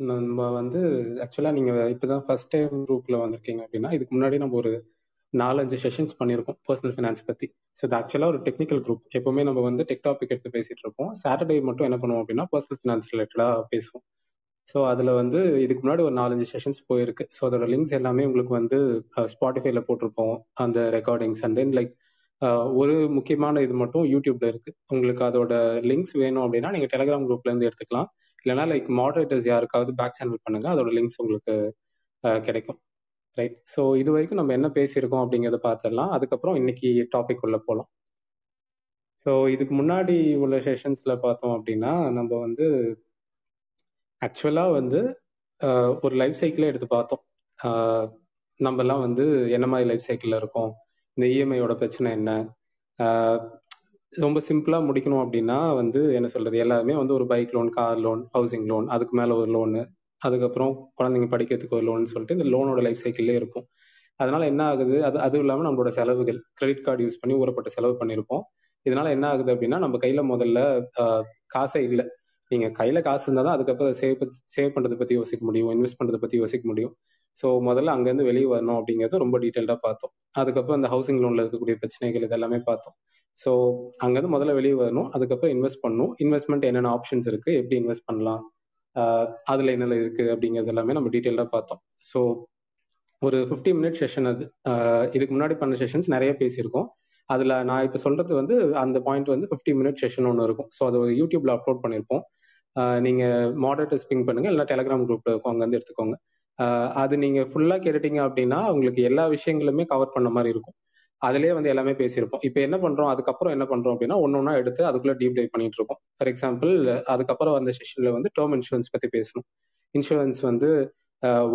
நம்ம வந்து ஆக்சுவலாக நீங்கள் இப்போ தான் ஃபர்ஸ்ட் டைம் குரூப்பில் வந்திருக்கீங்க அப்படின்னா இதுக்கு முன்னாடி நம்ம ஒரு நாலஞ்சு செஷன்ஸ் பண்ணியிருக்கோம் பர்சனல் ஃபினான்ஸ் பற்றி ஸோ இது ஆக்சுவலாக ஒரு டெக்னிக்கல் குரூப் எப்போவுமே நம்ம வந்து டெக் டாபிக் எடுத்து பேசிகிட்டு இருப்போம். சாட்டர்டே மட்டும் என்ன பண்ணுவோம் அப்படின்னா பர்சனல் ஃபினான்ஸ் ரிலேட்டடாக பேசுவோம். ஸோ அதில் வந்து இதுக்கு முன்னாடி ஒரு நாலஞ்சு செஷன்ஸ் போயிருக்கு. ஸோ அதோட லிங்க்ஸ் எல்லாமே உங்களுக்கு வந்து ஸ்பாட்டிஃபைல போட்டிருப்போம் அந்த ரெக்கார்டிங்ஸ் அண்ட் தென் லைக் ஒரு முக்கியமான இது மட்டும் யூடியூப்ல இருக்கு. உங்களுக்கு அதோட லிங்க்ஸ் வேணும் அப்படின்னா நீங்க டெலிகிராம் குரூப்ல இருந்து எடுத்துக்கலாம். இல்லைனா லைக் மாடரேட்டர்ஸ் யாருக்காவது பேக் சேனல் பண்ணுங்க. அதோட லிங்க்ஸ் உங்களுக்கு கிடைக்கும். ரைட் ஸோ இது வரைக்கும் நம்ம என்ன பேசியிருக்கோம் அப்படிங்கிறத பார்த்துடலாம் அதுக்கப்புறம் இன்னைக்கு டாபிக் உள்ள போகலாம் ஸோ இதுக்கு முன்னாடி உள்ள செஷன்ஸ்ல பார்த்தோம் அப்படின்னா நம்ம வந்து ஆக்சுவலா வந்து ஒரு லைஃப் சைக்கிளே எடுத்து பார்த்தோம். நம்ம எல்லாம் வந்து என்ன மாதிரி லைஃப் சைக்கிளில் இருக்கோம்? இந்த இஎம்ஐயோட பிரச்சனை என்ன? ரொம்ப சிம்பிளா முடிக்கணும் அப்படின்னா வந்து என்ன சொல்றது? எல்லாருமே வந்து ஒரு bike loan car loan housing loan அதுக்கு மேல ஒரு லோனு அதுக்கப்புறம் குழந்தைங்க படிக்கிறதுக்கு ஒரு லோன் சொல்லிட்டு இந்த லோனோட லைஃப் சைக்கிள்லே இருக்கும். அதனால என்ன ஆகுது? அது அதுவும் இல்லாமல் நம்மளோட செலவுகள் கிரெடிட் கார்டு யூஸ் பண்ணி ஊறப்பட்ட செலவு பண்ணியிருப்போம். இதனால என்ன ஆகுது அப்படின்னா நம்ம கையில முதல்ல காசே இல்லை. நீங்க கையில காசு இருந்தால் தான் அதுக்கப்புறம் சேவ் சேவ் பண்றதை பத்தி யோசிக்க முடியும் இன்வெஸ்ட் பண்றதை பத்தி யோசிக்க முடியும். ஸோ முதல்ல அங்கேருந்து வெளியே வரணும் அப்படிங்கிறது ரொம்ப டீட்டெயில்டா பார்த்தோம். அதுக்கப்புறம் அந்த ஹவுசிங் லோன்ல இருக்கக்கூடிய பிரச்சனைகள் இதெல்லாமே பார்த்தோம். ஸோ அங்கேருந்து முதல்ல வெளியே வரணும். அதுக்கப்புறம் இன்வெஸ்ட் பண்ணணும். இன்வெஸ்ட்மெண்ட் என்னென்ன ஆப்ஷன்ஸ் இருக்குது எப்படி இன்வெஸ்ட் பண்ணலாம்? அதில் என்னென்ன இருக்குது அப்படிங்கிறது எல்லாமே நம்ம டீட்டெயிலாக பார்த்தோம். ஸோ ஒரு ஃபிஃப்டி மினிட் செஷன் அது. இதுக்கு முன்னாடி பண்ண செஷன்ஸ் நிறைய பேசியிருக்கோம். அதில் நான் இப்போ சொல்கிறது வந்து அந்த பாயிண்ட் வந்து ஃபிஃப்டி மினிட் செஷன் ஒன்று இருக்கும். ஸோ அது யூடியூப்ல அப்லோட் பண்ணியிருப்போம். நீங்கள் மாடரேட்டர் ஸ்பிங் பண்ணுங்க. இல்லை டெலிகிராம் குரூப்ல இருக்கும். அங்கேருந்து எடுத்துக்கோங்க. அது நீங்கள் ஃபுல்லாக கேட்டுட்டீங்க அப்படின்னா உங்களுக்கு எல்லா விஷயங்களுமே கவர் பண்ண மாதிரி இருக்கும். அதுலயே வந்து எல்லாமே பேசியிருப்போம். இப்போ என்ன பண்றோம்? அதுக்கப்புறம் என்ன பண்றோம் அப்படின்னா ஒன்னொன்னா எடுத்து அதுக்குள்ள டீப் டைவ் பண்ணிட்டு இருக்கோம். ஃபார் எக்ஸாம்பிள் அதுக்கப்புறம் வந்த செஷன்ல வந்து டேர்ம் இன்சூரன்ஸ் பத்தி பேசணும். இன்சூரன்ஸ் வந்து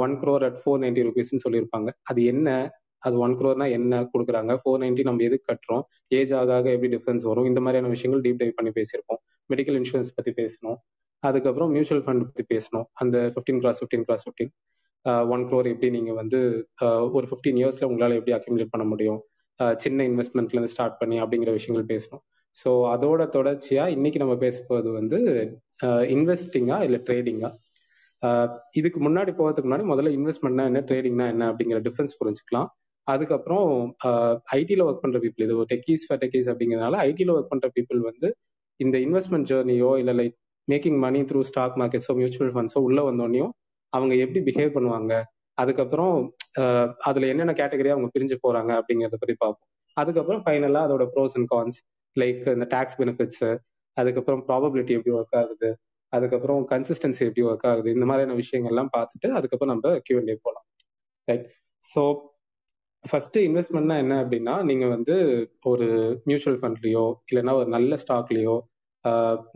one crore at four ninety ருபீஸ்னு சொல்லியிருப்பாங்க. அது என்ன? அது ஒன் க்ரோர்னா என்ன கொடுக்குறாங்க? ஃபோர் நைன்டி நம்ம எதுக்கு கட்டுறோம்? ஏஜ் ஆக ஆக எப்படி டிஃபரன்ஸ் வரும்? இந்த மாதிரியான விஷயங்கள் டீப் டைவ் பண்ணி பேசியிருப்போம். மெடிக்கல் இன்சூரன்ஸ் பத்தி பேசணும். அதுக்கப்புறம் மியூச்சுவல் ஃபண்ட் பத்தி பேசணும். அந்த fifteen cross fifteen cross fifteen one crore எப்படி நீங்க வந்து ஒரு ஃபிஃப்டீன் இயர்ஸ்ல உங்களால எப்படி அக்யூமுலேட் பண்ண முடியும்? சின்ன இன்வெஸ்ட்மெண்ட்ல இருந்து ஸ்டார்ட் பண்ணி அப்படிங்கிற விஷயங்கள் பேசணும். ஸோ அதோட தொடர்ச்சியா இன்னைக்கு நம்ம பேச போகிறது வந்து இன்வெஸ்டிங்கா இல்லை ட்ரேடிங்கா இதுக்கு முன்னாடி போகிறதுக்கு முன்னாடி முதல்ல இன்வெஸ்ட்மெண்ட்னா என்ன ட்ரேடிங்னா என்ன அப்படிங்கிற டிஃபரன்ஸ் புரிஞ்சுக்கலாம். அதுக்கப்புறம் ஐடியில் ஒர்க் பண்ற பீப்புள் இது ஒரு டெக்கீஸ் ஃபார் டெக்கீஸ் அப்படிங்கிறதுனால ஐடியில் ஒர்க் பண்ற பீப்புள் வந்து இந்த இன்வெஸ்ட்மெண்ட் ஜேர்னியோ இல்லை like making money through stock மார்க்கெட்ஸோ mutual ஃபண்ட்ஸோ உள்ள வந்தோடனையும் அவங்க எப்படி பிஹேவ் பண்ணுவாங்க? அதுக்கப்புறம் அதுல என்னென்ன கேட்டகரியா அவங்க பிரிஞ்சு போறாங்க அப்படிங்கிறத பத்தி பார்ப்போம். அதுக்கப்புறம் ஃபைனலா அதோட ப்ரோஸ் அண்ட் கான்ஸ் லைக் இந்த டேக்ஸ் பெனிஃபிட்ஸ் அதுக்கப்புறம் ப்ராபபிலிட்டி எப்படி ஒர்க் ஆகுது அதுக்கப்புறம் கன்சிஸ்டன்சி எப்படி ஒர்க் ஆகுது இந்த மாதிரியான விஷயங்கள்லாம் பார்த்துட்டு அதுக்கப்புறம் நம்ம கியூஎன்ஏ போகலாம் ரைட் ஸோ ஃபர்ஸ்ட் இன்வெஸ்ட்மெண்ட்னா என்ன அப்படின்னா நீங்க வந்து ஒரு மியூச்சுவல் ஃபண்ட்லயோ இல்லைன்னா ஒரு நல்ல ஸ்டாக்லயோ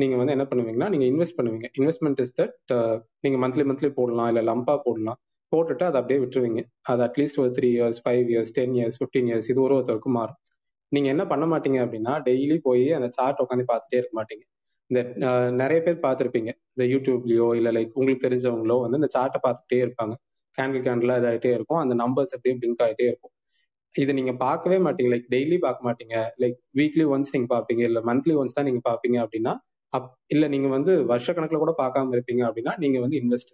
நீங்க வந்து என்ன பண்ணுவீங்கன்னா நீங்க இன்வெஸ்ட் பண்ணுவீங்க. இன்வெஸ்ட்மெண்ட் இஸ் தட் நீங்க மந்த்லி மந்த்லி போடலாம் இல்ல லம்பா போடலாம். போட்டுட்டு அதை அப்படியே விட்டுருவீங்க. அது அட்லீஸ்ட் ஒரு three years five years ten years fifteen years இது ஒரு ஒருத்தருக்கும் மாறும். நீங்க என்ன பண்ண மாட்டீங்க அப்படின்னா டெய்லி போய் அந்த சார்ட் உட்காந்து பார்த்துட்டே இருக்க மாட்டீங்க. இந்த நிறைய பேர் பார்த்துருப்பீங்க. இந்த யூடியூப்லயோ இல்லை லைக் உங்களுக்கு தெரிஞ்சவங்களோ வந்து இந்த சார்ட்டை பார்த்துட்டே இருப்பாங்க. கேண்டில் கேண்டில் இதாகிட்டே இருக்கும். அந்த நம்பர்ஸ் அப்படியே பிங்க் ஆகிட்டே இருக்கும். இது நீங்க பார்க்கவே மாட்டீங்க. லைக் டெய்லி பார்க்க மாட்டீங்க. லைக் வீக்லி ஒன்ஸ் நீங்க பார்ப்பீங்க. இல்லை மந்த்லி ஒன்ஸ் தான் நீங்க பார்ப்பீங்க அப்படின்னா அப் இல்லை நீங்க வந்து வருஷ கணக்கில் கூட பார்க்காம இருப்பீங்க அப்படின்னா நீங்க வந்து இன்வெஸ்ட்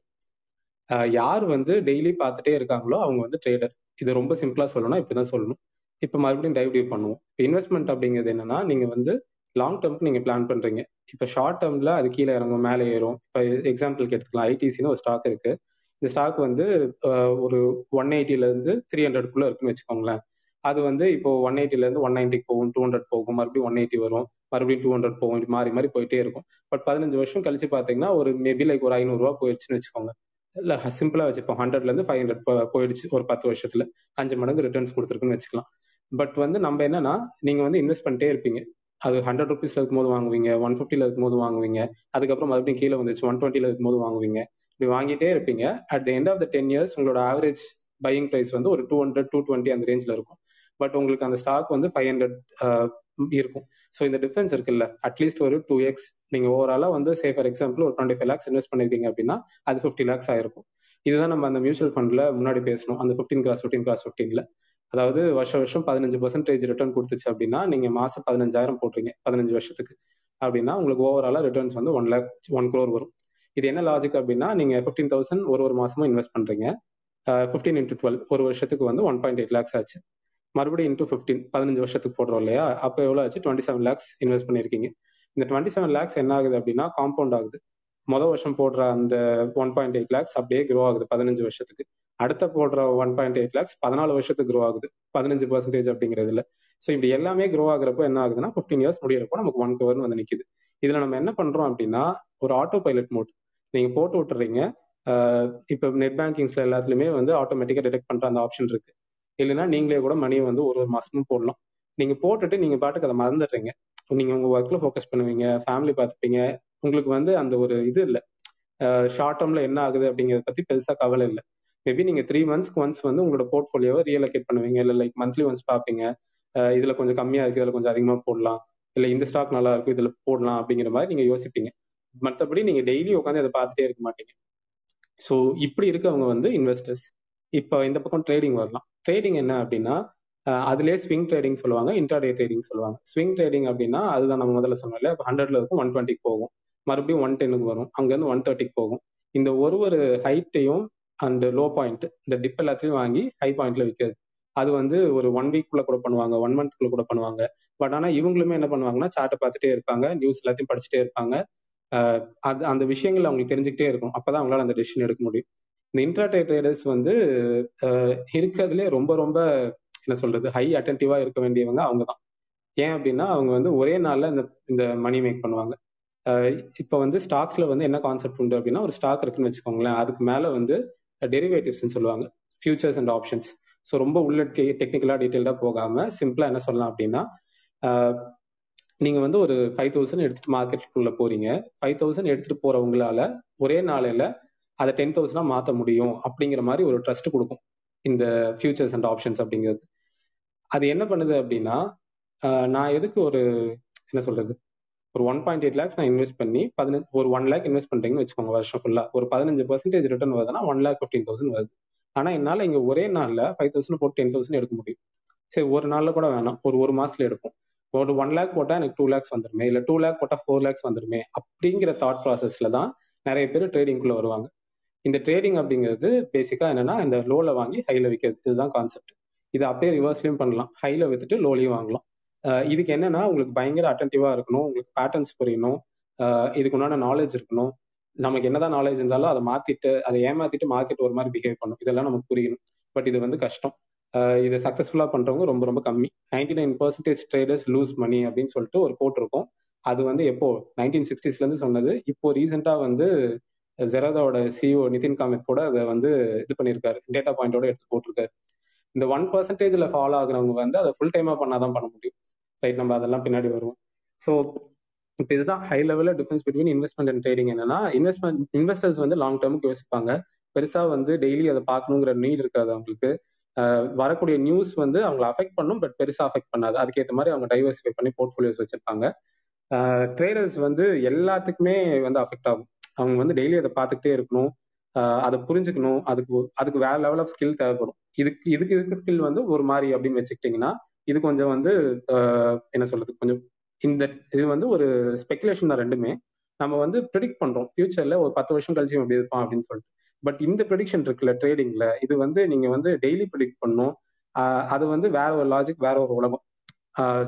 யார் வந்து டெய்லி பார்த்துட்டே இருக்காங்களோ அவங்க வந்து ட்ரேடர் இது ரொம்ப சிம்பிளா சொல்லணும் இப்படிதான் சொல்லணும். இப்போ மறுபடியும் டைவ் பண்ணுவோம். பண்ணுவோம் இன்வெஸ்ட்மெண்ட் அப்படிங்கிறது என்னன்னா நீங்க வந்து லாங் டேர்ம்க்கு நீங்க பிளான் பண்றீங்க. இப்போ ஷார்ட் டேர்ம்ல அது கீழே இறங்கும் மேலே ஏறும். இப்போ எக்ஸாம்பிளுக்கு எடுத்துக்கலாம். ஐடிசின்னு ஒரு ஸ்டாக் இருக்கு. இந்த ஸ்டாக் வந்து ஒரு ஒன் எயிட்டில இருந்து த்ரீ ஹண்ட்ரட்குள்ள இருக்குன்னு வச்சுக்கோங்களேன். அது வந்து இப்போ ஒன் எயிட்டில இருந்து ஒன் நைன்டிக்கு போகும் டூ ஹண்ட்ரட் போகும். மறுபடியும் ஒன் எயிட்டி வரும். மறுபடியும் டூ ஹண்ட்ரட் போகும். மாறி மாறி போயிட்டே இருக்கும். பட் பதினஞ்சு வருஷம் கழிச்சு பாத்தீங்கன்னா ஒரு மேபி லைக் ஒரு ஐநூறு ரூபா போயிடுச்சுன்னு வச்சுக்கோங்க. இல்ல சிம்பிளா வச்சுப்போம் ஹண்ட்ரட்ல இருந்து ஃபைவ் ஹண்ட்ரட் போயிடுச்சு ஒரு பத்து வருஷத்துல. அஞ்சு மடங்கு ரிட்டர்ன்ஸ் கொடுத்துருக்குன்னு வச்சுக்கலாம். பட் வந்து நம்ம என்னன்னா நீங்க வந்து இன்வெஸ்ட் பண்ணிட்டே இருப்பீங்க. அது ஹண்ட்ரட் ருபீஸ்ல இருக்கும்போது வாங்குவீங்க ஒன் ஃபிஃப்டில இருக்கும்போது வாங்குவீங்க அதுக்கப்புறம் மறுபடியும் கீழே வந்துச்சு ஒன் டுவெண்ட்டில இருக்கும்போது வாங்குவீங்க. இப்படி வாங்கிட்டே இருப்பீங்க. At the end of the ten years உங்களோட ஆவரேஜ் பையிங் ப்ரைஸ் வந்து ஒரு டூ ஹண்ட்ரட் டூ டுவெண்ட்டி அந்த ரேஞ்சில் இருக்கும். பட் உங்களுக்கு அந்த ஸ்டாக் வந்து ஃபைவ் ஹண்ட்ரட் இருக்கும். ஸோ இந்த டிஃபரன்ஸ் இருக்குல்ல. அட்லீஸ்ட் ஒரு டூ எக்ஸ் நீங்க ஓவராலா வந்து சே ஃபார் எக்ஸாம்பிள் ஒரு டுவெண்ட்டி ஃபைவ் லேக்ஸ் இன்வெஸ்ட் பண்ணிருக்கீங்க அப்படின்னா அது ஃபிஃப்டி லேக்ஸ் ஆயிருக்கும். இதுதான் நம்ம அந்த மியூச்சுவல் ஃபண்ட்ல முன்னாடி பேசணும் அந்த ஃபிஃப்டீன் கிளாஸ் ஃபிஃப்டீன் கிளாஸ் ஃபிஃப்டீன்ல அதாவது வருஷம் வருஷம் பதினஞ்சு பர்சன்டேஜ் ரிட்டர்ன் கொடுத்துச்சு அப்படின்னா நீங்க மாசம் பதினஞ்சாயிரம் போட்டுறீங்க பதினஞ்சு வருஷத்துக்கு. அப்படின்னா உங்களுக்கு ஓவராலா ரிட்டர்ன்ஸ் வந்து ஒன் லேக் ஒன் க்ரோர் வரும். இது என்ன லாஜிக் அப்படின்னா நீங்க ஃபிஃப்டீன் தௌசண்ட் ஒரு ஒரு மாசமும் இன்வெஸ்ட் பண்றீங்க. ஃபிஃப்டீன் இன்டூ டுவெல் ஒரு வருஷத்துக்கு வந்து ஒன் பாயிண்ட் எயிட் லேக்ஸ் ஆச்சு. மறுபடியும் இன்டூ ஃபிஃப்டீன் பதினஞ்சு வருஷத்துக்கு போடுறோம் இல்லையா? அப்போ எவ்வளோ ஆச்சு? டுவெண்ட்டி செவன் லேக்ஸ் இன்வெஸ்ட் பண்ணியிருக்கீங்க இந்த டுவெண்ட்டி செவன் லேக்ஸ் என்ன ஆகுது அப்படின்னா காம்பவுண்ட் ஆகுது. மொதல் வருஷம் போடுற அந்த ஒன் பாயிண்ட் எயிட் லேக்ஸ் அப்படியே க்ரோ ஆகுது பதினஞ்சு வருஷத்துக்கு. அடுத்த போடுற ஒன் பாயிண்ட் எயிட் லேக்ஸ் பதினாலு வருஷத்துக்கு க்ரோ ஆகுது. பதினஞ்சு பர்சன்டேஜ் அப்படிங்கிறதுல ஸோ இப்படி எல்லாமே க்ரோ ஆகுறப்போ என்ன ஆகுதுன்னா ஃபிஃப்டீன் இயர்ஸ் முடியிறப்போ நமக்கு ஒன் கவர்னு வந்து நிற்குது இதுல நம்ம என்ன பண்றோம் அப்படின்னா ஒரு ஆட்டோ பைலட் மோட் நீங்க போட்டு விட்டுறீங்க. இப்போ நெட் பேங்கிங்ஸ்ல எல்லாத்துலயுமே வந்து ஆட்டோமேட்டிக்கா டிடெக்ட் பண்ற அந்த ஆப்ஷன் இருக்கு. இல்லைன்னா நீங்களே கூட மணியை வந்து ஒரு ஒரு மாசமும் போடலாம். நீங்க போட்டுட்டு நீங்க பாட்டுக்கு அதை மறந்துடுறீங்க. நீங்க உங்க ஒர்க்ல ஃபோக்கஸ் பண்ணுவீங்க ஃபேமிலி பார்த்துப்பீங்க. உங்களுக்கு வந்து அந்த ஒரு இது இல்லை. ஷார்ட் டேர்ம்ல என்ன ஆகுது அப்படிங்கிறத பத்தி பெருசா கவலை இல்லை. மேபி நீங்க த்ரீ மந்த்ஸ்க்கு ஒன்ஸ் வந்து உங்களோட போர்ட்ஃபோலியோவை ரியலோகேட் பண்ணுவீங்க. இல்லை லைக் மந்த்லி ஒன்ஸ் பார்ப்பீங்க. இதுல கொஞ்சம் கம்மியா இருக்கு இதுல கொஞ்சம் அதிகமா போடலாம். இல்லை இந்த ஸ்டாக் நல்லா இருக்கும் இதுல போடலாம் அப்படிங்கிற மாதிரி நீங்க யோசிப்பீங்க. மற்றபடி நீங்க டெய்லி உட்காந்து அதை பார்த்துட்டே இருக்க மாட்டீங்க. ஸோ இப்படி இருக்கவங்க வந்து இன்வெஸ்டர்ஸ் இப்போ இந்த பக்கம் ட்ரேடிங் வரலாம். ட்ரேடிங் என்ன அப்படின்னா அதுலேயே ஸ்விங் ட்ரேடிங் சொல்லுவாங்க இன்டர்டே ட்ரேடிங் சொல்லுவாங்க. ஸ்விங் ட்ரேடிங் அப்படின்னா அதுதான் நம்ம முதல்ல சொன்னோம் இல்லையா? ஹண்ட்ரட்ல இருக்கும் ஒன் டுவெண்ட்டிக்கு போகும். மறுபடியும் ஒன் டென்னுக்கு வரும். அங்கேருந்து ஒன் தேர்ட்டிக்கு போகும். இந்த ஒரு ஒரு ஹைட்டையும் அண்ட் லோ பாயிண்ட் இந்த டிப் எல்லாத்தையும் வாங்கி ஹை பாயிண்ட்ல விற்கிறது அது வந்து ஒரு ஒன் வீக்குள்ள கூட பண்ணுவாங்க ஒன் மந்த்க்குள்ள கூட பண்ணுவாங்க. பட் ஆனால் இவங்களுமே என்ன பண்ணுவாங்கன்னா சார்ட்டை பார்த்துட்டே இருப்பாங்க நியூஸ் எல்லாத்தையும் படிச்சுட்டே இருப்பாங்க. அது அந்த விஷயங்கள் அவங்களுக்கு தெரிஞ்சுக்கிட்டே இருக்கும். அப்பதான் அவங்களால அந்த டெசிஷன் எடுக்க முடியும். இந்த இன்ட்ராடே ட்ரேடர்ஸ் வந்து இருக்கிறதுலே ரொம்ப ரொம்ப என்ன சொல்றது ஹை அட்டன்டிவா இருக்க வேண்டியவங்க அவங்க தான் ஏன் அப்படின்னா அவங்க வந்து ஒரே நாள்ல இந்த இந்த மணி மேக் பண்ணுவாங்க. இப்போ வந்து ஸ்டாக்ஸ்ல வந்து என்ன கான்செப்ட் உண்டு அப்படின்னா ஒரு ஸ்டாக் இருக்குன்னு வச்சுக்கோங்களேன் அதுக்கு மேல வந்து டெரிவேட்டிவ்ஸ்ன்னு சொல்லுவாங்க ஃபியூச்சர்ஸ் அண்ட் ஆப்ஷன்ஸ் ஸோ ரொம்ப உள்ள டெக்னிக்கலா டீட்டெயில்டா போகாம சிம்பிளா என்ன சொல்லலாம் அப்படின்னா நீங்க வந்து ஒரு ஃபைவ் தௌசண்ட் எடுத்துட்டு மார்க்கெட்டுக்குள்ள போறீங்க. ஃபைவ் தௌசண்ட் எடுத்துட்டு போறவங்களால ஒரே நாளையில அதை டென் தௌசண்டா மாத்த முடியும் அப்படிங்கிற மாதிரி ஒரு ட்ரஸ்ட் கொடுக்கும் இந்த ஃபியூச்சர்ஸ் அண்ட் ஆப்ஷன்ஸ் அப்படிங்கிறது. அது என்ன பண்ணுது அப்படின்னா நான் எதுக்கு ஒரு என்ன சொல்றது ஒரு ஒன் பாயிண்ட் எயிட் லேக்ஸ் நான் இன்வெஸ்ட் பண்ணி பதினஞ்சு ஒரு ஒன் லேக் இன்வெஸ்ட் பண்றீங்கன்னு வச்சுக்கோங்க வருஷம் ஃபுல்லா ஒரு பதினஞ்சு பர்சன்டேஜ் ரிட்டர்ன் வருதுன்னா ஒன் லேக் ஃபிஃப்டீன் தௌசண்ட் வருது. ஆனா என்னால இங்க ஒரே நாள்ல ஃபைவ் தௌசண்ட் போட்டு டென் தௌசண்ட் எடுக்க முடியும். சரி ஒரு நாள்ல கூட வேணாம். ஒரு ஒரு மாசத்துல எடுப்போம். ஒரு ஒன் லேக் போட்டா எனக்கு டூ லேக்ஸ் வந்துருமே. இல்ல டூ லேக் போட்டா ஃபோர் லேக்ஸ் வந்துருமே. அப்படிங்கிற தாட் ப்ராசஸ்ல தான் நிறைய பேர் ட்ரேடிங்குள்ள வருவாங்க. இந்த ட்ரேடிங் அப்படிங்கிறது பேசிக்கா என்னன்னா இந்த லோல வாங்கி ஹைல விற்கிறது இதுதான் கான்செப்ட் இதை அப்படியே ரிவர்ஸ்லயும் பண்ணலாம். ஹைல வித்துட்டு லோலையும் வாங்கலாம். இதுக்கு என்னன்னா உங்களுக்கு பயங்கர அட்டன்டிவா இருக்கணும். உங்களுக்கு பேட்டர்ன்ஸ் புரியணும். இதுக்கு உண்டான நாலேஜ் இருக்கணும். நமக்கு என்னதான் நாலேஜ் இருந்தாலும் அதை மாத்திட்டு அதை ஏமாத்திட்டு மார்க்கெட் ஒரு மாதிரி பிஹேவ் பண்ணும் இதெல்லாம் நமக்கு புரியணும். பட் இது வந்து கஷ்டம். இதை சக்சஸ்ஃபுல்லா பண்றவங்க ரொம்ப ரொம்ப கம்மி. Ninety nine percentage traders lose money அப்படின்னு சொல்லிட்டு ஒரு போட்டிருக்கோம் அது வந்து எப்போ? நைன்டீன் சிக்ஸ்டீஸ்ல இருந்து சொன்னது. இப்போ ரீசெண்டா வந்து ஜெராதாவோட சிஓ நிதின் காமத் கூட அதை வந்து இது பண்ணியிருக்காரு. டேட்டா பாயிண்டோட எடுத்து போட்டிருக்காரு. இந்த ஒன் பர்சன்டேஜ்ல ஃபாலோ ஆகுறவங்க வந்து அதை ஃபுல் டைமா பண்ணாதான் பண்ண முடியும். ரைட் நம்ம அதெல்லாம் பின்னாடி வருவோம். ஸோ இப்போ இதுதான் ஹை லெவலில் difference between investment and trading என்னன்னா இன்வெஸ்ட்மெண்ட் இன்வெஸ்டர்ஸ் வந்து லாங் டேர்முக்கு யோசிப்பாங்க. பெருசா வந்து டெய்லி அதை பார்க்கணுங்கிற நீட் இருக்காது அவங்களுக்கு. வரக்கூடிய நியூஸ் வந்து அவங்களை அஃபெக்ட் பண்ணும் பட் பெருசா அஃபெக்ட் பண்ணாது. அதுக்கேற்ற மாதிரி அவங்க டைவர்சிஃபை பண்ணி போர்ட்ஃபோலியோஸ் வச்சிருப்பாங்க. ட்ரேடர்ஸ் வந்து எல்லாத்துக்குமே வந்து அஃபெக்ட் ஆகும். அவங்க வந்து டெய்லி அதை பார்த்துக்கிட்டே இருக்கணும். அதை புரிஞ்சுக்கணும். அதுக்கு அதுக்கு வேற லெவல் ஆஃப் ஸ்கில் தேவைப்படும். இதுக்கு இதுக்கு இதுக்கு ஸ்கில் வந்து ஒரு மாதிரி அப்படின்னு வச்சுக்கிட்டிங்கன்னா இது கொஞ்சம் வந்து என்ன சொல்றது கொஞ்சம் இந்த இது வந்து ஒரு ஸ்பெகுலேஷன் தான் ரெண்டுமே. நம்ம வந்து ப்ரிடிக்ட் பண்றோம். ஃபியூச்சர்ல ஒரு பத்து வருஷம் கழிச்சு எப்படி இருப்பான் அப்படின்னு சொல்லிட்டு. பட் இந்த ப்ரிடிக்ஷன் இருக்குல்ல ட்ரேடிங்ல இது வந்து நீங்க வந்து டெய்லி ப்ரிடிக்ட் பண்ணும் அது வந்து வேற ஒரு லாஜிக் வேற ஒரு உலகம்.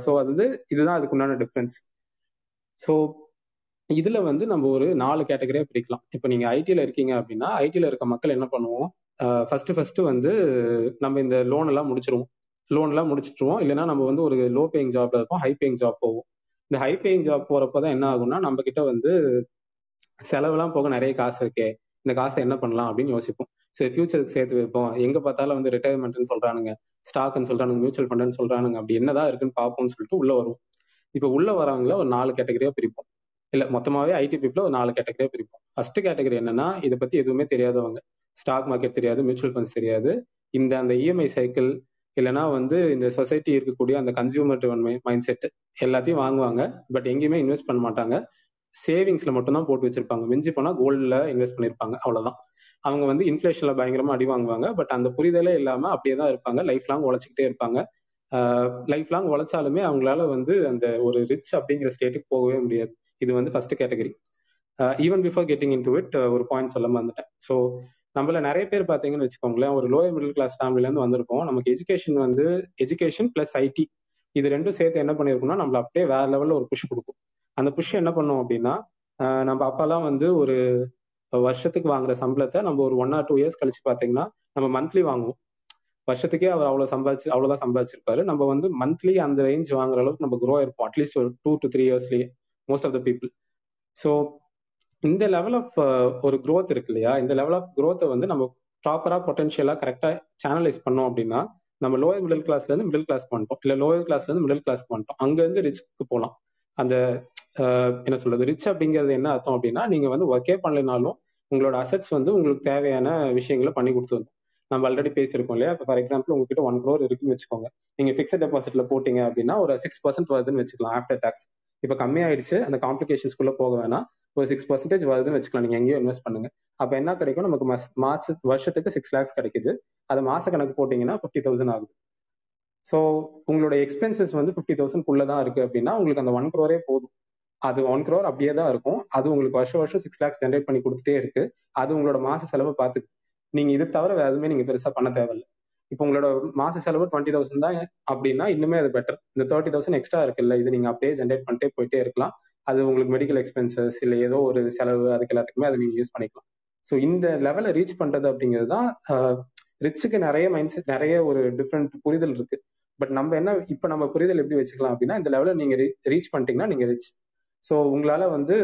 ஸோ அது வந்து இதுதான் அதுக்கு உண்டான டிஃப்ரென்ஸ் ஸோ இதுல வந்து நம்ம ஒரு நாலு கேட்டகரியா பிரிக்கலாம். இப்போ நீங்க ஐடில இருக்கீங்க அப்படின்னா ஐடில இருக்க மக்கள் என்ன பண்ணுவோம்? ஃபர்ஸ்ட் ஃபர்ஸ்ட் வந்து நம்ம இந்த லோன் எல்லாம் முடிச்சிருவோம். லோன் எல்லாம் முடிச்சிட்டுருவோம். இல்லைன்னா நம்ம வந்து ஒரு லோ பேயிங் ஜாப்ல இருப்போம் ஹை பேயிங் ஜாப் போவோம். இந்த ஹை பேயிங் ஜாப் போறப்பதான் என்ன ஆகும்னா நம்ம கிட்ட வந்து செலவெல்லாம் போக நிறைய காசு இருக்கே. இந்த காசை என்ன பண்ணலாம் அப்படின்னு யோசிப்போம். சரி ஃபியூச்சருக்கு சேர்த்து வைப்போம். எங்க பார்த்தாலும் வந்து ரிட்டையர்மெண்ட்னு சொல்றானுங்க. ஸ்டாக்னு சொல்றானுங்க மியூச்சுவல் ஃபண்ட்னு சொல்றானுங்க. அப்படி என்னதான் இருக்குன்னு பார்ப்போம்னு சொல்லிட்டு உள்ள வருவோம். இப்போ உள்ள வரவங்கள ஒரு நாலு கேட்டகரியா பிரிப்போம். இல்ல மொத்தமாவே ஐடி பீப்புள ஒரு நாலு கேட்டகரியா பிரிப்போம். ஃபர்ஸ்ட் கேட்டகரி என்னன்னா இதை பத்தி எதுவுமே தெரியாதவங்க. ஸ்டாக் மார்க்கெட் தெரியாது மியூச்சுவல் ஃபண்ட்ஸ் தெரியாது. இந்த அந்த இஎம்ஐ சைக்கிள் இல்லைன்னா வந்து இந்த சொசைட்டி இருக்கக்கூடிய அந்த கன்சியூமர் ட்ரிவன் மைண்ட் செட் எல்லாத்தையும் வாங்குவாங்க. பட் எங்கேயுமே இன்வெஸ்ட் பண்ண மாட்டாங்க. சேவிங்ஸ்ல மட்டும் தான் போட்டு வச்சிருப்பாங்க. மிஞ்சி போனா கோல்டுல இன்வெஸ்ட் பண்ணிருப்பாங்க. அவ்வளவுதான். அவங்க வந்து இன்ஃபிளேஷன்ல பயங்கரமா அடி வாங்குவாங்க. பட் அந்த புரிதலே இல்லாம அப்படியே தான் இருப்பாங்க. லைஃப் லாங் உழைச்சிக்கிட்டே இருப்பாங்க. லைஃப் லாங் உழைச்சாலுமே அவங்களால வந்து அந்த ஒரு ரிச் அப்படிங்கிற ஸ்டேட்டுக்கு போகவே முடியாது. இது வந்து first category even before getting into it ஒரு பாயிண்ட் சொல்ல வந்துட்டேன் ஸோ நம்மள நிறைய பேர் பார்த்தீங்கன்னு வச்சுக்கோங்களேன் ஒரு லோயர் மிடில் கிளாஸ் ஃபேமிலியிலேருந்து வந்திருக்கோம் நமக்கு எஜுகேஷன் வந்து எஜுகேஷன் பிளஸ் ஐடி இது ரெண்டும் சேர்த்து என்ன பண்ணியிருக்கோம்னா நம்மள அப்படியே வேற லெவலில் ஒரு புஷ் கொடுக்கும். அந்த புஷ் என்ன பண்ணும் அப்படின்னா uh, நம்ம அப்பாலாம் வந்து ஒரு வருஷத்துக்கு வாங்குற சம்பளத்தை நம்ம ஒரு ஒன் ஆர் டூ இயர்ஸ் கழிச்சு பார்த்தீங்கன்னா நம்ம மந்த்லி வாங்குவோம். வருஷத்துக்கே அவர் அவ்வளோ சம்பாதிச்சு அவ்வளோதான் சம்பாதிச்சிருப்பாரு. நம்ம வந்து மந்த்லி அந்த ரேஞ்ச் வாங்குற அளவுக்கு நம்ம க்ரோ இருப்போம் அட்லீஸ்ட் ஒரு two to three இயர்ஸ்லயே most of the people so இந்த லெவல் ஆஃப் uh, ஒரு க்ரோத் இருக்கு இல்லையா? இந்த லெவல் ஆஃப் க்ரோத்தை வந்து நம்ம ப்ராப்பரா பொட்டன்ஷியலா கரெக்டா சேனலைஸ் பண்ணோம் அப்படின்னா நம்ம லோயர் மிடில் கிளாஸ்ல இருந்து மிடில் கிளாஸ் பண்ணிட்டோம் இல்ல லோயர் கிளாஸ்ல இருந்து மிடில் கிளாஸ் பண்ணிட்டோம் அங்க இருந்து ரிச்க்கு போகலாம். அந்த uh, என்ன சொல்றது? ரிச் அப்படிங்கிறது என்ன அர்த்தம் அப்படின்னா நீங்க வந்து ஒர்க்கே பண்ணலைனாலும் உங்களோட அசட்ஸ் வந்து உங்களுக்கு தேவையான விஷயங்களை பண்ணி கொடுத்துருந்தோம் நம்ம ஆல்ரெடி பேசியிருக்கோம் இல்லையா? இப்போ ஃபார் எக்ஸாம்பிள் உங்ககிட்ட ஒன் க்ரோர் இருக்குன்னு வச்சுக்கோங்க. நீங்க ஃபிக்ஸட் டெபாசிட்ல போட்டீங்க அப்படின்னா ஒரு சிக்ஸ் பர்சன்ட் வருதுன்னு வச்சுக்கலாம் ஆஃப்டர் டாக்ஸ் இப்போ கம்மியாயிடுச்சு அந்த காம்ப்ளிகேஷன்ஸ்குள்ள போக வேணாம். ஒரு சிக்ஸ் பர்சன்டேஜ் வருதுன்னு வச்சுக்கலாம். நீங்க எங்கேயோ இன்வெஸ்ட் பண்ணுங்க. அப்ப என்ன கிடைக்கும்? நமக்கு மாச வருஷத்துக்கு சிக்ஸ் லேக்ஸ் கிடைக்குது. அது மாச கணக்கு போட்டீங்கன்னா ஃபிஃப்டி தௌசண்ட் ஆகுது. ஸோ உங்களோட எக்ஸ்பென்சஸ் வந்து ஃபிஃப்டி தௌசண்ட் குள்ளே தான் இருக்கு அப்படின்னா உங்களுக்கு அந்த ஒன் க்ரோரே போதும். அது ஒன் க்ரோர் அப்படியே தான் இருக்கும். அது உங்களுக்கு வருஷம் வருஷம் சிக்ஸ் லேக்ஸ் ஜென்ரேட் பண்ணி கொடுத்துட்டே இருக்கு. அது உங்களோட மாச செலவை பார்த்து நீங்க இது தவிர வேற எதுவுமே நீங்க பெருசா பண்ண தேவையில்ல. இப்போ உங்களோட மாச செலவு டுவெண்ட்டி தௌசண்ட் தான் அப்படின்னா இன்னுமே அது பெட்டர் இந்த தேர்ட்டி தௌசண்ட் எக்ஸ்ட்ரா இருக்குல்ல இது நீங்க அப்படியே ஜென்ரேட் பண்ணிட்டே போயிட்டே இருக்கலாம். அது உங்களுக்கு மெடிக்கல் எக்ஸ்பென்சஸ் இல்லை ஏதோ ஒரு செலவு அதுக்கு எல்லாத்துக்குமே அதை நீங்க யூஸ் பண்ணிக்கலாம். ஸோ இந்த லெவலை ரீச் பண்றது அப்படிங்கிறது தான் ரிச்சுக்கு நிறைய மைண்ட் செட் நிறைய ஒரு டிஃப்ரெண்ட் புரிதல் இருக்கு. பட் நம்ம என்ன இப்போ நம்ம புரிதல் எப்படி வச்சுக்கலாம் அப்படின்னா இந்த லெவலில் நீங்க ரீச் பண்ணிட்டீங்கன்னா நீங்க ரிச் ஸோ உங்களால வந்து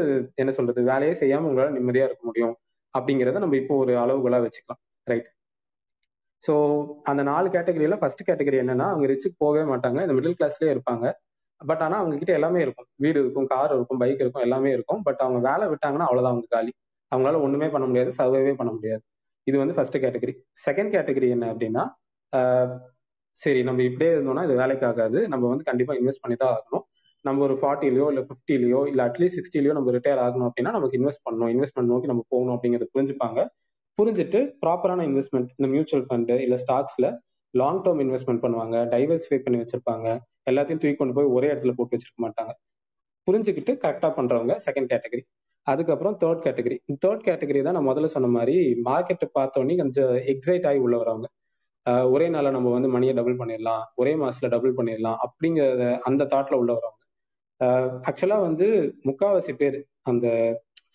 என்ன சொல்றது வேலையே செய்யாம உங்களால நிம்மதியா இருக்க முடியும் அப்படிங்கிறத நம்ம இப்போ ஒரு அளவுகளாக வச்சுக்கலாம். ரைட் ஸோ அந்த நாலு கேட்டகரியில ஃபர்ஸ்ட் கேட்டகரி என்னன்னா அவங்க ரிச்சுக்கு போகவே மாட்டாங்க. இந்த மிடில் கிளாஸ்லயே இருப்பாங்க. பட் ஆனா அவங்க கிட்ட எல்லாமே இருக்கும். வீடு இருக்கும் கார் இருக்கும் பைக் இருக்கும் எல்லாமே இருக்கும். பட் அவங்க வேலை விட்டாங்கன்னா அவ்வளவுதான் அவங்க காலி. அவங்களால ஒண்ணுமே பண்ண முடியாது சர்வைவே பண்ண முடியாது. இது வந்து ஃபர்ஸ்ட் கேட்டகரி செகண்ட் கேட்டகரி என்ன அப்படின்னா சரி நம்ம இப்படியே இருந்தோம்னா இது வேலைக்கு ஆகாது. நம்ம வந்து கண்டிப்பா இன்வெஸ்ட் பண்ணி தான் ஆகணும். நம்ம ஒரு ஃபார்ட்டிலயோ இல்ல ஃபிஃப்டிலயோ இல்ல அட்லீஸ்ட் சிக்ஸ்டிலயோ நம்ம ரிட்டையர் ஆகணும் அப்படின்னா நமக்கு இன்வெஸ்ட் பண்ணணும். இன்வெஸ்ட்மெண்ட் நோக்கி நம்ம போகணும் அப்படிங்கிறத புரிஞ்சுப்பாங்க. புரிஞ்சுட்டு ப்ராப்பரான இன்வெஸ்ட்மெண்ட் இந்த மியூச்சுவல் ஃபண்டு இல்லை ஸ்டாக்ஸில் லாங் டேர்ம் இன்வெஸ்ட்மெண்ட் பண்ணுவாங்க டைவர்சிஃபை பண்ணி வச்சிருப்பாங்க எல்லாத்தையும் தூக்கி கொண்டு போய் ஒரே இடத்துல போட்டு வச்சிருக்க மாட்டாங்க. புரிஞ்சுக்கிட்டு கரெக்டாக பண்ணுறவங்க செகண்ட் கேட்டகரி அதுக்கப்புறம் தேர்ட் கேட்டகரி தேர்ட் கேட்டகரி தான் நான் முதல்ல சொன்ன மாதிரி மார்க்கெட்டை பார்த்தோன்னே கொஞ்சம் எக்ஸைட் ஆகி உள்ள வரவங்க ஒரே நாளில் நம்ம வந்து மணியை டபுள் பண்ணிடலாம் ஒரே மாசத்துல டபுள் பண்ணிடலாம் அப்படிங்கிறத அந்த தாட்ல உள்ள வரவங்க ஆக்சுவலா வந்து முக்காவாசி பேர் அந்த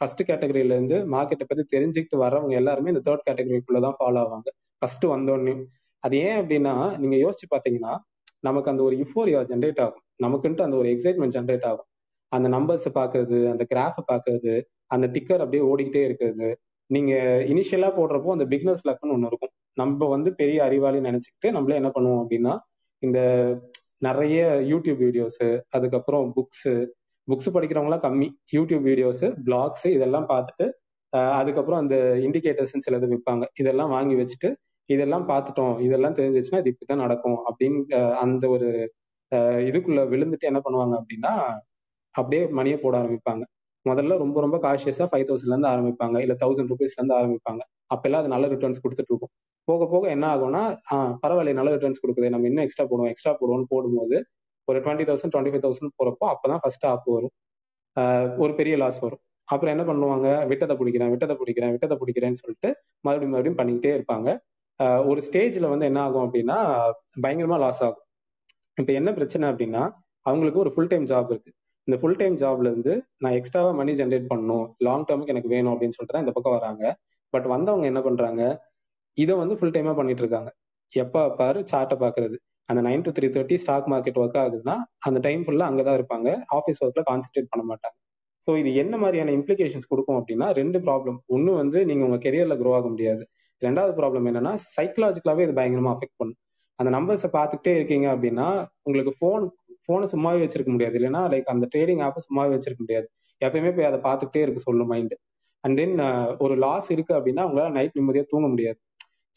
ஃபர்ஸ்ட் கேட்டகரியில இருந்து மார்க்கெட்டை பத்தி தெரிஞ்சுக்கிட்டு வர்றவங்க எல்லாருமே இந்த தேர்ட் கேட்டகரிக்குள்ள தான் ஃபாலோ ஆவாங்க. ஃபர்ஸ்ட் வந்தோடனே. அது ஏன் அப்படின்னா நீங்க யோசிச்சு பாத்தீங்கன்னா நமக்கு அந்த ஒரு யுஃபோரியா ஜென்ரேட் ஆகும். நமக்குன்ட்டு அந்த ஒரு எக்ஸைட்மெண்ட் ஜென்ரேட் ஆகும். அந்த நம்பர்ஸ் பாக்குறது அந்த கிராஃப் பாக்குறது அந்த டிக்கர் அப்படியே ஓடிக்கிட்டே இருக்கிறது. நீங்க இனிஷியலா போடுறப்போ அந்த பிக்னஸ் லக்னு ஒண்ணு இருக்கும். நம்ம வந்து பெரிய அறிவாளி நினைச்சுக்கிட்டு நம்மளே என்ன பண்ணுவோம் அப்படின்னா இந்த நிறைய யூடியூப் வீடியோஸ் அதுக்கப்புறம் புக்ஸ் புக்ஸ் படிக்கிறவங்களாம் கம்மி. யூடியூப் வீடியோஸ் பிளாக்ஸ் இதெல்லாம் பார்த்துட்டு அதுக்கப்புறம் அந்த இண்டிகேட்டர்ஸ் சிலது விற்பாங்க இதெல்லாம் வாங்கி வச்சுட்டு இதெல்லாம் பார்த்துட்டோம் இதெல்லாம் தெரிஞ்சிச்சுன்னா இது இப்படிதான் நடக்கும் அப்படின்னு அந்த ஒரு இதுக்குள்ள விழுந்துட்டு என்ன பண்ணுவாங்க அப்படின்னா அப்படியே மணியை போட ஆரம்பிப்பாங்க. முதல்ல ரொம்ப ரொம்ப காஷியஸா ஃபைவ் தௌசண்ட்ல இருந்து ஆரம்பிப்பாங்க. இல்ல தௌசண்ட் ருபீஸ்ல இருந்து ஆரம்பிப்பாங்க. அப்பெல்லாம் அது நல்ல ரிட்டர்ன்ஸ் கொடுத்துட்டு இருக்கும். போக போக என்ன ஆகும்னா பரவாயில்ல நல்ல ரிட்டர்ன்ஸ் கொடுக்குது. நம்ம இன்னும் எக்ஸ்ட்ரா போடுவோம் எக்ஸ்ட்ரா போடுவோம்னு போடும்போது ஒரு twenty thousand twenty five thousand போறப்போ அப்பதான் ஃபர்ஸ்ட் ஆப் வரும். ஒரு பெரிய லாஸ் வரும். அப்புறம் என்ன பண்ணுவாங்க? விட்டதை பிடிக்கிறேன் விட்டதை பிடிக்கிறேன் விட்டதை பிடிக்கிறேன்னு சொல்லிட்டு மறுபடியும் மறுபடியும் பண்ணிக்கிட்டே இருப்பாங்க. ஒரு ஸ்டேஜ்ல வந்து என்ன ஆகும் அப்படின்னா பயங்கரமா லாஸ் ஆகும். இப்ப என்ன பிரச்சனை அப்படின்னா அவங்களுக்கு ஒரு ஃபுல் டைம் ஜாப் இருக்கு. இந்த ஃபுல் டைம் ஜாப்ல இருந்து நான் எக்ஸ்ட்ராவா மணி ஜென்ரேட் பண்ணணும். லாங் டேர்முக்கு எனக்கு வேணும் அப்படின்னு சொல்லிட்டு தான் இந்த பக்கம் வராங்க. பட் வந்தவங்க என்ன பண்றாங்க? இதை வந்து ஃபுல் டைமா பண்ணிட்டு இருக்காங்க. எப்ப பாரு சார்ட்டை பாக்குறது. அந்த nine to three thirty stock market work ஆகுதுன்னா அந்த டைம் ஃபுல்லாக அங்கே தான் இருப்பாங்க. ஆஃபீஸ் ஒர்க்கில் கான்சென்ட்ரேட் பண்ண மாட்டாங்க. ஸோ இது என்ன மாதிரியான இம்ப்ளிகேஷன்ஸ் கொடுக்கும் அப்படின்னா ரெண்டு ப்ராப்ளம் ஒன்று வந்து நீங்கள் உங்கள் கெரியரில் க்ரோ ஆக முடியாது. ரெண்டாவது ப்ராப்ளம் என்னன்னா சைக்கலாஜிக்கலாகவே இது பயங்கரமாக அஃபெக்ட் பண்ணும். அந்த நம்பர்ஸை பார்த்துக்கிட்டே இருக்கீங்க அப்படின்னா உங்களுக்கு ஃபோன் ஃபோனை சும்மாவே வச்சிருக்க முடியாது. இல்லைன்னா லைக் அந்த ட்ரேடிங் ஆப்பை சும்மாவே வச்சிருக்க முடியாது. எப்பயுமே போய் அதை பார்த்துக்கிட்டே இருக்க சொல்லும் மைண்டு அண்ட் தென் ஒரு லாஸ் இருக்கு அப்படின்னா உங்களால் நைட் நிம்மதியாக தூங்க முடியாது.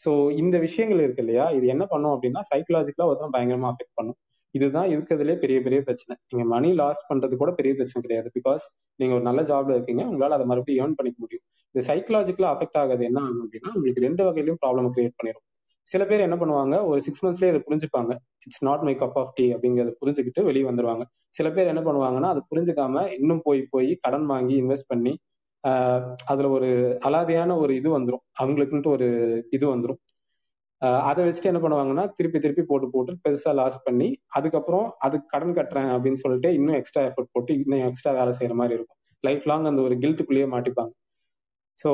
ஸோ இந்த விஷயங்கள் இருக்கு இல்லையா? இது என்ன பண்ணும் அப்படின்னா சைக்கலாஜிக்கலா ஒருத்தன் பயங்கரமா அஃபெக்ட் பண்ணும். இதுதான் இருக்கிறதுலே பெரிய பெரிய பிரச்சனை. நீங்க மணி லாஸ் பண்றது கூட பெரிய பிரச்சனை கிடையாது. பிகாஸ் நீங்க ஒரு நல்ல ஜாப்ல இருக்கீங்க உங்களால அதை மறுபடியும் ஏர்ன் பண்ணிக்க முடியும். இந்த சைக்கலாஜிக்கலா அஃபெக்ட் ஆகுது. என்ன ஆகும் அப்படின்னா உங்களுக்கு ரெண்டு வகையிலும் ப்ராப்ளம் கிரியேட் பண்ணிடும் சில பேர் என்ன பண்ணுவாங்க ஒரு சிக்ஸ் மந்த்ஸ்லேயே அதை புரிஞ்சுப்பாங்க. It's not my cup of tea அப்படிங்கிறத புரிஞ்சுக்கிட்டு வெளியே வந்துருவாங்க. சில பேர் என்ன பண்ணுவாங்கன்னா அதை புரிஞ்சுக்காம இன்னும் போய் போய் கடன் வாங்கி இன்வெஸ்ட் பண்ணி அதுல ஒரு அலாதியான ஒரு இது வந்துரும். அவங்களுக்குன்ட்டு ஒரு இது வந்துரும். ஆஹ் அதை வச்சுட்டு என்ன பண்ணுவாங்கன்னா திருப்பி திருப்பி போட்டு போட்டு பெருசா லாஸ் பண்ணி அதுக்கப்புறம் அதுக்கு கடன் கட்டுறேன் அப்படின்னு சொல்லிட்டு இன்னும் எக்ஸ்ட்ரா எஃபர்ட் போட்டு இன்னும் எக்ஸ்ட்ரா வேலை செய்யற மாதிரி இருக்கும். லைஃப் லாங் அந்த ஒரு கில்ட்டுக்குள்ளேயே மாட்டிப்பாங்க. ஸோ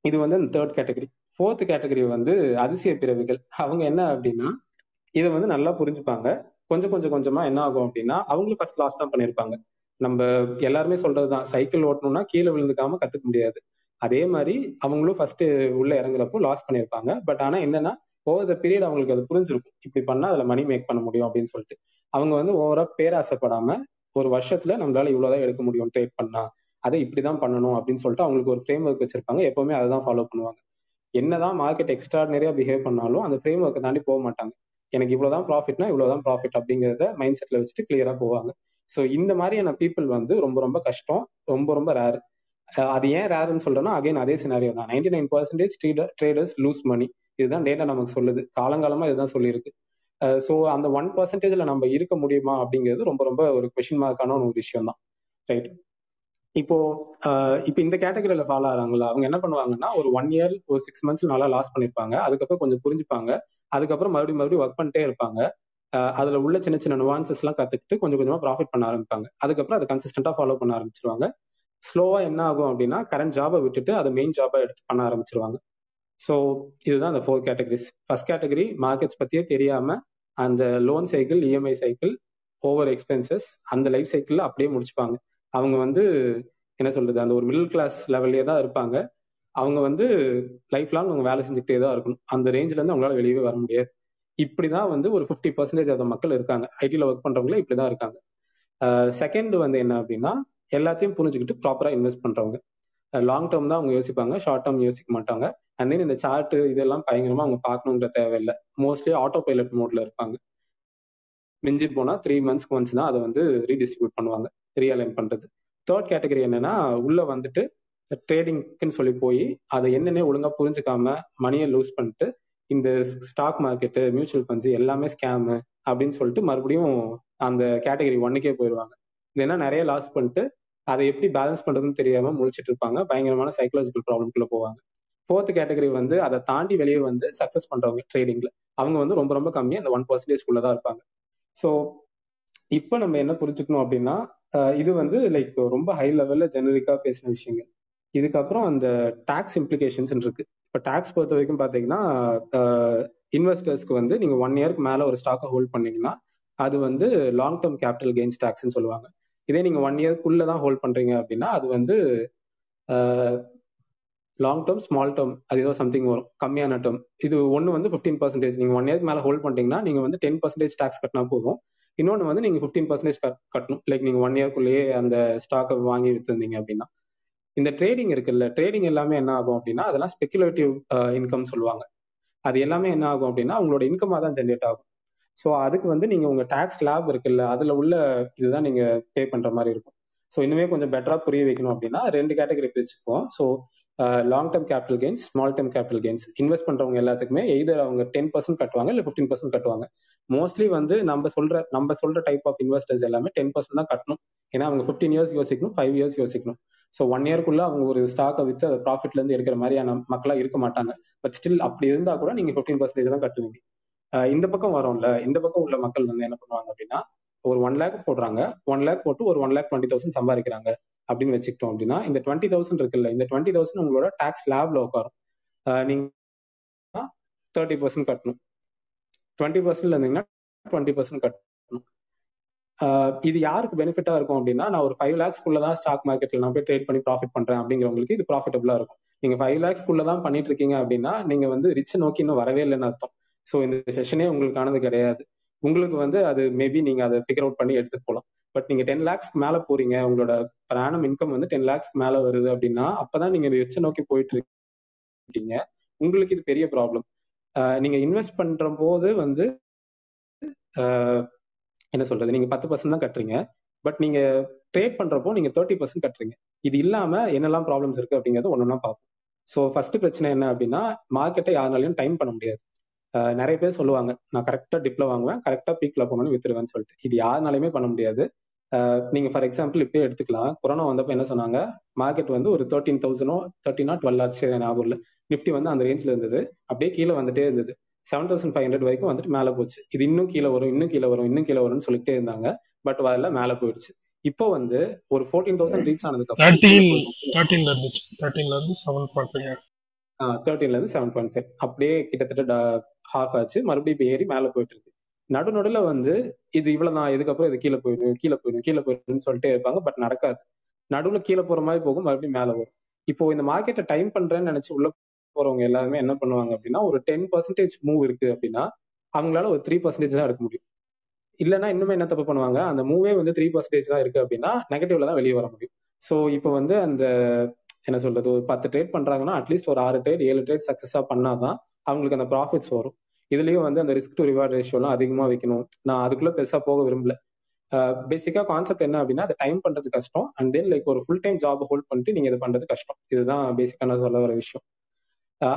இது வந்து அந்த தேர்ட் கேட்டகரி ஃபோர்த் கேட்டகரி வந்து அதிசய பிறவிகள். அவங்க என்ன அப்படின்னா இதை வந்து நல்லா புரிஞ்சுப்பாங்க. கொஞ்சம் கொஞ்சம் கொஞ்சமா என்ன ஆகும் அப்படின்னா அவங்களும் ஃபர்ஸ்ட் லாஸ் தான் பண்ணியிருப்பாங்க. நம்ம எல்லாருமே சொல்றதுதான். சைக்கிள் ஓட்டணும்னா கீழே விழுந்துக்காம கத்துக்க முடியாது. அதே மாதிரி அவங்களும் ஃபர்ஸ்ட் உள்ள இறங்குறப்போ லாஸ் பண்ணியிருப்பாங்க. பட் ஆனா என்னன்னா ஓவர் த பீரியட் அவங்களுக்கு அது புரிஞ்சிருக்கும். இப்படி பண்ணா அதுல மணி மேக் பண்ண முடியும் அப்படின்னு சொல்லிட்டு. அவங்க வந்து ஓவரா பேராசைப்படாம ஒரு வருஷத்துல நம்மளால இவ்வளவுதான் எடுக்க முடியும் ட்ரேட் பண்ணா அதை இப்படிதான் பண்ணணும் அப்படின்னு சொல்லிட்டு அவங்களுக்கு ஒரு ஃப்ரேம் ஒர்க் வச்சிருப்பாங்க. எப்பவுமே அதை தான் ஃபாலோ பண்ணுவாங்க. என்னதான் மார்க்கெட் எக்ஸ்ட்ராடனரியா பிஹேவ் பண்ணாலும் அந்த ஃப்ரேம் ஒர்க்கை தாண்டி போக மாட்டாங்க. எனக்கு இவ்வளவுதான் ப்ராஃபிட்னா இவ்வளவுதான் ப்ராஃபிட் அப்படிங்கிறத மைண்ட் செட்ல வச்சுட்டு கிளியரா போவாங்க. ஸோ இந்த மாதிரியான பீப்புள் வந்து ரொம்ப ரொம்ப கஷ்டம் ரொம்ப ரொம்ப ரேர் அது ஏன் ரேர்னு சொல்றேன்னா அகைன் அதே சினாரியோ தான். Ninety nine percentage traders lose money இதுதான் டேட்டா நமக்கு சொல்லுது. காலங்காலமா இதுதான் சொல்லியிருக்கு. ஸோ அந்த ஒன் பர்சன்டேஜ்ல நம்ம இருக்க முடியுமா அப்படிங்கிறது ரொம்ப ரொம்ப ஒரு கொஷின் மார்க்கான ஒரு விஷயம் தான். ரைட் இப்போ இப்போ இந்த கேட்டகரியில ஃபாலோ ஆகிறாங்களா அவங்க என்ன பண்ணுவாங்கன்னா ஒரு ஒன் இயர் ஒரு சிக்ஸ் மந்த்ஸ் நல்லா லாஸ் பண்ணிருப்பாங்க. அதுக்கப்புறம் கொஞ்சம் புரிஞ்சுப்பாங்க. அதுக்கப்புறம் மறுபடியும் மறுபடியும் ஒர்க் பண்ணிட்டே இருப்பாங்க. அதுல உள்ள சின்ன சின்ன நுவான்சஸ் எல்லாம் கத்துக்கிட்டு கொஞ்சம் கொஞ்சமா ப்ராஃபிட் பண்ண ஆரம்பிப்பாங்க. அதுக்கப்புறம் அதை கன்சிஸ்டன்டா ஃபாலோ பண்ண ஆரம்பிச்சிருவாங்க. ஸ்லோவா என்ன ஆகும் அப்படின்னா கரண்ட் ஜாபை விட்டுட்டு அதை மெயின் ஜாபா எடுத்து பண்ண ஆரம்பிச்சிருவாங்க. ஸோ இதுதான் அந்த four categories first category markets பத்தியே தெரியாம அந்த loan cycle EMI cycle over expenses அந்த லைஃப் சைக்கிள் அப்படியே முடிச்சுப்பாங்க. அவங்க வந்து என்ன சொல்றது அந்த ஒரு மிடில் கிளாஸ் லெவல்லே தான் இருப்பாங்க. அவங்க வந்து லைஃப் லாங் அவங்க வேலை செஞ்சுக்கிட்டே தான் இருக்கணும். அந்த ரேஞ்சில இருந்து அவங்களால வெளியவே வர முடியாது. இப்படிதான் வந்து ஒரு ஃபிஃப்டி பர்சன்டேஜ் ஆஃப் மக்கள் இருக்காங்க. ஐடியில் ஒர்க் பண்றவங்களே இப்படிதான் இருக்காங்க. செகண்ட் வந்து என்ன அப்படின்னா எல்லாத்தையும் புரிஞ்சுக்கிட்டு ப்ராப்பரா இன்வெஸ்ட் பண்றவங்க. லாங் டேர்ம் தான் அவங்க யோசிப்பாங்க ஷார்ட் டேர்ம் யோசிக்க மாட்டாங்க. அண்ட் தென் இந்த சார்ட் இதெல்லாம் பயங்கரமா அவங்க பார்க்கணுன்ற தேவையில்லை. மோஸ்ட்லி ஆட்டோ பைலட் மோட்ல இருப்பாங்க. மிஞ்சி போனா த்ரீ மந்த்ஸ்க்கு ஒன்ஸ் தான் அதை வந்து ரீடிஸ்ட்ரிபியூட் பண்ணுவாங்க ரீஅலைன் பண்றது. தேர்ட் கேட்டகரி என்னன்னா உள்ள வந்துட்டு ட்ரேடிங்க்குன்னு சொல்லி போய் அதை என்னென்ன ஒழுங்கா புரிஞ்சுக்காம மணியை லூஸ் பண்ணிட்டு இந்த ஸ்டாக் மார்க்கெட்டு மியூச்சுவல் ஃபண்ட்ஸ் எல்லாமே ஸ்கேமு அப்படின்னு சொல்லிட்டு மறுபடியும் அந்த கேட்டகரி ஒன்னுக்கே போயிடுவாங்க. இல்லைன்னா நிறைய லாஸ் பண்ணிட்டு அதை எப்படி பேலன்ஸ் பண்றதுன்னு தெரியாம முழிச்சிட்டு இருப்பாங்க. பயங்கரமான சைக்கலாஜிக்கல் ப்ராப்ளம்குள்ள போவாங்க. ஃபோர்த் கேட்டகரி வந்து அதை தாண்டி வெளியே வந்து சக்சஸ் பண்றவங்க ட்ரேடிங்ல அவங்க வந்து ரொம்ப ரொம்ப கம்மியா அந்த ஒன் பர்சன்டேஜ் தான் இருப்பாங்க. ஸோ இப்போ நம்ம என்ன புரிஞ்சுக்கணும் அப்படின்னா இது வந்து லைக் ரொம்ப ஹை லெவல்ல ஜெனரிக்கா பேசின விஷயங்கள். இதுக்கப்புறம் அந்த டாக்ஸ் இம்ப்ளிகேஷன்ஸ் இருக்கு. இப்போ டாக்ஸ் பொறுத்த வரைக்கும் பார்த்தீங்கன்னா இன்வெஸ்டர்ஸ்க்கு வந்து நீங்கள் ஒன் இயர்க்கு மேலே ஒரு ஸ்டாக்கை ஹோல்ட் பண்ணீங்கன்னா அது வந்து லாங் டேர்ம் கேபிட்டல் கெயின்ஸ் டாக்ஸ்ன்னு சொல்லுவாங்க. இதே நீங்கள் ஒன் இயர்க்குள்ளே தான் ஹோல்ட் பண்ணுறீங்க அப்படின்னா அது வந்து லாங் டேர்ம் ஸ்மால் டேர்ம் அது ஏதோ சம்திங் வரும் கம்மியான டேர்ம் இது ஒன்று வந்து ஃபிஃப்டீன் பர்சன்டேஜ் நீங்கள் ஒன் இயர்க்கு மேலே ஹோல்ட் பண்ணிட்டீங்கன்னா நீங்கள் வந்து டென் பர்சன்டேஜ் டேக்ஸ் கட்டினா போதும். இன்னொன்று வந்து நீங்கள் ஃபிஃப்டீன் பர்சன்டேஜ் கட்டணும். லைக் நீங்கள் ஒன் இயர்க்குள்ளேயே அந்த ஸ்டாக்கை வாங்கி வித்துருந்தீங்க அப்படின்னா. இந்த ட்ரேடிங் இருக்குல்ல ட்ரேடிங் எல்லாமே என்ன ஆகும் அப்படின்னா அதெல்லாம் ஸ்பெக்குலேட்டிவ் இன்கம் சொல்லுவாங்க. அது எல்லாமே என்ன ஆகும் அப்படின்னா உங்களோட இன்கமாக தான் ஜென்ரேட் ஆகும். ஸோ அதுக்கு வந்து நீங்க உங்க டேக்ஸ் லேப் இருக்குல்ல அதுல உள்ள இதுதான் நீங்க பே பண்ற மாதிரி இருக்கும். ஸோ இன்னுமே கொஞ்சம் பெட்டரா புரிய வைக்கணும் அப்படின்னா ரெண்டு category பிரிச்சுக்குவோம். So long term capital gains small term capital gains invest பண்றவங்க எல்லாத்துக்குமே எய்தர் அவங்க டென் பர்சன்ட் கட்டுவாங்க இல்லை ஃபிஃப்டீன் பர்சன்ட் கட்டுவாங்க. மோஸ்ட்லி வந்து நம்ம சொல்ற நம்ம சொல்ற டைப் ஆஃப் இன்வெஸ்டர்ஸ் எல்லாமே டென் பர்சன்ட் தான் கட்டணும். ஏன்னா அவங்க ஃபிஃப்டீன் இயர்ஸ் யோசிக்கணும் ஃபைவ் இயர்ஸ் யோசிக்கணும். ஸோ ஒன் இயர்க்குள்ள அவங்க ஒரு ஸ்டாக்கை வித்து அதை ப்ராஃபிட்ல இருந்து எடுக்கிற மாதிரியான மக்களா இருக்க மாட்டாங்க. பட் ஸ்டில் அப்படி இருந்தா கூட நீங்க ஃபிஃப்டீன் பர்சன்டேஜ் தான் கட்டுவீங்க. இந்த பக்கம் வரும்ல இந்த பக்கம் உள்ள மக்கள் வந்து என்ன பண்ணுவாங்க அப்படின்னா ஒரு ஒன் லேக் போடுறாங்க. ஒன் லேக் போட்டு ஒரு ஒன் லேக் டுவெண்ட்டி தௌசண்ட் சம்பாதிக்கிறாங்க. அப்படின்னு வச்சுக்கிட்டோம் அப்படின்னா இந்த டுவெண்ட்டி தௌசண்ட் இருக்குல்ல இந்த டுவெண்ட்டி தௌசண்ட் உங்களோட டாக்ஸ் லேப்ல உட்காரும். நீங்க தேர்ட்டி பர்சன்ட் கட்டணும். டுவெண்ட்டி பர்சன்ட்ல இருந்தீங்கன்னா டுவெண்ட்டி பர்சன்ட் கட்டணும். இது யாருக்கு பெனிஃபிட்டா இருக்கும் அப்படின்னா நான் ஒரு ஃபைவ் லேக்ஸ்க்குள்ள தான் ஸ்டாக் மார்க்கெட்ல நான் போய் ட்ரேட் பண்ணி ப்ராஃபிட் பண்றேன் அப்படிங்கிறவங்களுக்கு இது ப்ராஃபிட்டபிளா இருக்கும். நீங்க ஃபைவ் லேக்ஸ்க்குள்ள தான் பண்ணிட்டு இருக்கீங்க அப்படின்னா நீங்க வந்து ரிச் நோக்கி இன்னும் வரவே இல்லைன்னு அர்த்தம். ஸோ இந்த செஷனே உங்களுக்கானது கிடையாது. உங்களுக்கு வந்து அது மேபி நீங்க அதை ஃபிகர் அவுட் பண்ணி எடுத்துட்டு போகலாம். பட் நீங்க டென் லேக்ஸ்க்கு மேல போறீங்க உங்களோட பிராணம் இன்கம் வந்து டென் லேக்ஸ் மேல வருது அப்படின்னா அப்பதான் நீங்க ரிச்ச நோக்கி போயிட்டு இருக்கீங்க. உங்களுக்கு இது பெரிய ப்ராப்ளம் நீங்க இன்வெஸ்ட் பண்ற போது வந்து என்ன சொல்றது? நீங்க பத்து பர்சன்ட் தான் கட்டுறீங்க. பட் நீங்க ட்ரேட் பண்றப்போ நீங்க தேர்ட்டி பர்சன்ட் கட்டுறீங்க. இது இல்லாம என்னெல்லாம் ப்ராப்ளம்ஸ் இருக்கு அப்படிங்கறது ஒன்னொன்னா பார்ப்போம். ஸோ ஃபர்ஸ்ட் பிரச்சனை என்ன அப்படின்னா மார்க்கெட்டை யாருனாலையும் டைம் பண்ண முடியாது. நிறைய பேர் சொல்லுவாங்க நான் கரெக்டா டிப்ல வாங்குவேன் கரெக்டா பீக்ல போகணும்னு வித்துருவேன்னு சொல்லிட்டு. இது யாருனாலுமே பண்ண முடியாது. நீங்க ஃபார் எக்ஸாம்பிள் இப்பயே எடுத்துக்கலாம். கொரோனா வந்தப்ப என்ன சொன்னாங்க? மார்க்கெட் வந்து ஒரு தேர்ட்டீன் தௌசண்டோ தேர்ட்டினா டுவெல் ஆச்சு ஞாபகம் இல்லை. நிஃப்டி வந்து அந்த ரேஞ்சில் இருந்தது. அப்படியே கீழே வந்துட்டே இருந்தது. செவன் தௌசண்ட் ஃபைவ் ஹண்ட்ரட் வரைக்கும் வந்துட்டு மேலே போச்சு. இது இன்னும் கீழே வரும் இன்னும் கீழே வரும் இன்னும் கீழே வரும்னு சொல்லிட்டே இருந்தாங்க. பட் வரல மேலே போயிடுச்சு. இப்போ வந்து ஒரு ஃபோர்டீன் தௌசண்ட் ரீச் ஆனதுக்கு தேர்ட்டீன்ல இருந்து செவன் பாயிண்ட் ஃபைவ் அப்படியே கிட்டத்தட்ட ஹாஃப் ஆச்சு. மறுபடியும் இப்போ ஏறி மேலே போயிட்டு இருக்கு. நடு நடுல வந்து இது இவ்வளவுதான் இதுக்கப்புறம் இது கீழே போயிடும் கீழே போயிடும் கீழே போயிடும்னு சொல்லிட்டே இருப்பாங்க பட் நடக்காது. நடுவுல கீழே போற மாதிரி போகும் மறுபடியும் மேலே வரும். இப்போ இந்த மார்க்கெட்டை டைம் பண்றேன்னு நினைச்சு உள்ள போறவங்க எல்லாருமே என்ன பண்ணுவாங்க அப்படின்னா ஒரு டென் பர்சன்டேஜ் மூவ் இருக்கு அப்படின்னா அவங்களால ஒரு த்ரீ பர்சன்டேஜ் தான் எடுக்க முடியும். இல்லைன்னா இன்னுமே என்ன தப்பு பண்ணுவாங்க? அந்த மூவே வந்து த்ரீ பர்சன்டேஜ் தான் இருக்கு அப்படின்னா நெகட்டிவ்ல தான் வெளியே வர முடியும். ஸோ இப்போ வந்து அந்த என்ன சொல்றது ஒரு பத்து ட்ரேட் பண்றாங்கன்னா அட்லீஸ்ட் ஒரு ஆறு ட்ரேட் ஏழு ட்ரேட் சக்சஸா பண்ணாதான் அவங்களுக்கு அந்த ப்ராஃபிட்ஸ் வரும். இதுலயும் வந்து அந்த ரிஸ்க் டு ரிவார்ட் ரேஷியோலாம் அதிகமா வைக்கணும். நான் அதுக்குள்ள பெருசா போக விரும்பல. பேசிக்கா கான்செப்ட் என்ன அப்படின்னா அதை டைம் பண்றது கஷ்டம். அண்ட் தென் லைக் ஒரு ஃபுல் டைம் ஜாப் ஹோல்ட் பண்ணிட்டு நீங்க இது பண்றது கஷ்டம். இதுதான் பேசிக்கா நான் சொல்ல வர விஷயம்.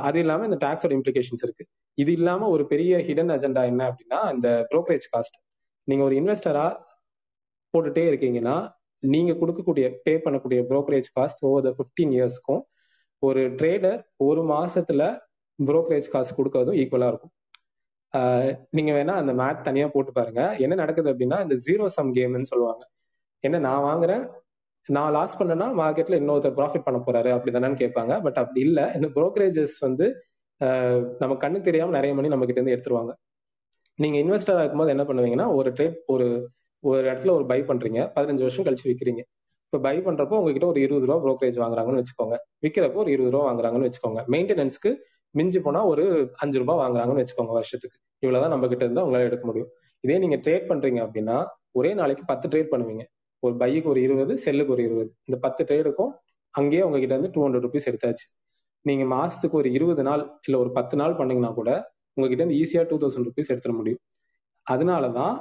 அது இல்லாம இந்த டாக்ஸோட இம்ப்ளிகேஷன்ஸ் இருக்கு. இது இல்லாம ஒரு பெரிய ஹிடன் அஜெண்டா என்ன அப்படின்னா இந்த ப்ரோக்கரேஜ் காஸ்ட் நீங்க ஒரு இன்வெஸ்டரா போட்டுட்டே இருக்கீங்கன்னா நீங்க கொடுக்கக்கூடிய பே பண்ணக்கூடிய brokerage cost over the fifteen இயர்ஸ்க்கும் ஒரு ட்ரேடர் ஒரு மாசத்துல ப்ரோக்கரேஜ் காசு கொடுக்கறதும் ஈக்குவலா இருக்கும். நீங்க வேணா அந்த மேத் தனியா போட்டு பாருங்க. என்ன நடக்குது அப்படின்னா இந்த ஜீரோ சம் கேம்னு சொல்லுவாங்க. என்ன நான் வாங்குறேன் நான் லாஸ் பண்ணனா மார்க்கெட்ல இன்னொருத்தர் ப்ராஃபிட் பண்ண போறாரு அப்படிதானு கேட்பாங்க. பட் அப்படி இல்லை. இந்த ப்ரோக்கரேஜஸ் வந்து நம்ம கண்ணு தெரியாம நிறைய மணி நம்ம கிட்ட இருந்து எடுத்துருவாங்க. நீங்க இன்வெஸ்டர் இருக்கும்போது என்ன பண்ணுவீங்கன்னா ஒரு ட்ரேட் ஒரு ஒரு இடத்துல ஒரு பை பண்றீங்க பதினஞ்சு வருஷம் கழிச்சு விற்கிறீங்க இப்போ பை பண்றப்போ உங்ககிட்ட ஒரு இருபது ரூபா ப்ரோக்கரேஜ் வாங்குறாங்கன்னு வச்சுக்கோங்க. விற்கிறப்போ ஒரு இருபது ரூபா வாங்குறாங்கன்னு வச்சுக்கோங்க. மெயின்டெனன்ஸ்க்கு மிஞ்சி போனா ஒரு அஞ்சு ரூபாய் வாங்குறாங்கன்னு வச்சுக்கோங்க வருஷத்துக்கு. இவ்வளவுதான் நம்ம கிட்ட இருந்தா உங்களால எடுக்க முடியும். இதே நீங்க ட்ரேட் பண்றீங்க அப்படின்னா ஒரே நாளைக்கு பத்து ட்ரேட் பண்ணுவீங்க. ஒரு பைக்கு ஒரு இருபது செல்லுக்கு ஒரு இருபது. இந்த பத்து ட்ரேடுக்கும் அங்கேயே உங்ககிட்ட இருந்து டூ ஹண்ட்ரட் ருபீஸ் எடுத்தாச்சு. நீங்க மாசத்துக்கு ஒரு இருபது நாள் இல்ல ஒரு பத்து நாள் பண்ணீங்கன்னா கூட உங்ககிட்ட இருந்து ஈஸியா டூ தௌசண்ட் ருபீஸ் எடுத்துட முடியும். அதனாலதான்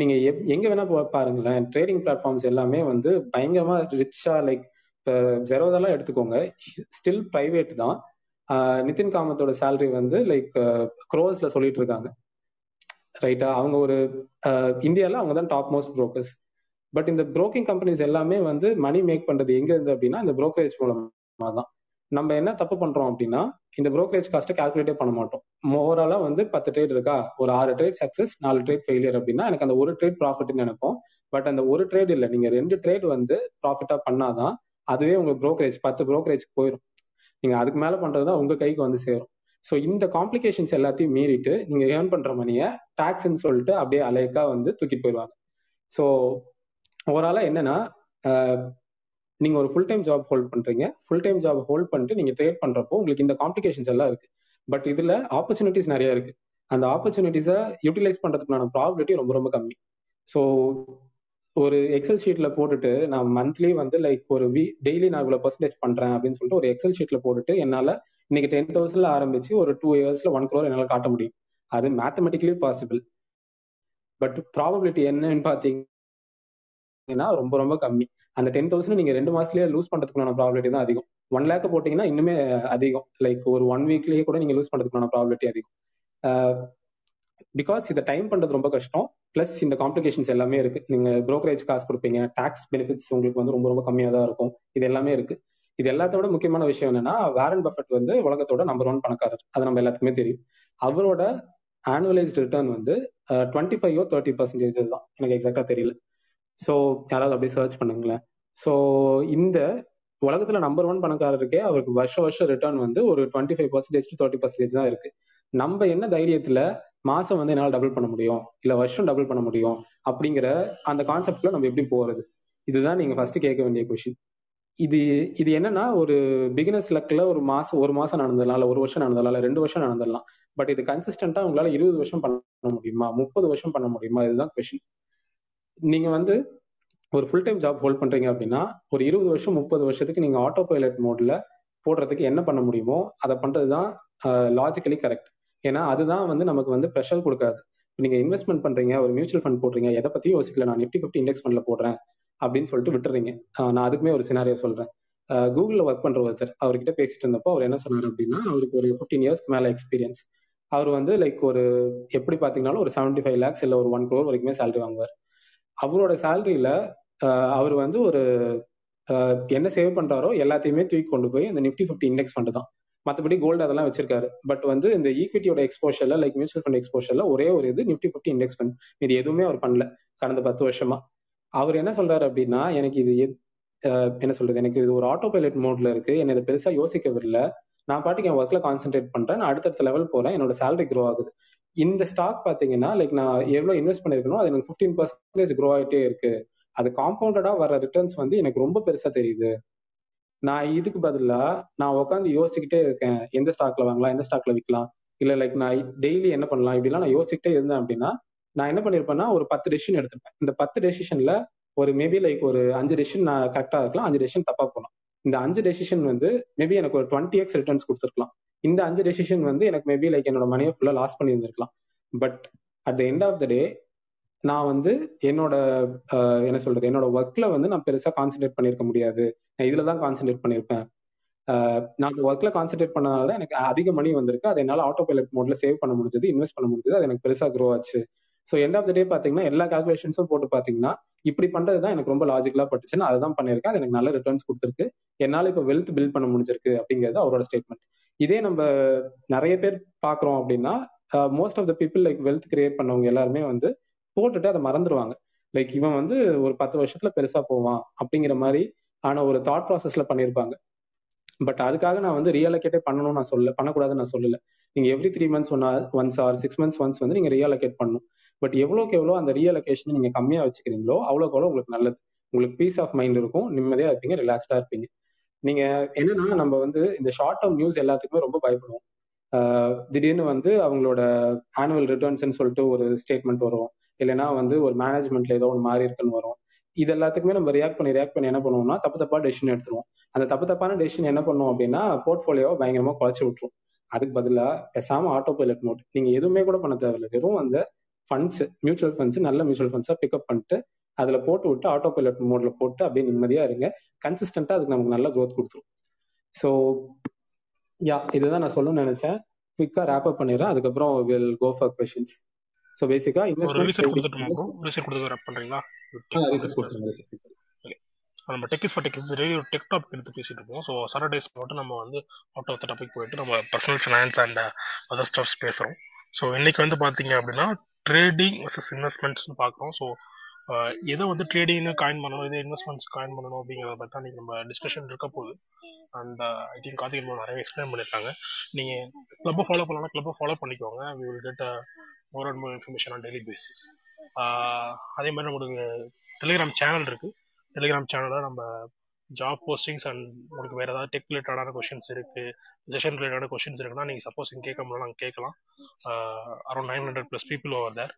நீங்க எங்க வேணா பாருங்களேன். ட்ரேடிங் பிளாட்ஃபார்ம்ஸ் எல்லாமே வந்து பயங்கரமா ரிச்சா லைக் இப்போ ஜெரோதெல்லாம் எடுத்துக்கோங்க. ஸ்டில் பிரைவேட் தான். நிதின் காமத்தோட சேலரி வந்து லைக் க்ரோஸ்ல சொல்லிட்டு இருக்காங்க. ரைட்டா அவங்க ஒரு இந்தியாவில் அவங்க தான் டாப் மோஸ்ட் ப்ரோக்கர்ஸ் பட் இந்த புரோக்கிங் கம்பெனிஸ் எல்லாமே வந்து மணி மேக் பண்றது எங்க இருந்து அப்படின்னா இந்த புரோக்கரேஜ் மூலமா தான். நம்ம என்ன தப்பு பண்றோம் அப்படின்னா இந்த ப்ரோக்கரேஜ் காஸ்ட்டை கால்குலேட்டே பண்ண மாட்டோம். ஓவராலா வந்து பத்து ட்ரேட் இருக்கா? ஒரு ஆறு ட்ரேட் சக்சஸ் நாலு ட்ரேட் ஃபெயிலியர் அப்படின்னா எனக்கு அந்த ஒரு ட்ரேட் ப்ராஃபிட்னு நினைப்போம். பட் அந்த ஒரு ட்ரேட் இல்லை. நீங்க ரெண்டு ட்ரேட் வந்து ப்ராஃபிட்டா பண்ணாதான் அதுவே உங்க ப்ரோக்கரேஜ் பத்து ப்ரோக்கரேஜ் போயிடும் நீங்க அதுக்கு மேல பண்றதுதான் உங்க கைக்கு வந்து சேரும். ஸோ இந்த காம்ப்ளிகேஷன்ஸ் எல்லாத்தையும் மீறிட்டு நீங்க ஏர்ன் பண்ற மணியை டாக்ஸ்ன்னு சொல்லிட்டு அப்படியே அலைக்கா வந்து தூக்கிட்டு போயிடுவாங்க. ஸோ ஓவராலா என்னன்னா நீங்க ஒரு ஃபுல் டைம் ஜாப் ஹோல்ட் பண்றீங்க. ஃபுல் டைம் ஜாப் ஹோல்ட் பண்ணிட்டு நீங்க ட்ரேட் பண்றப்போ உங்களுக்கு இந்த காம்ப்ளிகேஷன்ஸ் எல்லாம் இருக்கு. பட் இதுல ஆப்பர்ச்சுனிட்டிஸ் நிறைய இருக்கு. அந்த ஆப்பர்ச்சுனிட்டிஸை யூட்டிலைஸ் பண்றதுக்கான ப்ராபிலிட்டி ரொம்ப ரொம்ப கம்மி. ஸோ ஒரு எக்ஸல் ஷீட்ல போட்டுட்டு நான் மந்த்லி வந்து லைக் ஒரு வீ டெய்லி நான் இவ்வளவு பர்சன்டேஜ் பண்றேன் அப்படின்னு சொல்லிட்டு ஒரு எக்ஸல் ஷீட்ல போட்டுட்டு என்னால இன்னைக்கு டென் தௌசண்ட்ல ஆரம்பிச்சு ஒரு டூ இயர்ஸ்ல ஒன் க்ரோர் என்னால காட்ட முடியும். அது மேத்தமெட்டிக்கலி பாசிபிள் பட் ப்ராபபிலிட்டி என்னன்னு பாத்தீங்கன்னா ரொம்ப ரொம்ப கம்மி. அந்த டென் தௌசண்ட் நீங்க ரெண்டு மாசத்துலயே லூஸ் பண்றதுக்கான ப்ராபிலிட்டி தான் அதிகம். ஒன் லேக் போட்டீங்கன்னா இன்னுமே அதிகம். லைக் ஒரு ஒன் வீக்லயே கூட நீங்க லூஸ் பண்றதுக்கான ப்ராபிலிட்டி அதிகம். பிகாஸ் இதை டைம் பண்றது ரொம்ப கஷ்டம். பிளஸ் இந்த காம்ப்ளிகேஷன்ஸ் எல்லாமே இருக்கு. நீங்க ப்ரோக்கரேஜ் காசு கொடுப்பீங்க. டாக்ஸ் பெனிஃபிட்ஸ் உங்களுக்கு வந்து ரொம்ப ரொம்ப கம்மியா தான் இருக்கும். இது எல்லாமே இருக்கு. இது எல்லாத்தோட முக்கியமான விஷயம் என்னன்னா வேரன் பஃபட் வந்து உலகத்தோட நம்பர் ஒன் பணக்காரர். அது நம்ம எல்லாத்துக்குமே தெரியும். அவரோட ஆனுவலைஸ்ட் ரிட்டர்ன் வந்து டுவெண்ட்டி ஃபைவ் தேர்ட்டி பர்சன்டேஜ் தான். எனக்கு எக்ஸாக்டா தெரியல. ஸோ யாராவது அப்படியே சர்ச் பண்ணுங்களேன். ஸோ இந்த உலகத்துல நம்பர் ஒன் பணக்காரருக்கே அவருக்கு வருஷம் வருஷம் ரிட்டர்ன் வந்து ஒரு twenty five percentage to thirty percentage தான் இருக்கு. நம்ம என்ன தைரியத்துல மாசம் வந்து என்னால் டபுள் பண்ண முடியும்? இல்ல வருஷம் டபுள் பண்ண முடியும்? அப்படிங்கிற அந்த கான்செப்ட்ல நம்ம எப்படி போறது? இதுதான் நீங்க ஃபர்ஸ்ட் கேட்க வேண்டிய கொஷின் இது இது என்னன்னா ஒரு பிகினர்ஸ் லக்ல ஒரு மாசம் ஒரு மாசம் நடந்ததுலாம் இல்ல ஒரு வருஷம் நடந்தலாம் இல்ல ரெண்டு வருஷம் நடந்துடலாம். பட் இது கன்சிஸ்டன்டா உங்களால இருபது வருஷம் பண்ண முடியுமா? முப்பது வருஷம் பண்ண முடியுமா? இதுதான் கொஷின் நீங்க வந்து ஒரு ஃபுல் டைம் ஜாப் ஹோல்ட் பண்றீங்க அப்படின்னா ஒரு இருபது வருஷம் முப்பது வருஷத்துக்கு நீங்க ஆட்டோ பைலட் மோட்ல போடுறதுக்கு என்ன பண்ண முடியுமோ அதை பண்றதுதான் லாஜிக்கலி கரெக்ட் ஏன்னா அதுதான் வந்து நமக்கு வந்து ப்ரெஷர் கொடுக்காது. நீங்க இன்வெஸ்ட்மெண்ட் பண்றீங்க ஒரு மியூச்சுவல் ஃபண்ட் போடுறீங்க எதை பத்தியும் யோசிக்கல நான் நிஃப்டி ஃபிஃப்டி இண்டெக்ஸ் ஃபண்ட்ல போடுறேன் அப்படின்னு சொல்லிட்டு விட்டுறீங்க. நான் அதுக்குமே ஒரு சினாரியோ சொல்றேன். கூகுளில் ஒர்க் பண்ற ஒருத்தர் அவர்கிட்ட பேசிட்டு இருந்தப்போ அவர் என்ன சொன்னார் அப்படின்னா அவருக்கு ஒரு ஃபிஃப்டீன் இயர்ஸ்க்கு மேல எக்ஸ்பீரியன்ஸ் அவர் வந்து லைக் ஒரு எப்படி பாத்தீங்கன்னாலும் ஒரு செவன்டி ஃபைவ் லேக்ஸ் இல்ல ஒரு ஒன் க்ரோர் வரைக்குமே சேலரி வாங்குவார். அவரோட சேலரியில அவர் வந்து ஒரு என்ன சேவ் பண்றாரோ எல்லாத்தையுமே தூக்கி கொண்டு போய் இந்த நிஃப்டி ஃபிஃப்டி இண்டெக்ஸ் ஃபண்ட் தான். மற்றபடி கோல்டு அதெல்லாம் வச்சிருக்காரு. பட் வந்து இந்த ஈக்விட்டியோட எக்ஸ்போஷர்ல லைக் மியூச்சுவல் ஃபண்ட் எக்ஸ்போஷர்ல ஒரே ஒரு இது நிஃப்டி ஃபிஃப்டி இண்டெக்ஸ் ஃபண்ட். இது எதுவுமே அவர் பண்ணல கடந்த பத்து வருஷமா. அவர் என்ன சொல்றாரு அப்படின்னா எனக்கு இது ஆஹ் என்ன சொல்றது? எனக்கு இது ஒரு ஆட்டோ பைலட் மோட்ல இருக்கு. என்ன இதை பெருசா யோசிக்க விடல நான் பாட்டுக்கு என் ஒர்க்ல கான்சென்ட்ரேட் பண்றேன். நான் அடுத்தடுத்த லெவல் போறேன். என்னோட சேலரி க்ரோ ஆகுது. இந்த ஸ்டாக் பாத்தீங்கன்னா லைக் நான் எவ்வளவு இன்வெஸ்ட் பண்ணிருக்கணும் அது எனக்கு ஃபிஃப்டீன் பர்சன்டேஜ் க்ரோ ஆகிட்டே இருக்கு. அது காம்பவுண்டடா வர ரிட்டர்ன்ஸ் வந்து எனக்கு ரொம்ப பெருசா தெரியுது. நான் இதுக்கு பதிலா நான் உட்காந்து யோசிச்சுக்கிட்டே இருக்கேன். எந்த ஸ்டாக்ல வாங்கலாம் எந்த ஸ்டாக்ல விற்கலாம் இல்ல லைக் நான் டெய்லி என்ன பண்ணலாம்? இப்படிலாம் நான் யோசிச்சுட்டே இருந்தேன் அப்படின்னா நான் என்ன பண்ணிருப்பேன்னா ஒரு பத்து டெசிஷன் எடுத்திருப்பேன். இந்த பத்து டெசிஷன்ல ஒரு மேபி லைக் ஒரு அஞ்சு டெசிஷன் நான் கரெக்டா இருக்கலாம் அஞ்சு டெசிஷன் தப்பா போகலாம். இந்த அஞ்சு டெசிஷன் வந்து மேபி எனக்கு ஒரு டுவெண்ட்டி எக்ஸ் ரிட்டர்ன்ஸ் கொடுத்துருக்கலாம். இந்த அஞ்சு டெசிஷன் வந்து எனக்கு மேபி லைக் என்னோட மணியை ஃபுல்லா loss பண்ணியிருந்திருக்கலாம். But at the end of the day நான் வந்து என்னோட என்ன சொல்றது என்னோட ஒர்க்ல வந்து நான் பெருசா கான்சென்ட்ரேட் பண்ணிருக்க முடியாது. நான் இதுல தான் கான்சென்ட்ரேட் பண்ணிருப்பேன் ஆஹ், நான் ஒர்க்ல கான்சென்ட்ரேட் பண்ணனால தான் எனக்கு அதிக மணி வந்திருக்கு. அதை என்னால ஆட்டோ பைலட் மோட்ல சேவ் பண்ண முடிஞ்சது இன்வெஸ்ட் பண்ண முடிஞ்சது அது எனக்கு பெருசா க்ரோ ஆச்சு. So end of the day பாத்தீங்கன்னா எல்லா கால்குலேஷன்ஸும் போட்டு பாத்தீங்கன்னா இப்படி பண்றது தான் எனக்கு ரொம்ப லாஜிக்கலா பட்டுச்சுன்னு அதை தான் பண்ணியிருக்கேன். அது எனக்கு நல்ல ரிட்டர்ன்ஸ் கொடுத்துருக்கு. என்னால இப்போ வெல்த் பில்ட் பண்ண முடிஞ்சிருக்கு அப்படிங்கிறது அவரோட ஸ்டேட்மெண்ட் இதே நம்ம நிறைய பேர் பாக்குறோம் அப்படின்னா most of the people like wealth create பண்ணவங்க எல்லாருமே வந்து போட்டுட்டு அதை மறந்துடுவாங்க லைக் இவன் வந்து ஒரு பத்து வருஷத்துல பெருசா போவான் அப்படிங்கிற மாதிரி ஆன ஒரு தாட் ப்ராசஸ்ல பண்ணியிருப்பாங்க பட் அதுக்காக நான் வந்து ரீஅலோகேட்டே பண்ணணும்னு நான் சொல்ல பண்ணக்கூடாதுன்னு நான் சொல்லல. நீங்க every three months one once or six months once வந்து நீங்க ரீஅலோகேட் பண்ணணும். பட் எவ்வளோக்கு எவ்வளோ அந்த ரீஅலோகேஷன் நீங்க கம்மியா வச்சுக்கிறீங்களோ அவ்வளோக்கு அவ்வளோ உங்களுக்கு நல்லது. உங்களுக்கு பீஸ் ஆஃப் மைண்ட் இருக்கும். நிம்மதியா இருப்பீங்க. ரிலாக்ஸ்டா இருப்பீங்க. நீங்க என்னன்னா நம்ம வந்து இந்த ஷார்ட் டேர்ம் நியூஸ் எல்லாத்துக்குமே ரொம்ப பயப்படுவோம். திடீர்னு வந்து அவங்களோட ஆனுவல் ரிட்டர்ன்ஸ்னு சொல்லிட்டு ஒரு ஸ்டேட்மெண்ட் வரும். இல்லைன்னா வந்து ஒரு மேனேஜ்மெண்ட்ல ஏதோ ஒன்று மாறி இருக்குன்னு வரும். இது எல்லாத்துக்குமே நம்ம ரியாக்ட் பண்ணி ரியாக்ட் பண்ணி என்ன பண்ணுவோம்னா தப்பு தப்பா டெசிஷன் எடுத்துருவோம். அந்த தப்பு தப்பான டெசிஷன் என்ன பண்ணுவோம் அப்படின்னா போர்ட்ஃபோலியோவை பயங்கரமா குறைச்சி விட்டுரும். அதுக்கு பதிலா பேசாம ஆட்டோ பைலட் மோட் நீங்க எதுவுமே கூட பண்ண தேவையில்லை. வெறும் அந்த ஃபண்ட்ஸ் மியூச்சுவல் ஃபண்ட்ஸ் நல்ல மியூச்சுவல் ஃபண்ட்ஸா பிக்கப் பண்ணிட்டு அதுல போட்டு விட்டு ஆட்டோ பைலட் மோட்ல போட்டு அப்படியே நிம்மதியா இருங்க. கன்சிஸ்டன்டா அதுக்கு நமக்கு நல்ல growth கொடுத்துரும். ஸோ யா இதுதான் நான் சொல்லணும்னு நினைச்சேன். குவிக்கா ரேப் அப் பண்ணிடுறேன். அதுக்கப்புறம் will go for questions so பேசிக்கா இன்வெஸ்ட்மெண்ட். நம்ம tech is for tech is radio tech topic எடுத்து பேசிட்டு இருக்கோம். ஸோ சாட்டர்டேஸ் மட்டும் நம்ம வந்து அவுட் ஆஃப் த டாபிக் போயிட்டு நம்ம personal finance and other stuffs பேசுறோம். ஸோ இன்னைக்கு வந்து பாத்தீங்க அப்படின்னா ட்ரேடிங் வர்சஸ் இன்வெஸ்ட்மெண்ட்ஸ்னு பார்க்குறோம். ஸோ எதை வந்து ட்ரேடிங்னு காயின் பண்ணணும் எது இன்வெஸ்ட்மெண்ட்ஸ் காயின் பண்ணணும் அப்படிங்கிறத பற்றி தான் நம்ம டிஸ்கஷன் இருக்க போகுது. And I think Karthigai ma'am நிறைய எக்ஸ்பிளைன் பண்ணியிருக்காங்க. நீங்கள் கிளப்பை ஃபாலோ பண்ணலாம் கிளப்பை ஃபாலோ பண்ணிக்கோங்க. We will get more and more information on daily basis அதே மாதிரி நம்மளுக்கு டெலிகிராம் சேனல் இருக்கு. டெலிகிராம் சேனலில் நம்ம ஜாப் போஸ்டிங்ஸ் அண்ட் உங்களுக்கு வேற ஏதாவது டெக் ரிலேட்டடான கொஷின்ஸ் இருக்கு செஷன் ரிலேட்டடான கொஷின்ஸ் இருக்குன்னா நீங்கள் சப்போஸ் இங்கே கேட்க முடியல நாங்கள் கேட்கலாம். Around nine hundred plus people over there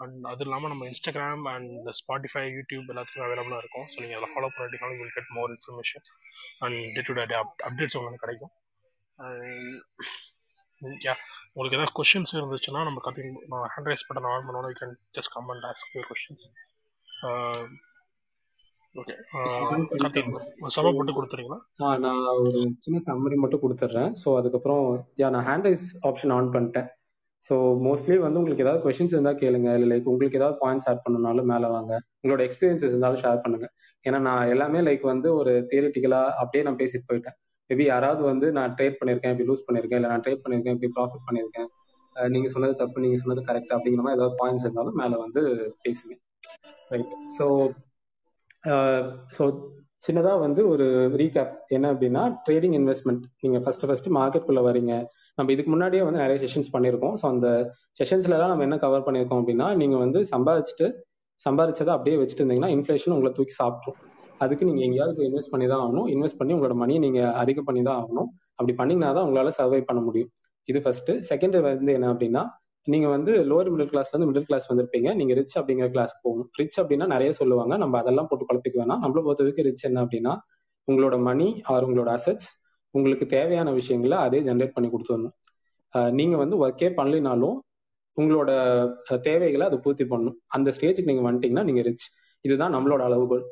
and அது இல்லாமல் நம்ம இன்ஸ்டாகிராம் அண்ட் ஸ்பாட்டிஃபை யூடியூப் எல்லாத்துக்கும் அவைலபிளாக இருக்கும். ஸோ நீங்கள் அதில் ஃபாலோ பண்ணிட்டீங்கன்னா will get more information and day to day updates உங்களுக்கு கிடைக்கும். யா உங்களுக்கு ஏதாவது கொஷின்ஸ் இருந்துச்சுன்னா நம்ம கத்தி நான் hand raise button on பண்ணோட you can just come and ask your questions okay சபா போட்டு கொடுத்துறீங்களா? நான் ஒரு சின்ன சம்மரி மட்டும் கொடுத்துட்றேன் ஸோ அதுக்கப்புறம் யா நான் ஹேண்ட் ரைஸ் ஆப்ஷன் ஆன் பண்ணிட்டேன். ஸோ மோஸ்ட்லி வந்து உங்களுக்கு ஏதாவது கொஷின்ஸ் இருந்தால் கேளுங்க. இல்லை லைக் உங்களுக்கு ஏதாவது பாயிண்ட்ஸ் ஆட் பண்ணணும்னாலும் மேலே வாங்க. உங்களோட எக்ஸ்பீரியன்ஸ் இருந்தாலும் ஷேர் பண்ணுங்க. ஏன்னா நான் எல்லாமே லைக் வந்து ஒரு தியரிட்டிக்கலாக அப்படியே நான் பேசிட்டு போயிட்டேன். மேபி யாராவது வந்து நான் ட்ரேட் பண்ணியிருக்கேன் இப்படி லூஸ் பண்ணியிருக்கேன் இல்லை நான் ட்ரேட் பண்ணியிருக்கேன் இப்படி ப்ராஃபிட் பண்ணியிருக்கேன். நீங்கள் நீங்க சொன்னது தப்பு நீங்க சொன்னது கரெக்ட் அப்படிங்கிற மாதிரி ஏதாவது பாயிண்ட்ஸ் இருந்தாலும் மேலே வந்து பேசுங்க. ரைட் ஸோ ஸோ சின்னதாக வந்து ஒரு ரீகேப் என்ன அப்படின்னா ட்ரேடிங் இன்வெஸ்ட்மெண்ட் நீங்கள் ஃபஸ்ட்டு ஃபர்ஸ்ட் மார்க்கெட்டுக்குள்ள வரீங்க நம்ம இதுக்கு முன்னாடியே வந்து நிறைய செஷன்ஸ் பண்ணியிருக்கோம். ஸோ அந்த செஷன்ஸ்ல எல்லாம் நம்ம என்ன கவர் பண்ணியிருக்கோம் அப்படின்னா நீங்க வந்து சம்பாதிச்சுட்டு சம்பாதிச்சதை அப்படியே வச்சுட்டு இருந்தீங்கன்னா இன்ஃபிளேஷன் உங்களை தூக்கி சாப்பிட்ரும் அதுக்கு நீங்க எங்கேயாவது போய் இன்வெஸ்ட் பண்ணி தான் ஆகணும். இன்வெஸ்ட் பண்ணி உங்களோட மணியை நீங்க அதிக பண்ணி தான் ஆகணும். அப்படி பண்ணீங்கன்னா தான் உங்களால சர்வை பண்ண முடியும். இது ஃபர்ஸ்ட் செகண்ட் வந்து என்ன அப்படின்னா நீங்க வந்து லோவர் மிடில் கிளாஸ்ல இருந்து மிடில் கிளாஸ் வந்திருப்பீங்க. நீங்க ரிச் அப்படிங்கிற கிளாஸ் போகணும். ரிச் அப்படின்னா நிறைய சொல்லுவாங்க. நம்ம அதெல்லாம் போட்டு குழப்பிக்க வேணாம். நம்மள பொறுத்த வரைக்கும் ரிச் என்ன அப்படின்னா உங்களோட மணி ஆர் உங்களோட அசட்ஸ் உங்களுக்கு தேவையான விஷயங்களை அதே ஜென்ரேட் பண்ணி கொடுத்துடணும். நீங்கள் நீங்க வந்து ஒர்க்கே பண்ணலினாலும் உங்களோட தேவைகளை அதை பூர்த்தி பண்ணணும். அந்த ஸ்டேஜுக்கு நீங்க வந்துட்டீங்கன்னா நீங்க ரிச் இதுதான் நம்மளோட அளவுகோல்.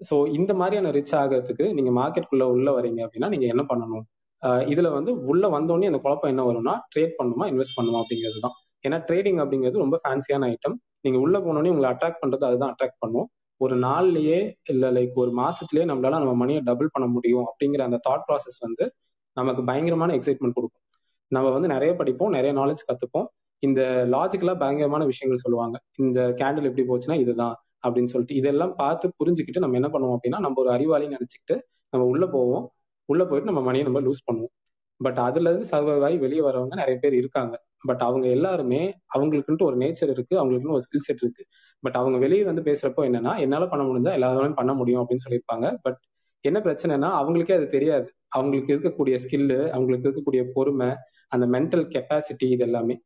ஸோ இந்த மாதிரியான ரிச் ஆகிறதுக்கு நீங்க மார்க்கெட்டுக்குள்ளே உள்ள வரீங்க அப்படின்னா நீங்க என்ன பண்ணணும்? இதில் இதுல வந்து உள்ள வந்தோடனே அந்த குழப்பம் என்ன வரும்னா ட்ரேட் பண்ணுமா இன்வெஸ்ட் பண்ணுமா அப்படிங்கிறது தான் ஏன்னா ட்ரேடிங் அப்படிங்கிறது ரொம்ப ஃபேன்சியான ஐட்டம் நீங்க உள்ள போனோடனே உங்களை அட்ராக்ட் பண்றது அதுதான் அட்ராக்ட் பண்ணும். ஒரு நாள்லயே இல்ல லைக் ஒரு மாசத்துலயே நம்மளால நம்ம மணியை டபுள் பண்ண முடியும் அப்படிங்கிற அந்த தாட் ப்ராசஸ் வந்து நமக்கு பயங்கரமான எக்ஸைட்மெண்ட் கொடுக்கும். நம்ம வந்து நிறைய படிப்போம் நிறைய நாலேஜ் கத்துப்போம். இந்த லாஜிக்கலா பயங்கரமான விஷயங்கள் சொல்லுவாங்க. இந்த கேண்டில் எப்படி போச்சுன்னா இதுதான் அப்படின்னு சொல்லிட்டு இதெல்லாம் பார்த்து புரிஞ்சுக்கிட்டு நம்ம என்ன பண்ணுவோம் அப்படின்னா நம்ம ஒரு அறிவாளி நினைச்சுக்கிட்டு நம்ம உள்ள போவோம். உள்ள போயிட்டு நம்ம மணியை நம்ம லூஸ் பண்ணுவோம். பட் அதுல இருந்து சர்வைவ் ஆகி வெளியே வரவங்க நிறைய பேர் இருக்காங்க. பட் அவங்க எல்லாருமே அவங்களுக்குன்ட்டு ஒரு நேச்சர் இருக்கு அவங்களுக்குன்னு ஒரு ஸ்கில் செட் இருக்கு. பட் அவங்க வெளியே வந்து பேசுறப்போ என்னன்னா என்னால பண்ண முடிஞ்சா எல்லாராலும் பண்ண முடியும் அப்படின்னு சொல்லியிருப்பாங்க. பட் என்ன பிரச்சனைனா அவங்களுக்கே அது தெரியாது. அவங்களுக்கு இருக்கக்கூடிய ஸ்கில்லு அவங்களுக்கு இருக்கக்கூடிய பொறுமை அந்த மென்டல் கெப்பாசிட்டி இது எல்லாமே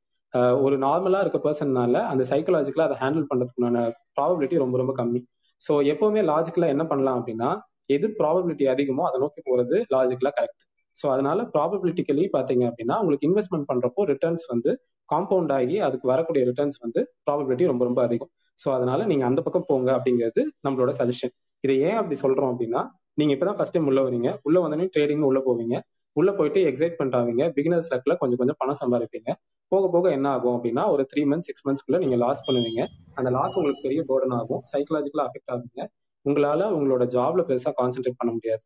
ஒரு நார்மலா இருக்க பர்சன்னால அந்த சைக்கலாஜிக்கலா அதை ஹேண்டில் பண்றதுக்குண்டான ப்ராபபிலிட்டி ரொம்ப ரொம்ப கம்மி. ஸோ எப்பவுமே லாஜிக்கலா என்ன பண்ணலாம் அப்படின்னா எது ப்ராபபிலிட்டி அதிகமோ அதை நோக்கி போறது லாஜிக்கலா கரெக்ட் ஸோ அதனால ப்ராபபிலிட்டிக்கலி பாத்தீங்க அப்படின்னா உங்களுக்கு இன்வெஸ்ட்மெண்ட் பண்றப்போ ரிட்டர்ன்ஸ் வந்து காம்பவுண்ட் ஆகி அதுக்கு வரக்கூடிய ரிட்டர்ன்ஸ் வந்து ப்ராபபிலிட்டி ரொம்ப ரொம்ப அதிகம். ஸோ அதனால நீங்க அந்த பக்கம் போங்க அப்படிங்கிறது நம்மளோட சஜஷன் இதை ஏன் அப்படி சொல்றோம் அப்படின்னா நீங்க இப்பதான் ஃபர்ஸ்ட் டைம் உள்ள வரீங்க. உள்ள வந்தோடனே ட்ரேடிங் உள்ள போவீங்க. உள்ள போயிட்டு எக்ஸைட் ஆவீங்க பிகினர்ஸ் லக்ல கொஞ்சம் கொஞ்சம் பணம் சம்பாதிப்பீங்க. போக போக என்ன ஆகும் அப்படின்னா ஒரு த்ரீ மந்த்ஸ் சிக்ஸ் மந்த்ஸ்க்குள்ள நீங்க லாஸ் பண்ணுவீங்க. அந்த லாஸ் உங்களுக்கு பெரிய போர்டன் ஆகும். சைக்கலாஜிக்கலா அஃபெக்ட் ஆகுங்க. உங்களால உங்களோட ஜாப்ல பெருசா கான்சென்ட்ரேட் பண்ண முடியாது.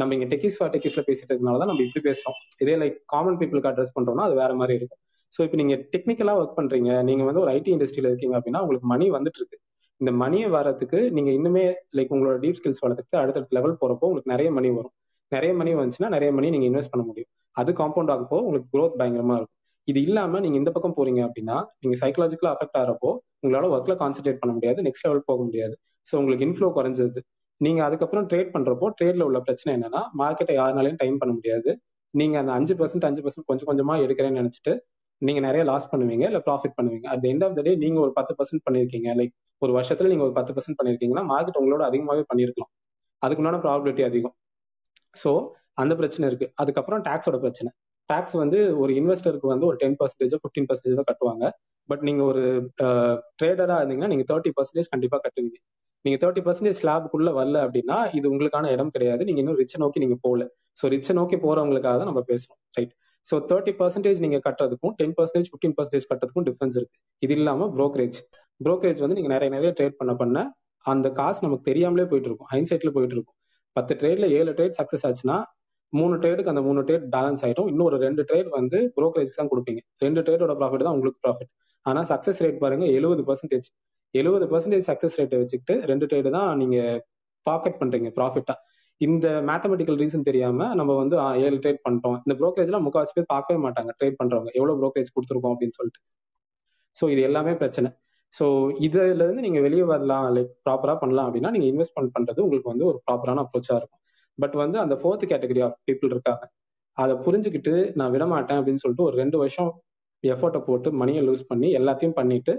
நம்ம இங்க டெக்கிஸ் ஃபார் டெக்கிஸ்ல பேசிட்டு இருக்கனால தான் நம்ம இப்படி பேசுறோம். இதே லைக் காமன் பீப்புளுக்கு அட்ரஸ் பண்றோம்னா அது வேற மாதிரி இருக்கும். ஸோ இப்போ நீங்க டெக்னிக்கலா ஒர்க் பண்றீங்க நீங்க வந்து ஒரு ஐடி இண்டஸ்ட்ரியில இருக்கீங்க அப்படின்னா உங்களுக்கு மணி வந்துட்டு இருக்கு இந்த மணியை வரதுக்கு நீங்க இன்னுமே லைக் உங்களோட டீப் ஸ்கில்ஸ் வளர்த்துட்டு அடுத்தடுத்த லெவல் போறப்போ உங்களுக்கு நிறைய மணி வரும். நிறைய மணி வந்துச்சுன்னா நிறைய மணி நீங்க இன்வெஸ்ட் பண்ண முடியும். அது காம்பவுண்ட் ஆகப்போ உங்களுக்கு க்ரோத் பயங்கரமா இருக்கும். இது இல்லாம நீங்க இந்த பக்கம் போறீங்க அப்படின்னா நீங்க சைக்கலாஜிக்கலா அஃபெக்ட் ஆகிறப்போ உங்களால ஒர்க்ல கான்சென்ட்ரேட் பண்ண முடியாது நெக்ஸ்ட் லெவல் போக முடியாது. ஸோ உங்களுக்கு இன்ஃப்ளோ குறைஞ்சது. நீங்க அதுக்கப்புறம் ட்ரேட் பண்றப்போ ட்ரேட்ல உள்ள பிரச்சனை என்னன்னா மார்க்கெட்டை யாருனாலையும் டைம் பண்ண முடியாது. நீங்க அந்த அஞ்சு பர்சன்ட் அஞ்சு பர்சன்ட் கொஞ்சம் கொஞ்சமா எடுக்கிறேன்னு நினைச்சிட்டு நீங்க நிறைய லாஸ் பண்ணுவீங்க இல்ல ப்ராஃபிட் பண்ணுவீங்க. At end of the day நீங்க ஒரு பத்து பர்சன்ட் பண்ணிருக்கீங்க. லைக் ஒரு வருஷத்துல நீங்க ஒரு பத்து பர்சன்ட் பண்ணிருக்கீங்கன்னா மார்க்கெட் உங்களோட அதிகமாகவே பண்ணிருக்கலாம். அதுக்குண்டான ப்ராபிலிட்டி அதிகம். ஸோ அந்த பிரச்சனை இருக்கு. அதுக்கப்புறம் டாக்ஸோட பிரச்சனை. டாக்ஸ் வந்து ஒரு இன்வெஸ்டருக்கு வந்து ஒரு டென் பர்சன்டேஜோ ஃபிஃப்டீன் பர்சன்டேஜோ கட்டுவாங்க. பட் நீங்க ஒரு ட்ரேடரா இருந்தீங்கன்னா நீங்க தேர்ட்டி பர்சன்டேஜ் கண்டிப்பா கட்டுவீங்க. நீங்க தேர்ட்டி பர்சன்டேஜ் ஸ்லாபுக்குள்ள வரல அப்படின்னா இது உங்களுக்கான இடம் கிடையாது. நீங்க இன்னும் ரிச்சை நோக்கி நீங்க போகல. ஸோ ரிச்சை நோக்கி போறவங்களுக்காக தான் நம்ம பேசுறோம். ரைட் ஸோ தேர்ட்டி பர்சன்டேஜ் நீங்க கட்டுறதுக்கும் டென் பர்சன்டேஜ் ஃபிஃப்டீன் பர்சன்டேஜ் கட்டுறதுக்கும் டிஃபரன்ஸ் இருக்கு. இது இல்லாம ப்ரோக்கரேஜ் ப்ரோக்கரேஜ் வந்து நீங்க நிறைய நிறைய ட்ரேட் பண்ண பண்ண அந்த காசு நமக்கு தெரியாமலே போயிட்டு இருக்கும் ஹைன்சைட்ல போயிட்டு இருக்கும் பத்து ட்ரேட்ல ஏழு ட்ரேட் சக்சஸ் ஆச்சுன்னா மூணு ட்ரேடுக்கு அந்த மூணு ட்ரேட் பேலன்ஸ் ஆயிடும். இன்னொரு ரெண்டு ட்ரேட் வந்து ப்ரோக்கரேஜ் தான் கொடுப்பீங்க. ரெண்டு ட்ரேடோட ப்ராஃபிட் தான் உங்களுக்கு ப்ராஃபிட் ஆனா சக்சஸ் ரேட் பாருங்க எழுபது பர்சன்டேஜ் எழுபது பர்சன்டேஜ் சக்சஸ் ரேட்டை வச்சுக்கிட்டு ரெண்டு ட்ரேடு தான் நீங்க பாக்கெட் பண்றீங்க ப்ராஃபிட்டா இந்த மேத்தமெட்டிக்கல் ரீசன் தெரியாம நம்ம வந்து ஏழு ட்ரேட் பண்ணிட்டோம். இந்த ப்ரோக்கரேஜ்லாம் முக்கால்வாசி பேர் பார்க்கவே மாட்டாங்க ட்ரேட் பண்றவங்க. எவ்வளவு ப்ரோக்கரேஜ் கொடுத்துருக்கோம் அப்படின்னு சொல்லிட்டு. ஸோ இது எல்லாமே பிரச்சனை. ஸோ இதுல இருந்து நீங்க வெளியே வரலாம் லைக் ப்ராப்பரா பண்ணலாம் அப்படின்னா நீங்க இன்வெஸ்ட்மெண்ட் பண்றது உங்களுக்கு வந்து ஒரு ப்ராப்பரான அப்ரோச்சா இருக்கும். பட் வந்து அந்த ஃபோர்த் கேட்டகரி ஆஃப் பீப்புள் இருக்காங்க. அதை புரிஞ்சுக்கிட்டு நான் விட மாட்டேன் அப்படின்னு சொல்லிட்டு ஒரு ரெண்டு வருஷம் எஃபோர்ட்டை போட்டு மணியை லூஸ் பண்ணி எல்லாத்தையும் பண்ணிட்டு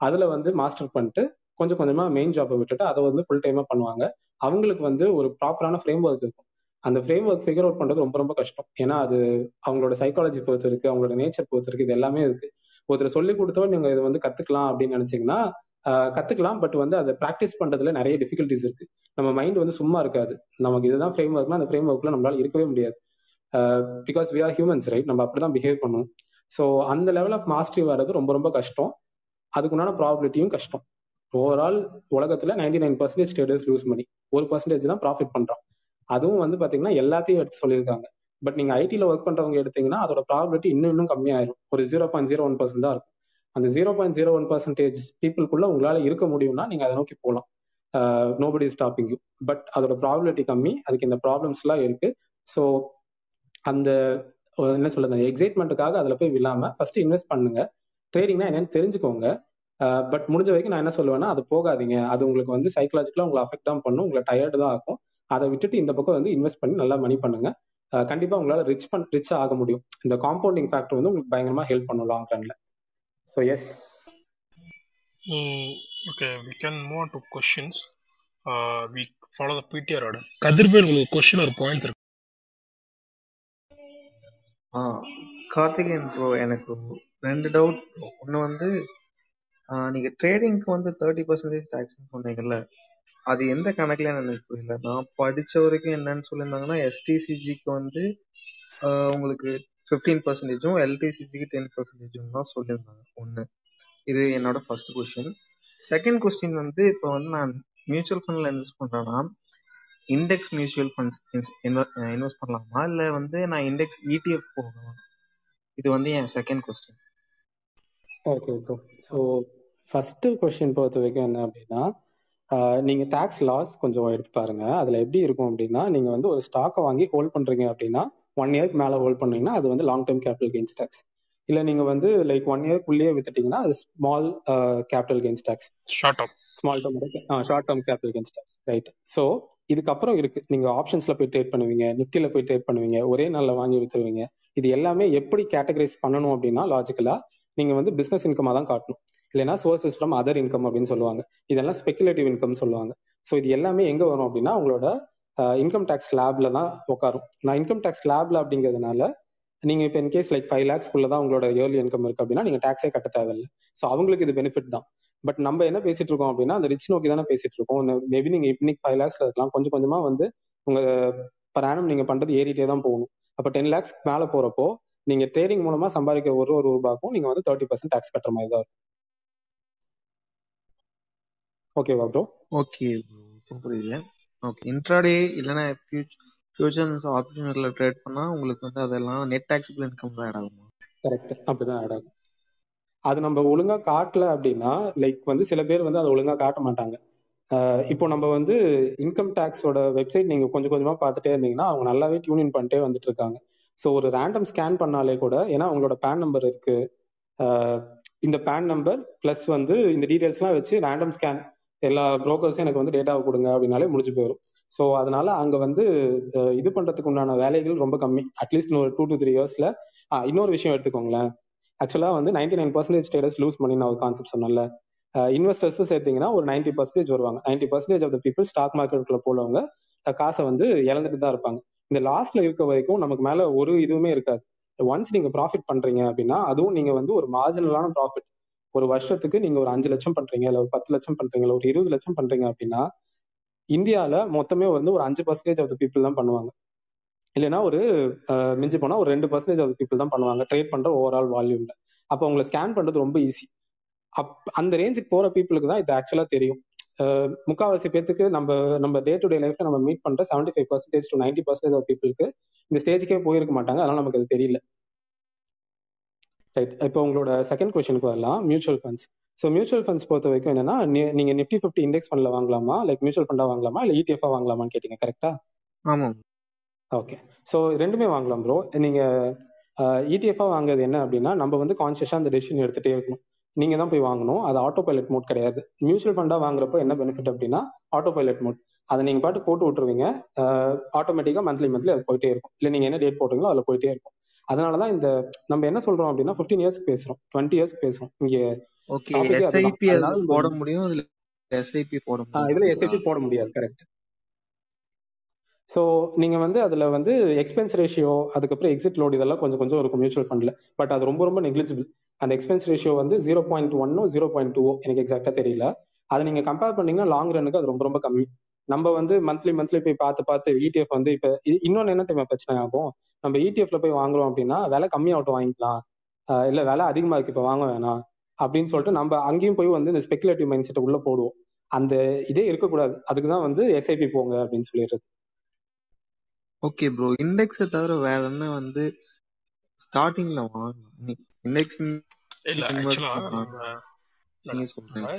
அதுல வந்து மாஸ்டர் பண்ணிட்டு கொஞ்சம் கொஞ்சமா மெயின் ஜாப்பை விட்டுட்டு அதை வந்து ஃபுல் டைமா பண்ணுவாங்க. அவங்களுக்கு வந்து ஒரு ப்ராப்பரான ஃப்ரேம் ஒர்க் இருக்கும். அந்த ஃப்ரேம் ஒர்க் ஃபிகர் அவுட் பண்றது ரொம்ப ரொம்ப கஷ்டம். ஏன்னா அது அவங்களோட சைக்காலஜி பொறுத்து இருக்கு அவங்களோட நேச்சர் பொறுத்து இருக்கு இது எல்லாமே இருக்கு. ஒருத்தர் சொல்லி கொடுத்தோ நீங்க இதை வந்து கத்துக்கலாம் அப்படின்னு நினைச்சீங்கன்னா கத்துக்கலாம் பட் வந்து அதை ப்ராக்டிஸ் பண்றதுல நிறைய டிஃபிகல்டிஸ் இருக்கு. நம்ம மைண்ட் வந்து சும்மா இருக்காது. நமக்கு இதுதான் ஃப்ரேம் ஒர்க்னா அந்த ஃப்ரேம் ஒர்க்ல நம்மளால இருக்கவே முடியாது. Because we are humans right நம்ம அப்படிதான் பிஹேவ் பண்ணுவோம். ஸோ அந்த லெவல் ஆஃப் மாஸ்டரி வர்றது ரொம்ப ரொம்ப கஷ்டம். அதுக்குண்டான ப்ராபிலிட்டியும் கஷ்டம். ஓவரால் உலகத்துல ninety nine percentage traders lose பண்ணி ஒரு பர்சன்டேஜ் தான் ப்ராஃபிட் பண்றோம். அதுவும் வந்து பாத்தீங்கன்னா எல்லாத்தையும் எடுத்து சொல்லியிருக்காங்க. பட் நீங்க ஐடில ஒர்க் பண்றவங்க எடுத்தீங்கன்னா அதோட ப்ராபிலிட்டி இன்னும் இன்னும் கம்மியாயிரும். ஒரு zero point zero one percent தான் இருக்கும். அந்த zero point zero one percentage பீப்புளுக்குள்ள உங்களால இருக்க முடியும்னா நீங்க அதை நோக்கி போகலாம். நோபடி ஸ்டாப்பிங் யூ பட் அதோட ப்ராபிலிட்டி கம்மி. அதுக்கு இந்த ப்ராப்ளம்ஸ் எல்லாம் இருக்கு. ஸோ அந்த என்ன சொல்றது எக்ஸைட்மெண்ட்டுக்காக அதில் போய் விழாம ஃபர்ஸ்ட் இன்வெஸ்ட் பண்ணுங்க. ட்ரேடிங்னா என்னன்னு தெரிஞ்சுக்கோங்க. பட் முடிஞ்ச வரைக்கும் நான் என்ன சொல்லுவேன்னா அது போகாதீங்க. அது உங்களுக்கு வந்து சைக்காலஜிக்கலாக உங்களை அஃபெக்ட் தான் பண்ணும். உங்களை டயர்டு தான் ஆகும் அதை விட்டுட்டு இந்த பக்கம் வந்து இன்வெஸ்ட் பண்ணி நல்லா மணி பண்ணுங்க. கண்டிப்பாக உங்களால் ரிச் பண் ரிச் ஆக முடியும். இந்த காம்பவுண்டிங் ஃபேக்டர் வந்து உங்களுக்கு பயங்கரமா ஹெல்ப் பண்ணும் long ரன்ல so yes okay we can move to questions we follow the PDR order Kathirvel உங்களுக்கு கொஸ்டின் ஒரு பாயிண்ட்ஸ் இருக்கு? ஆ கார்த்திகேயன் ப்ரோ எனக்கு ரெண்டு டவுட் ஒன்று வந்து நீங்க ட்ரேடிங்க்கு வந்து தேர்ட்டி பர்சன்டேஜ் டேக்ஸ் சொன்னீங்கல்ல அது எந்த கணக்குல எனக்கு புரியல. நான் படிச்ச வரைக்கும் என்னன்னு சொல்லியிருந்தாங்கன்னா எஸ்டிசிஜிக்கு வந்து உங்களுக்கு ஃபிஃப்டீன் பர்சன்டேஜும் எல்டிசிஜிக்கு டென் பர்சன்டேஜும் தான் சொல்லியிருந்தாங்க ஒன்று இது என்னோட ஃபர்ஸ்ட் கொஸ்டின் செகண்ட் கொஸ்டின் வந்து இப்போ வந்து நான் மியூச்சுவல் ஃபண்ட்ல இன்வெஸ்ட் பண்றேன்னா இண்டெக்ஸ் மியூச்சுவல் ஃபண்ட்ஸ் இன்வெஸ்ட் பண்ணலாமா? இல்ல வந்து நான் இண்டெக்ஸ் இடிஎஃப் போகணுமா? இது வந்து என் second question okay bro so first question பொறுத்த வரைக்கும் என்ன அப்படின்னா ஆஹ் நீங்க டாக்ஸ் லாஸ் கொஞ்சம் எடுத்து பாருங்க. அதுல எப்படி இருக்கும் அப்படின்னா நீங்க வந்து ஒரு ஸ்டாக்கை வாங்கி ஹோல்ட் பண்றீங்க அப்படின்னா ஒன் இயர்க்கு மேல ஹோல்ட் பண்ணீங்கன்னா அது வந்து long term capital gains tax இல்ல நீங்க வந்து லைக் ஒன் இயர்க்குள்ளேயே வித்துட்டீங்கன்னா அது small capital gains tax short term small term short term capital gains tax right so இதுக்கப்புறம் இருக்கு. நீங்க ஆப்ஷன்ஸ்ல போய் ட்ரேட் பண்ணுவீங்க நிப்டில போய் ட்ரேட் பண்ணுவீங்க ஒரே நாள்ல வாங்கி வித்துருவீங்க. இது எல்லாமே எப்படி கேட்டகரைஸ் பண்ணணும் அப்படின்னா லாஜிக்கலா நீங்க வந்து பிசினஸ் இன்கமா தான் காட்டணும். இல்லைன்னா சோர்சஸ் ஃப்ரம் அதர் இன்கம் அப்படின்னு சொல்லுவாங்க. இதெல்லாம் ஸ்பெகுலேட்டிவ் இன்கம் சொல்லுவாங்க. ஸோ இது எல்லாமே எங்க வரும் அப்படின்னா உங்களோட இன்கம் டேக்ஸ் லேப்ல தான் உட்காரும் நான் இன்கம் டேக்ஸ் லேப்ல அப்படிங்கிறதுனால நீங்க இப்போ இன்கேஸ் லைக் ஃபைவ் லேக்ஸ்க்குள்ள தான் உங்களோட இயர்லி இன்கம் இருக்கு அப்படின்னா நீங்க டேக்ஸே கட்ட தேவையில்லை. ஸோ அவங்களுக்கு இது பெனிஃபிட் தான். பட் நம்ம என்ன பேசிட்டு இருக்கோம் அப்படின்னா அந்த ரிச் நோக்கி தானே பேசிட்டு இருக்கோம் மேபி நீங்க இன்னைக்கு ஃபைவ் லேக்ஸ்ல இருக்கலாம். கொஞ்சம் கொஞ்சமா வந்து உங்க பர் ஆனம் நீங்க பண்றது ஏறிட்டே தான் போகணும். அப்ப டென் லேக்ஸ் மேல போறப்போ நீங்க ட்ரேடிங் மூலமா சம்பாதிக்கிற ஒரு ஒரு ரூபாய்க்கும் நீங்க வந்து தேர்ட்டி பர்சன்ட் டேக்ஸ் கட்டுற மாதிரி தான் இருக்கும். ஓகேவா ப்ரோ ஓகே புரியுது ஓகே இன்ட்ராடே இல்லைன்னா ஃபியூச்சர்ஸ் ஆப்ஷன்ல ட்ரேட் பண்ணா உங்களுக்கு வந்து அதெல்லாம் நெட் டாக்ஸபிள் இன்கம் தான் ஆட் ஆகுமா? கரெக்ட் அப்படிதான் ஆட் ஆகும். அது நம்ம ஒழுங்கா காட்டல அப்படின்னா லைக் வந்து சில பேர் வந்து அதை ஒழுங்கா காட்ட மாட்டாங்க. இப்போ நம்ம வந்து இன்கம் டேக்ஸோட வெப்சைட் நீங்க கொஞ்சம் கொஞ்சமா பார்த்துட்டே இருந்தீங்கன்னா அவங்க நல்லாவே டியூன் பண்ணிட்டே வந்துட்டு இருக்காங்க. ஸோ ஒரு ரேண்டம் ஸ்கேன் பண்ணாலே கூட ஏன்னா அவங்களோட பேன் நம்பர் இருக்கு. இந்த பேன் நம்பர் பிளஸ் வந்து இந்த டீடைல்ஸ்லாம் வச்சு ரேண்டம் ஸ்கேன் எல்லா புரோக்கர்ஸும் எனக்கு வந்து டேட்டாவை கொடுங்க அப்படின்னாலே முடிஞ்சு போயிடும் ஸோ அதனால அங்க வந்து இது பண்றதுக்கு உண்டான வேலைகள் ரொம்ப கம்மி. அட்லீஸ்ட் ஒரு டூ டு த்ரீ இயர்ஸ்ல இன்னொரு விஷயம் எடுத்துக்கோங்களேன். ஆக்சுவலா வந்து ninety nine percentage traders lose பண்ணி நான் ஒரு கான்செப்ட் சொன்னல இன்வெஸ்டர்ஸும் சேர்த்தீங்கன்னா ஒரு நைன்டி பர்சன்டேஜ் வருவாங்க. Ninety percentage of the people stock மார்க்கெட்டுக்குள்ள போலவங்க காசை வந்து இழந்துட்டு தான் இருப்பாங்க. இந்த லாஸ்ட்ல இருக்க வரைக்கும் நமக்கு மேல ஒரு இதுவுமே இருக்காது. ஒன்ஸ் நீங்க ப்ராஃபிட் பண்றீங்க அப்படின்னா அதுவும் நீங்க வந்து ஒரு மார்ஜினலான ப்ராஃபிட் ஒரு வருஷத்துக்கு நீங்க ஒரு அஞ்சு லட்சம் பண்றீங்க இல்ல ஒரு பத்து லட்சம் பண்றீங்க இல்ல ஒரு இருபது லட்சம் பண்றீங்க அப்படின்னா இந்தியால மொத்தமே வந்து ஒரு அஞ்சு பர்சன்டேஜ் ஆஃப் த பீப்புள் தான் பண்ணுவாங்க. இல்லைன்னா ஒரு மிஞ்சி போனால் ஒரு ரெண்டு பர்சன்டேஜ் ஆஃப் பீப்புள் தான் பண்ணுவாங்க. ட்ரேட் பண்ணுற ஓவரால் வால்யூமில் அப்போ உங்களை ஸ்கேன் பண்ணுறது ரொம்ப ஈஸி அப் அந்த ரேஞ்சுக்கு போகிற பீப்புளுக்கு தான் இது ஆக்சுவலாக தெரியும். முக்காவாசி பேத்துக்கு நம்ம நம்ம டே டு டே லைஃப்ல நம்ம மீட் பண்ற seventy five percentage to ninety percentage of பீப்புளுக்கு இந்த ஸ்டேஜுக்கே போயிருக்க மாட்டாங்க. அதனால நமக்கு அது தெரியல. ரைட் இப்போ உங்களோட செகண்ட் கொஸ்டினுக்கு வரலாம். Mutual funds so mutual funds பொறுத்த வரைக்கும் என்னன்னா நீங்க நிஃப்டி ஃபிஃப்டி இண்டெக்ஸ் ஃபண்ட்ல வாங்கலாமா? லைக் மியூச்சுவல் ஃபண்டா வாங்கலாமா? இல்ல இடிஎஃப் வாங்கலாமான்னு கேட்டீங்க. கரெக்டா ஆமாம். ஓகே ஸோ ரெண்டுமே வாங்கலாம் ப்ரோ நீங்க இடிஎஃப்ஆ வாங்குறது என்ன அப்படின்னா நம்ம வந்து கான்சியஸா அந்த டெசிஷன் எடுத்துட்டே இருக்கணும். நீங்க தான் போய் வாங்கணும். அது ஆட்டோ பைலட் மோட் கிடையாது மியூச்சுவல் ஃபண்டா வாங்குறப்போ என்ன பெனிஃபிட் அப்படின்னா ஆட்டோ பைலட் மோட் அதை நீங்க பாட்டு போட்டு விட்டுருவீங்க. ஆட்டோமேட்டிக்கா மந்த்லி மந்த்லி அது போயிட்டே இருக்கும். இல்லை நீங்க என்ன டேட் போடுறீங்களோ அதில் போயிட்டே இருக்கும். அதனாலதான் இந்த நம்ம என்ன சொல்றோம் அப்படின்னா ஃபிஃப்டீன் இயர்ஸ்க்கு பேசுறோம். டுவெண்ட்டி இயர்ஸ்க்கு பேசுறோம். இங்க போட முடியும் இதுல எஸ்ஐபி போட முடியாது. கரெக்ட் ஸோ நீங்க வந்து அதுல வந்து எக்ஸ்பென்ஸ் ரேஷியோ அதுக்கப்புறம் எக்ஸிட் லோடு இதெல்லாம் கொஞ்சம் கொஞ்சம் இருக்கும் மியூச்சுவல் ஃபண்ட்ல பட் அது ரொம்ப ரொம்ப நெக்லிஜிபிள் அந்த எக்ஸ்பென்ஸ் ரேஷியோ வந்து ஜீரோ பாயிண்ட் ஒன்னோ ஜீரோ பாயிண்ட் டூ எனக்கு எக்ஸாக்டாக தெரியல. அதை நீங்க கம்பேர் பண்ணீங்கன்னா லாங் ரன்னுக்கு அது ரொம்ப ரொம்ப கம்மி. நம்ம வந்து மந்த்லி மந்த்லி போய் பார்த்து பார்த்து இடிஎஃப் வந்து இப்போ இன்னொன்று இன்னொன்னு என்ன தெரியுமா பிரச்சனை ஆகும்? நம்ம இடிஎஃப்ல போய் வாங்குறோம் அப்படின்னா விலை கம்மியாகட்டும் வாங்கிக்கலாம். ஆஹ் இல்ல விலை அதிகமா இருக்கு இப்போ வாங்க வேணாம். அப்படின்னு சொல்லிட்டு நம்ம அங்கேயும் போய் வந்து இந்த ஸ்பெகுலேட்டிவ் மைண்ட் செட்டை உள்ள போடுவோம். அந்த இதே இருக்கக்கூடாது. அதுக்கு தான் வந்து எஸ்ஐபி போங்க அப்படின்னு சொல்லிடுறது. ஓகே ப்ரோ இண்டெக்ஸை தவிர வேற என்ன வந்து ஸ்டார்டிங்ல வாங்கலாம் இண்டெக்ஸ் இல்ல Invest ஆக்சுவலா பண்ணலாம். நீங்க சொல்றீங்க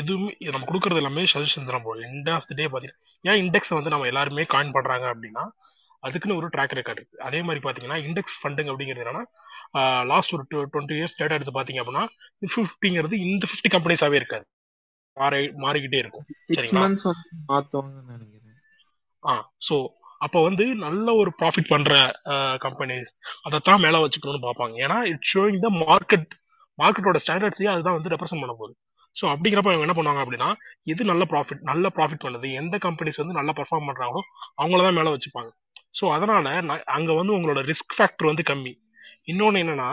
இதுவுமே இது நம்ம கொடுக்கறது எல்லாமே சஜஷன் தான் போகும் எண்ட் ஆஃப் தி டே பாத்தீங்கன்னா ஏன் இண்டெக்ஸ் வந்து நம்ம எல்லாருமே காயின் பண்றாங்க அப்படின்னா அதுக்குன்னு ஒரு ட்ராக் ரெக்கார்ட் இருக்கு. அதே மாதிரி பாத்தீங்கன்னா இண்டெக்ஸ் ஃபண்டிங் அப்படிங்கிறது என்னன்னா லாஸ்ட் ஒரு டுவெண்ட்டி இயர்ஸ் டேட்டா எடுத்து பாத்தீங்க அப்படின்னா ஃபிஃப்டிங்கிறது இந்த ஃபிஃப்டி கம்பெனிஸாவே இருக்காது. மாறி மாறிக்கிட்டே இருக்கும். சரிங்களா? நினைக்கிறேன். ஆ ஸோ அப்போ வந்து நல்ல ஒரு ப்ராஃபிட் பண்ற கம்பெனிஸ் அதைத்தான் மேல வச்சுக்கணும்னு பார்ப்பாங்க. ஏன்னா இட் ஷோயிங் த மார்க்கெட் மார்க்கெட்டோட ஸ்டாண்டர்ட்ஸையே அதுதான் வந்து ரெப்ரசென்ட் பண்ண போகுது. ஸோ அப்படிங்கிறப்ப அவங்க என்ன பண்ணுவாங்க அப்படின்னா எது நல்ல ப்ராஃபிட் நல்ல ப்ராஃபிட் பண்ணுது எந்த கம்பெனிஸ் வந்து நல்லா பர்ஃபார்ம் பண்றாங்களோ அவங்கள தான் மேல வச்சுப்பாங்க. ஸோ அதனால நான் அங்க வந்து உங்களோட ரிஸ்க் ஃபேக்டர் வந்து கம்மி. இன்னொன்று என்னன்னா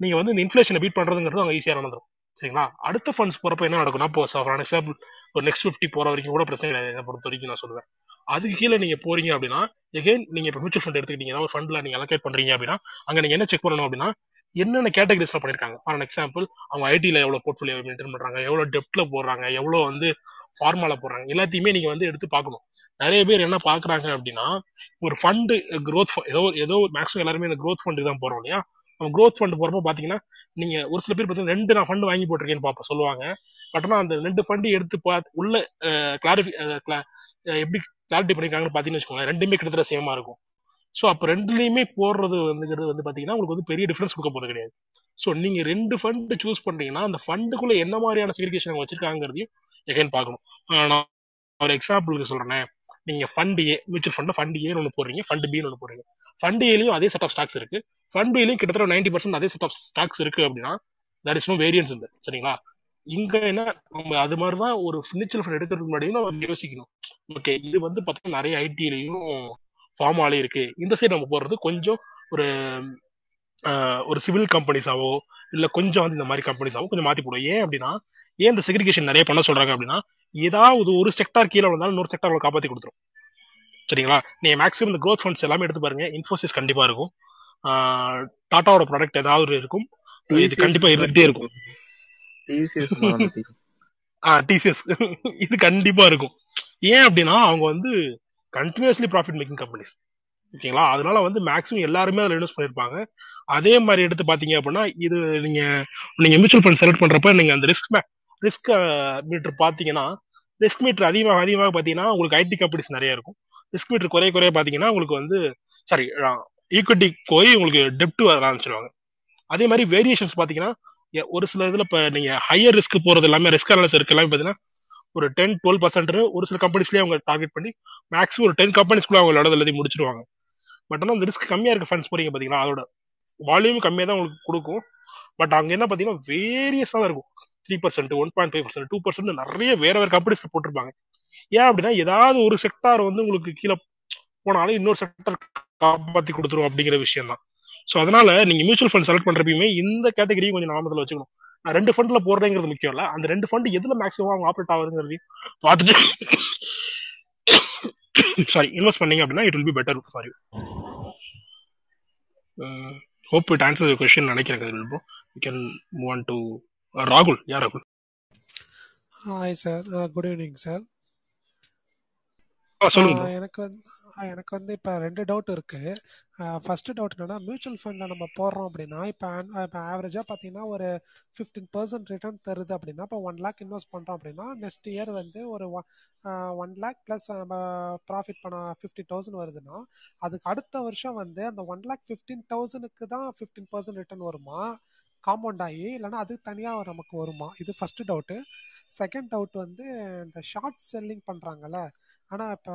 நீங்க வந்து இந்த இன்ஃபிளேஷனை பீட் பண்றதுங்கிறது அங்கே ஈஸியாக நடந்துரும். சரிங்களா? அடுத்த ஃபண்ட்ஸ் போறப்ப என்ன நடக்கும்னா இப்போ ஃபார் எக்ஸாம்பிள் ஒரு நெக்ஸ்ட் ஃபிஃப்டி போற வரைக்கும் கூட பிரச்சனை கிடையாது என்ன பொறுத்த வரைக்கும் நான் சொல்லுவேன். அதுக்கு கீழே நீங்க போறீங்க அப்படின்னா எகைன் நீங்க இப்போ மியூச்சுவல் ஃபண்ட் எடுத்துக்கிட்டீங்க ஏதாவது ஒரு ஃபண்ட்ல நீங்க அலோகேட் பண்றீங்க அப்படின்னா அங்க நீங்க என்ன செக் பண்ணணும் அப்படின்னா என்னென்ன கேட்டகரிஸ்ல பண்ணிருக்காங்க? ஃபார் எக்ஸாம்பிள் அவங்க ஐடில எவ்வளவு போர்ட்ஃபோலியோ மெயின்டைன் பண்றாங்க எவ்வளவு டெப்ட்ல போடுறாங்க எவ்வளவு வந்து ஃபார்மால போடுறாங்க எல்லாத்தையுமே நீங்க வந்து எடுத்து பார்க்கணும். நிறைய பேர் என்ன பாக்குறாங்க அப்படின்னா ஒரு ஃபண்டு க்ரோத் ஏதோ ஏதோ மேக்ஸிமம் எல்லாருமே இந்த க்ரோத் ஃபண்டு தான் போறோம் இல்லையா? அவங்க க்ரோத் ஃபண்ட் போறப்ப பாத்தீங்கன்னா நீங்க ஒரு சில பேர் பார்த்தீங்கன்னா ரெண்டு நான் ஃபண்ட் வாங்கி போட்டிருக்கேன்னு பாப்ப சொல்லுவாங்க. பட் ஆனால் அந்த ரெண்டு ஃபண்டு எடுத்து பார்த்து உள்ள கிளாரிஃபி எப்படி கிளாரிட்டி பண்ணிருக்காங்கன்னு பாத்தீங்கன்னு வச்சுக்கோங்களேன். ரெண்டுமே கிட்டத்தட்ட சேமா இருக்கும். ஸோ அப்போ ரெண்டுலையுமே போடுறது வந்துங்கிறது வந்து பாத்தீங்கன்னா உங்களுக்கு வந்து பெரிய டிஃபரன்ஸ் கொடுக்க போறது கிடையாது. ஸோ நீங்க ரெண்டு ஃபண்ட் சூஸ் பண்றீங்கன்னா அந்த ஃபண்டுக்குள்ள என்ன மாதிரியான செக்ரிகேஷன் வச்சிருக்காங்கிறதையும் எகைன் பார்க்கணும். நான் ஒரு எக்ஸாம்பிளுக்கு சொல்றேன். நீங்க fund A mutual fund fund ஏன்னு ஒன்று போடுறீங்க ஃபண்ட் பின்னு ஒன்று போடுறீங்க. ஃபண்ட் ஏலையும் அதே செட் ஆஃப் ஸ்டாக்ஸ் இருக்கு. ஃபண்ட் பிலையும் கிட்டத்தட்ட நைன்டி பர்சன்ட் அதே செட் ஆஃப் ஸ்டாக்ஸ் இருக்கு அப்படின்னா தர் இஸ் நோ வேரியன்ஸ் இந்த சரிங்களா? இங்க என்ன நம்ம அது மாதிரி தான் ஒரு மியூச்சுவல் ஃபண்ட் எடுக்கிறதுக்கு முன்னாடியும் நம்ம யோசிக்கணும். ஓகே இது வந்து பார்த்தீங்கன்னா நிறைய ஐடிலையும் ஃபார்ம் ஆலே இருக்கு. இந்த சைடு நம்ம போறது கொஞ்சம் ஒரு ஒரு சிவில் கம்பெனிஸாவோ இல்ல கொஞ்சம் வந்து இந்த மாதிரி கம்பெனிஸாவோ கொஞ்சம் மாத்தி போடுவோம். ஏன் அப்படின்னா ஏன் இந்த செக்ரிகேஷன் நிறைய பண்ண சொல்றாங்க அப்படின்னா ஏதாவது ஒரு செக்டார் கீழே வந்தாலும் இன்னொரு செக்டார் காப்பாத்தி கொடுத்துரும். சரிங்களா? நீங்க மேக்ஸிமம் இந்த growth ஃபண்ட்ஸ் எல்லாமே எடுத்து பாருங்க. இன்ஃபோசிஸ் கண்டிப்பா இருக்கும். டாட்டாவோட ப்ராடக்ட் ஏதாவது இருக்கும். இது கண்டிப்பா இருந்துகிட்டே இருக்கும். டிசிஎஸ் ஆஹ் டிசிஎஸ் இது கண்டிப்பா இருக்கும். ஏன் அப்படின்னா அவங்க வந்து கண்டினியூஸ்லி ப்ராஃபிட் மேக்கிங் கம்பெனிஸ் ஓகேங்களா? அதனால வந்து மேக்ஸிமம் எல்லாருமே அதில் இன்வெஸ்ட் பண்ணியிருப்பாங்க. அதே மாதிரி எடுத்து பாத்தீங்க அப்படின்னா இது நீங்க நீங்க மியூச்சுவல் ஃபண்ட் செலக்ட் பண்றப்ப நீங்க அந்த ரிஸ்க் ரிஸ்க் மீட்டர் பார்த்தீங்கன்னா ரிஸ்க் மீட்டர் அதிகமாக அதிகமாக பாத்தீங்கன்னா உங்களுக்கு ஐடி கம்பெனிஸ் நிறைய இருக்கும். ரிஸ்க் மீட்டர் குறைய குறைய பாத்தீங்கன்னா உங்களுக்கு வந்து சாரி ஈக்விட்டி போய் உங்களுக்கு டெப்ட் வர ஆரம்பிச்சிருவாங்க. அதே மாதிரி வேரியேஷன்ஸ் பார்த்தீங்கன்னா ஒரு சில இதுல இப்ப நீங்க ஹையர் ரிஸ்க் போறது எல்லாமே ரிஸ்க் அனாலிசிஸ் இருக்கு. எல்லாமே பாத்தீங்கன்னா ஒரு டென் டுவெல் பர்சன்ட் ஒரு சில கம்பெனிஸ்லயே அவங்க டார்கெட் பண்ணி மேக்ஸிமம் ஒரு டென் கம்பெனிஸ்க்குள்ள அவங்க விளையாட எழுதி முடிச்சிருவாங்க. பட் ஆனால் அந்த ரிஸ்க் கம்மியா இருக்க ஃபண்ட்ஸ் போறீங்க பாத்தீங்கன்னா அதோட வால்யூம் கம்மியா தான் உங்களுக்கு கொடுக்கும். பட் அங்க என்ன பாத்தீங்கன்னா வேரியஸா தான் இருக்கும். Three percent one point five percent two percent நிறைய வேற வேற கம்பெனிஸ் போட்டிருப்பாங்க. ஏன் அப்படின்னா ஏதாவது ஒரு செக்டார் வந்து உங்களுக்கு கீழே போனாலும் இன்னொரு செக்டார் காப்பாத்தி கொடுத்துரும் அப்படிங்கிற விஷயம் தான் ஸோ அதனால நீங்க மியூச்சுவல் ஃபண்ட் செலக்ட் பண்றப்பயுமே இந்த கேட்டகரியும் கொஞ்சம் நாமத்தில் வச்சுக்கணும். நான் ரெண்டு ஃபண்ட்ல போடுறேங்கிறது முக்கியம் இல்ல. அந்த ரெண்டு ஃபண்ட் எதுல மேக்ஸிமம் அவங்க ஆப்ரேட் ஆகுதுங்கிறதையும் பார்த்துட்டு சாரி இன்வெஸ்ட் பண்ணீங்க அப்படின்னா it will be better for you hope it answer question நினைக்கிறேன் கதில் you can move on to ராகுல் யா ராகுல் hi sir good evening sir எனக்கு வந்து எனக்கு வந்து இப்போ ரெண்டு டவுட் இருக்கு. ஃபர்ஸ்ட் டவுட் என்னன்னா மியூச்சுவல் ஃபண்ட்ல நம்ம போடுறோம் அப்படின்னா இப்போ இப்போ ஆவரேஜாக பார்த்தீங்கன்னா ஒரு ஃபிஃப்டீன் பர்சன்ட் ரிட்டர்ன் தருது அப்படின்னா இப்போ ஒன் லேக் இன்வெஸ்ட் பண்ணுறோம் அப்படின்னா நெக்ஸ்ட் இயர் வந்து ஒரு ஒன் லேக் ப்ளஸ் நம்ம ப்ராஃபிட் பண்ண ஃபிஃப்டி தௌசண்ட் வருதுன்னா அதுக்கு அடுத்த வருஷம் வந்து அந்த ஒன் லேக் ஃபிஃப்டீன் தௌசண்ட்க்கு தான் ஃபிஃப்டீன் பர்சன்ட் ரிட்டர்ன் வருமா? காம்பவுண்ட் ஆகி இல்லைன்னா அது தனியாக நமக்கு வருமா? இது ஃபர்ஸ்ட் டவுட்டு செகண்ட் டவுட் வந்து இந்த ஷார்ட் செல்லிங் பண்ணுறாங்கல்ல ஆனால் இப்போ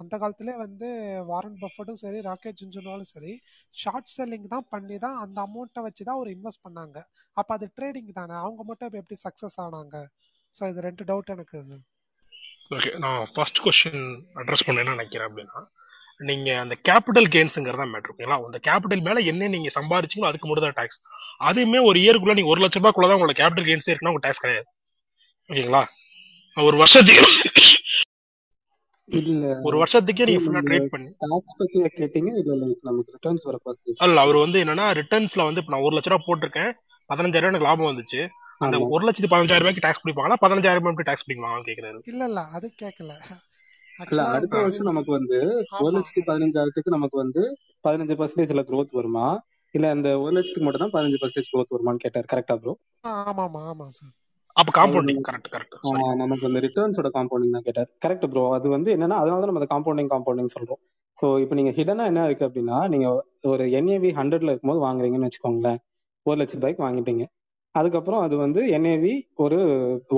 அந்த காலத்திலே வந்து வாரன் பஃபட்டும் சரி ராக்கெட் ஜின்ஜுனாலும் சரி ஷார்ட் செல்லிங் தான் பண்ணி தான் அந்த அமௌண்ட்டை வச்சு தான் ஒரு இன்வெஸ்ட் பண்ணாங்க. அப்போ அது ட்ரேடிங் தானே? அவங்க மட்டும் இப்போ எப்படி சக்ஸஸ் ஆனாங்க? ஸோ இது ரெண்டு டவுட் எனக்கு இது. ஓகே நான் ஃபர்ஸ்ட் கொஸ்டின் அட்ரஸ் பண்ணேன்னு நினைக்கிறேன் அப்படின்னா நீங்க அந்த கேபிட்டல் கெயின்ஸுங்கிறதா மேட்ரு ஓகேங்களா? அந்த கேபிட்டல் மேல என்ன நீங்க சம்பாதிச்சிங்களோ அதுக்கு மட்டும் தான் டாக்ஸ் அதுவுமே ஒரு இயருக்குள்ள நீங்க ஒரு லட்ச ரூபாய்க்குள்ள தான் உங்களோட கேபிட்டல் கெயின்ஸே இருக்குன்னா உங்க டாக்ஸ் கிடையாது. ஓகேங்களா? ஒரு வருஷத்துக்கு இல்ல. ஒரு வருஷத்துக்கே நீங்க ஃபுல்லா ட்ரேட் பண்ணி. டாக்ஸ் பத்தி கேட்டீங்க இல்ல லைக் நமக்கு ரிட்டர்ன்ஸ் வர பர்சன்டேஜ் அல்ல அவர் வந்து என்னன்னா ரிட்டர்ன்ஸ்ல வந்து இப்ப நான் ஒரு லட்ச ரூபா போட்டிருக்கேன். பதினஞ்சாயிரம் எனக்கு லாபம் வந்துச்சு. அந்த ஆமா. ஒரு லட்சத்தி பதினஞ்சாயிரம் ரூபாய்க்கு டாக்ஸ் பிடிப்பாங்களா பதினஞ்சாயிரம் ரூபாய்க்கு டாக்ஸ் பிடிப்பாங்களான்னு கேக்குறாரு. இல்லை இல்லை அது கேட்கல இல்ல அடுத்த வருஷம் நமக்கு வந்து ஒரு லட்சத்தி பதினஞ்சாயிரத்துக்கு நமக்கு வந்து பதினஞ்சு பர்சன்டேஜ்ல growth வருமா? இல்ல அந்த ஒரு லட்சத்துக்கு மட்டும் தான் பதினஞ்சு பர்சன்டேஜ் growth வருமான்னு கேட்டார். கரெக்டா ப்ரோ ஆமாம் ஆமாம் சார் அப்ப காம்பவுண்டிங் கரெக்ட் கரெக்ட் நமக்கு வந்து ரிட்டர்ன்ஸோட காம்பவுண்டிங் தான் கேட்டார் கரெக்ட் ப்ரோ அது வந்து என்னன்னா அதனால தான் நம்ம அதை காம்பவுண்டிங் காம்பவுண்டிங் சொல்றோம். ஸோ இப்போ நீங்க ஹிடனா என்ன இருக்கு அப்படின்னா நீங்க ஒரு என்ஏவி ஹண்ட்ரட்ல இருக்கும்போது வாங்குறீங்கன்னு வச்சுக்கோங்களேன். ஒரு லட்ச ரூபாய்க்கு வாங்கிட்டீங்க. அதுக்கப்புறம் அது வந்து என்ஏவி ஒரு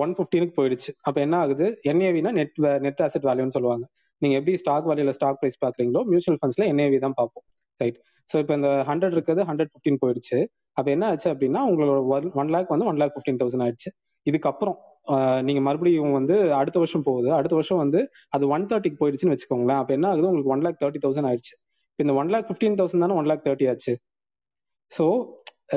ஒன் ஃபிஃப்டீனுக்கு போயிடுச்சு. அப்ப என்ன ஆகுது? என்ஏவினா நெட் நெட் அசெட் வேல்யூன்னு சொல்லுவாங்க. நீங்க எப்படி ஸ்டாக் வேல்யூல ஸ்டாக் பிரைஸ் பாக்குறீங்களோ மியூச்சுவல் ஃபண்ட்ஸ்ல என்ஏவி தான் பார்ப்போம். ரைட் ஸோ இப்போ இந்த ஹண்ட்ரட் இருக்கிறது ஹண்ட்ரட் ஃபிஃப்டின் போயிடுச்சு. அப்ப என்ன ஆச்சு அப்படின்னா உங்களோட ஒன் லேக் வந்து ஒன் லேக் ஃபிஃப்டீன் தௌசண்ட் ஆயிடுச்சு. இதுக்கப்புறம் நீங்க மறுபடியும் வந்து அடுத்த வருஷம் போகுது. அடுத்த வருஷம் வந்து அது ஒன் தேர்ட்டிக்கு போயிடுச்சுன்னு வச்சுக்கோங்களேன். அப்ப என்ன ஆகுது? உங்களுக்கு ஒன் லேக் தேர்ட்டி தௌசண்ட் ஆயிடுச்சு. இந்த ஒன் லேக் ஃபிஃப்டீன் தௌசண்ட் தானே ஒன் லேக் தேர்ட்டி ஆச்சு. ஸோ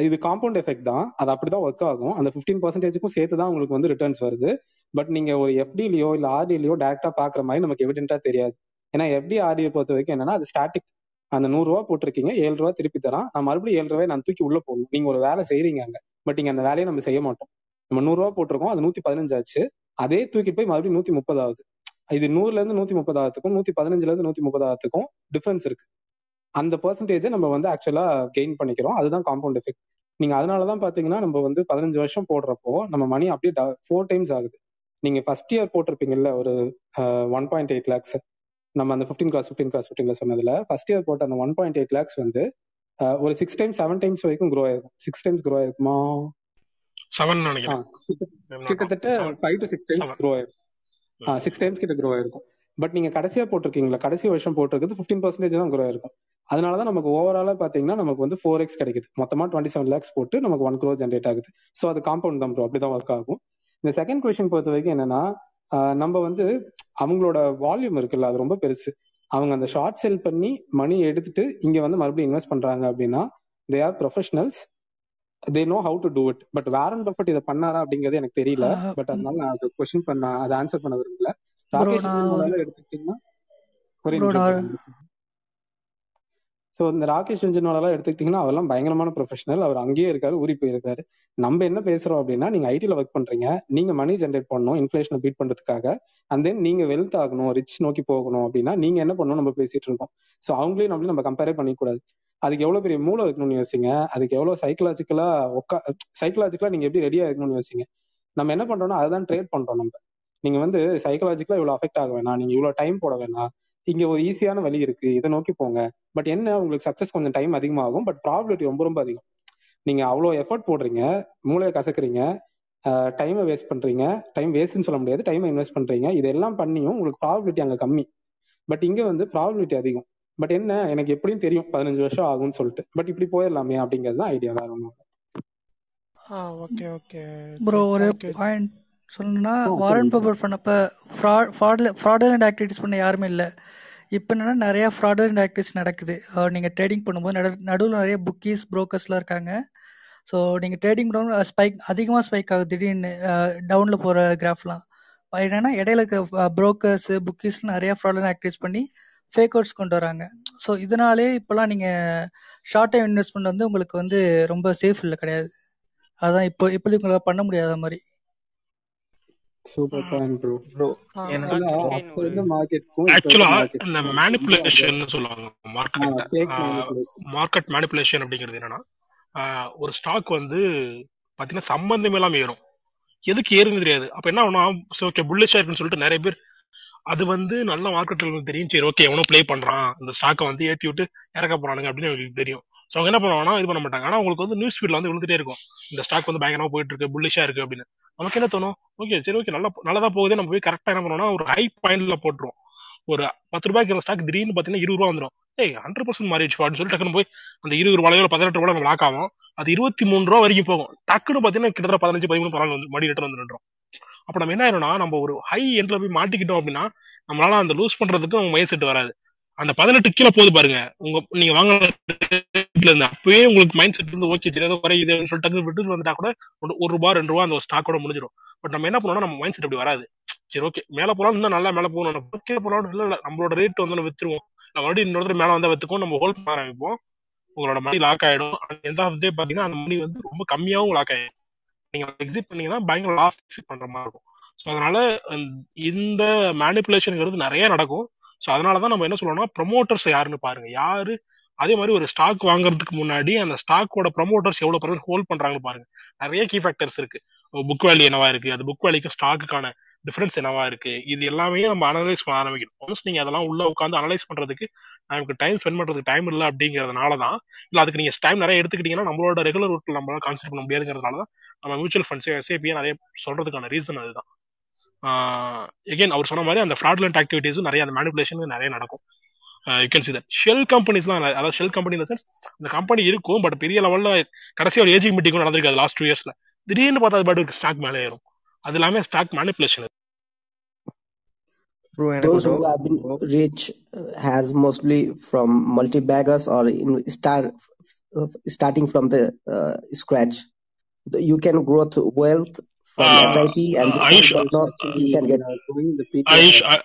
இது காம்பவுண்ட் எஃபெக்ட் தான். அது அப்படிதான் ஒர்க் ஆகும். அந்த ஃபிஃப்டீன் பர்சன்டேஜுக்கும் சேர்த்து தான் உங்களுக்கு வந்து ரிட்டர்ன்ஸ் வருது. பட் நீங்க ஒரு எஃப்டிலயோ இல்ல ஆர்டிலயோ டேரக்டா பாக்குற மாதிரி நமக்கு எவிடென்டா தெரியாது. ஏன்னா எஃப்டி ஆர்டியை பொறுத்த வரைக்கும் என்னன்னா அது ஸ்டாட்டிக் அந்த நூறு ரூபா போட்டிருக்கீங்க ஏழு ரூபா திருப்பி தரான். நான் மறுபடியும் ஏழு ரூபாய் நான் தூக்கி உள்ள போடணும். நீங்க ஒரு வேலை செய்யறீங்க அங்க. பட் நீங்க அந்த வேலையை நம்ம செய்ய மாட்டோம். நம்ம நூறு ரூபா போட்டிருக்கோம் அது நூத்தி பதினஞ்சு ஆச்சு. அதே தூக்கிட்டு போய் மறுபடியும் நூத்தி முப்பது ஆகுது. இது நூறுல இருந்து நூத்தி முப்பதாயிரத்துக்கும் நூத்தி பதினஞ்சுல இருந்து நூத்தி முப்பதாயிரத்துக்கும் டிஃபரன்ஸ் இருக்கு. அந்த பெர்சன்டேஜை நம்ம வந்து ஆக்சுவலா கெயின் பண்ணிக்கிறோம். அதுதான் காம்பவுண்ட் எஃபெக்ட் நீங்க அதனாலதான் பாத்தீங்கன்னா நம்ம வந்து பதினஞ்சு வருஷம் போடுறப்போ நம்ம மணி அப்படியே ஃபோர் டைம்ஸ் ஆகுது. நீங்க ஃபர்ஸ்ட் இயர் போட்டிருப்பீங்கல்ல ஒரு ஒன் பாயிண்ட் எயிட் லேக்ஸ் நம்ம அந்த ஃபிஃப்டீன் கிளாஸ் ஃபிஃப்டீன் கிளாஸ் ஃபிஃப்டீன்ல சொன்னதுல ஃபர்ஸ்ட் இயர் போட்ட அந்த ஒன் பாயிண்ட் எயிட் லேக்ஸ் வந்து ஒரு சிக்ஸ் டைம்ஸ் செவன் டைம்ஸ் வரைக்கும் க்ரோ ஆயிருக்கும். சிக்ஸ் டைம்ஸ் க்ரோ ஆயிருக்குமா? செவன் நினைக்கிறேன். கிட்டத்தட்ட five to six times grow ஆயிருக்கும் சிக்ஸ் டைம்ஸ் கிட்ட க்ரோ ஆயிருக்கும். பட் நீங்க கடைசியா போட்டிருக்கீங்களா? கடைசி வருஷம் போட்டிருக்கிறது ஃபிஃப்டீன் பர்சன்டேஜ் தான் க்ரோ ஆயிருக்கும். அதனாலதான் நமக்கு ஓவராலா பாத்தீங்கன்னா நமக்கு வந்து ஃபோர் எக்ஸ் கிடைக்குது. மொத்தமா டுவெண்ட்டி செவன் லேக்ஸ் போட்டு நமக்கு ஒன் க்ரோ ஜென்ரேட் ஆகுது. ஸோ அது காம்பவுண்ட் தான் ப்ரோ அப்படிதான் ஒர்க் ஆகும். இந்த செகண்ட் கொஸ்டின் பொறுத்த வரைக்கும் என்னன்னா நம்ம வந்து அவங்களோட வால்யூம் இருக்குல்ல அது ரொம்ப பெருசு. அவங்க அந்த ஷார்ட் செல் பண்ணி மணி எடுத்துட்டு இங்க வந்து மறுபடியும் இன்வெஸ்ட் பண்றாங்க அப்படின்னா they are professionals they know how to do it but Warren Buffett இதை பண்ணாரா அப்படிங்கிறது எனக்கு தெரியல. பட் அதனால நான் அது கொஸ்டின் பண்ண அதை ஆன்சர் பண்ண விரும்பல. ராகேஷ் எடுத்துக்கிட்டீங்கன்னா ஒரே ப்ரோ நிமிஷம் நான் ஒரே நிமிஷம் ஸோ இந்த ராகேஷ் ரஞ்சனோடலாம் எடுத்துக்கிட்டீங்கன்னா அவெல்லாம் பயங்கரமான ப்ரொஃபஷனல் அவர் அங்கேயே இருக்காரு ஊறி போயிருக்காரு. நம்ம என்ன பேசுறோம் அப்படின்னா நீங்க ஐடியில் ஒர்க் பண்றீங்க. நீங்க மணி ஜென்ரேட் பண்ணணும் இன்ஃபிளேஷனை பீட் பண்றதுக்காக. அண்ட் தென் நீங்க வெல்த் ஆகணும் ரிச் நோக்கி போகணும் அப்படின்னா நீங்க என்ன பண்ணணும்? நம்ம பேசிட்டு இருக்கோம். ஸோ அவங்களையும் நம்மளையும் நம்ம கம்பேரே பண்ணிக்கூடாது அதுக்கு எவ்வளவு பெரிய மூளை இருக்கணும்னு யோசிங்க. அதுக்கு எவ்வளவு சைக்கலாஜிக்கலா உட்கா சைக்கலாஜிக்கலா நீங்க எப்படி ரெடியா இருக்கணும்னு யோசிங்க. நம்ம என்ன பண்றோம்னா அதுதான் ட்ரேட் பண்றோம் நம்ம. நீங்க வந்து சைக்கலாஜிக்கலா இவ்வளவு அஃபெக்ட் ஆக வேணாம். நீங்க இவ்வளவு டைம் போட வேணாம். இங்க ஒரு ஈஸியான வழி இருக்கு. இதை நோக்கி போங்க. பட் என்ன? உங்களுக்கு சக்சஸ் கொஞ்சம் டைம் அதிகமாகும். பட் ப்ராபிலிட்டி ரொம்ப ரொம்ப அதிகம். நீங்க அவ்வளோ எஃபர்ட் போடுறீங்க. மூளையை கசக்குறீங்க. டைமை வேஸ்ட் பண்றீங்க. டைம் வேஸ்ட்னு சொல்ல முடியாது. டைமை இன்வெஸ்ட் பண்றீங்க. இதெல்லாம் பண்ணியும் உங்களுக்கு ப்ராபிலிட்டி அங்க கம்மி. பட் இங்க வந்து ப்ராபிலிட்டி அதிகம். பட் என்ன? எனக்கு எப்படியும் தெரியும். பதினஞ்சு வருஷம் ஆகும்னு சொல்லிட்டு. பட் இப்படி போயிடலாமே அப்படிங்கிறது தான் ஐடியா வேற ஒன்றும் ஆ ஓகே ஓகே ப்ரோ ஒரு பாயிண்ட் சொல்லணும்னா வாரன் பபர் பண்ணப்ப ஃப்ராட் ஃப்ராட்ல ஃப்ராடலண்ட் ஆக்டிவிட்டிஸ் பண்ண யாருமே இல்லை. இப்போ என்னன்னா நிறைய ஃப்ராடலண்ட் ஆக்டிவிட்டிஸ் நடக்குது. நீங்கள் ட்ரேடிங் பண்ணும்போது நடு நடுவில் நிறைய புக்கீஸ் ப்ரோக்கர்ஸ்லாம் இருக்காங்க. ஸோ நீங்கள் ட்ரேடிங் பண்ணும்போது ஸ்பைக் அதிகமாக ஸ்பைக் ஆகுது திடீர்னு. டவுனில் போகிற கிராஃப்லாம் என்னன்னா இடையில இருக்க ப்ரோக்கர்ஸ் புக்கீஸ்லாம் நிறைய ஃப்ராடலண்ட் ஆக்டிவிட்டிஸ் பண்ணி ஃபேக் அவுட்ஸ் கொண்டு வராங்க. ஸோ இதனாலே இப்போலாம் நீங்கள் ஷார்ட் டைம் இன்வெஸ்ட்மெண்ட் வந்து உங்களுக்கு வந்து ரொம்ப சேஃப் இல்லை கிடையாது. அதான் இப்போ இப்போதைக்கு உங்களால் பண்ண முடியாத மாதிரி. சூப்பர் பாயிண்ட் ப்ரோ ப்ரோ ஆ. எனக்கு ஆக்சுவலா அப்ப இருந்த இந்த ரொம்ப மேனிப்புலேஷன் சொல்லுவாங்க. மார்க்கெட்ல மேனிபுலேஷன் மார்க்கெட் மேனிப்புலேஷன் அப்படிங்கிறது என்னன்னா ஒரு ஸ்டாக் வந்து பாத்தீங்கன்னா சம்பந்தமே இல்லாம ஏறும். எதுக்கு ஏறுன்னு தெரியாது. அப்ப என்ன ஆகும் ஓகே புல்லிஷா இருக்குன்னு சொல்லிட்டு நிறைய பேர் அது வந்து நல்ல மார்க்கெட்டில் தெரியும். சரி ஓகே எவனோ ப்ளே பண்றான். அந்த ஸ்டாக்கை வந்து ஏத்தி விட்டு இறக்க போறானுங்க அப்படின்னு அவங்களுக்கு தெரியும். ஸோ அவங்க என்ன பண்ணுவாங்கன்னா இது பண்ண மாட்டாங்க. ஆனா உங்களுக்கு வந்து நியூஸ் ஃபீட்ல வந்து விழுந்துட்டே இருக்கும். இந்த ஸ்டாக் வந்து பயங்கரமா போயிட்டு இருக்கு புல்லிஷா இருக்கு அப்படின்னு. நமக்கு என்ன தோணும்? ஓகே சரி ஓகே நல்லா நல்லதா போகுது நம்ம போய் கரெக்டா என்ன பண்ணுவோம்னா ஒரு ஹை பாயிண்ட்ல போட்டுருவோம். ஒரு பத்து ரூபாய்க்கு இருக்கிற ஸ்டாக் திடீர்னு பாத்தீங்கன்னா இருபது ரூபா வந்துடும் ஏய் ஹண்ட்ரட் பர்சன்ட் மாறிடுச்சு அப்படின்னு சொல்லி டக்குனு போய் அந்த இருபது ரூபாயோ பதினெட்டு ரூபாய் நம்ம லாக் ஆகும் அது இருபத்தி மூணு ரூபா வரைக்கும் போகும். டக்குன்னு பாத்தீங்கன்னா கிட்டத்தட்ட பதினஞ்சு பதிமூணு பரவாயில்ல வந்து மடி ரிட்டர்ன் வந்து நின்றோம் அப்ப நம்ம என்ன ஆயிரும்னா நம்ம ஒரு ஹை எண்ட்ல போய் மாட்டிக்கிட்டோம் அப்படின்னா நம்மளால அந்த லூஸ் பண்றதுக்கு அவங்க மைண்ட் செட் வராது. அந்த பதினெட்டு கீழே போகுது பாருங்க. உங்க நீங்க வாங்க இருந்து அப்பவே உங்களுக்கு மைண்ட் செட் இருந்து ஓகே தெரியாத குறையுதுன்னு சொல்லிட்டு விட்டு வந்துட்டா கூட ஒரு ஒரு ரூபா ரெண்டு ரூபா அந்த ஸ்டாக்கோட முடிஞ்சிடும். பட் நம்ம என்ன பண்ணோம்னா நம்ம மைண்ட் செட் அப்படி வராது. சரி ஓகே மேல போனாலும் இன்னும் நல்லா மேல போகணும். கீழே போனாலும் இல்ல இல்ல. நம்மளோட ரேட் வந்து நம்ம வித்துருவோம். நம்ம மறுபடியும் இன்னொருத்தர் மேல வந்தா வித்துக்கோ நம்ம ஹோல்ட் பண்ண ஆரம்பிப்போம். உங்களோட மணி லாக் ஆயிடும். எந்த ஆஃப் பாத்தீங்கன்னா அந்த மணி வந்து ரொம்ப கம்மியாகவும் லாக் ஆயிடும். நீங்க எக்ஸிட் பண்ணீங்கன்னா பயங்கர லாஸ் எக்ஸிட் பண்ற மாதிரி இருக்கும். ஸோ அதனால இந்த- மேனிப்புலேஷனுங்கிறது நிறைய நடக்கும். ஸோ அதனாலதான் நம்ம என்ன சொல்லணும்னா ப்ரொமோட்டர்ஸ் யாருன்னு பாருங்க. யாரு அதே மாதிரி ஒரு ஸ்டாக் வாங்குறதுக்கு முன்னாடி அந்த ஸ்டாக்கோட ப்ரமோட்டர்ஸ் எவ்வளவு பர்சன்ட் ஹோல்ட் பண்றாங்கன்னு பாருங்க. நிறைய கீ ஃபேக்டர்ஸ் இருக்கு. புக் வேல்யூ என்னவா இருக்கு அது புக் வேல்யூக்கு ஸ்டாக்குக்கான டிஃபரன்ஸ் என்னவா இருக்கு இது எல்லாமே நம்ம அனலைஸ் பண்ண ஆரம்பிக்கணும். ஒன்ஸ் நீங்க அதெல்லாம் உள்ள உட்காந்து அனலைஸ் பண்றதுக்கு நமக்கு டைம் ஸ்பெண்ட் பண்றதுக்கு டைம் இல்லை அப்படிங்கறதுனால தான் இல்ல அதுக்கு நீங்க டைம் நிறைய எடுத்துக்கிட்டீங்கன்னா நம்மளோட ரெகுலர் ரூட்ல நம்மளால கான்சென்ட் பண்ண முடியாதுங்கிறதுனால தான் நம்ம மியூச்சுவல் ஃபண்ட்ஸ் எஸ்ஏபியை நிறைய சொல்றதுக்கான ரீசன் அதுதான். எகைன் அவர் சொன்ன மாதிரி அந்த ஃப்ராட்லண்ட் ஆக்டிவிட்டீஸும் நிறைய அந்த மேனிபுலேஷன் நிறைய நடக்கும். You can see that shell கம்பெனிஸ்லாம் அதாவது ஷெல் கம்பெனி இந்த சென்ஸ் இந்த கம்பெனி இருக்கும் பட் பெரிய லெவல்ல கடைசியா ஒரு ஏஜிங் மீட்டிங் நடந்திருக்காது லாஸ்ட் டூ இயர்ஸ்ல திடீர்னு பார்த்தா அது பாட்டு ஸ்டாக் மேலே ஏறும் அது எல்லாமே ஸ்டாக் மேனிபுலேஷன் ப்ரோ எனக்கு Those ஒரு who have been doubt bro. rich uh, has mostly from multi-baggers or in start starting from the uh, scratch. You can grow to wealth from SIP and this Ayush will not you Actually, can we get are doing the PTR Ayush right?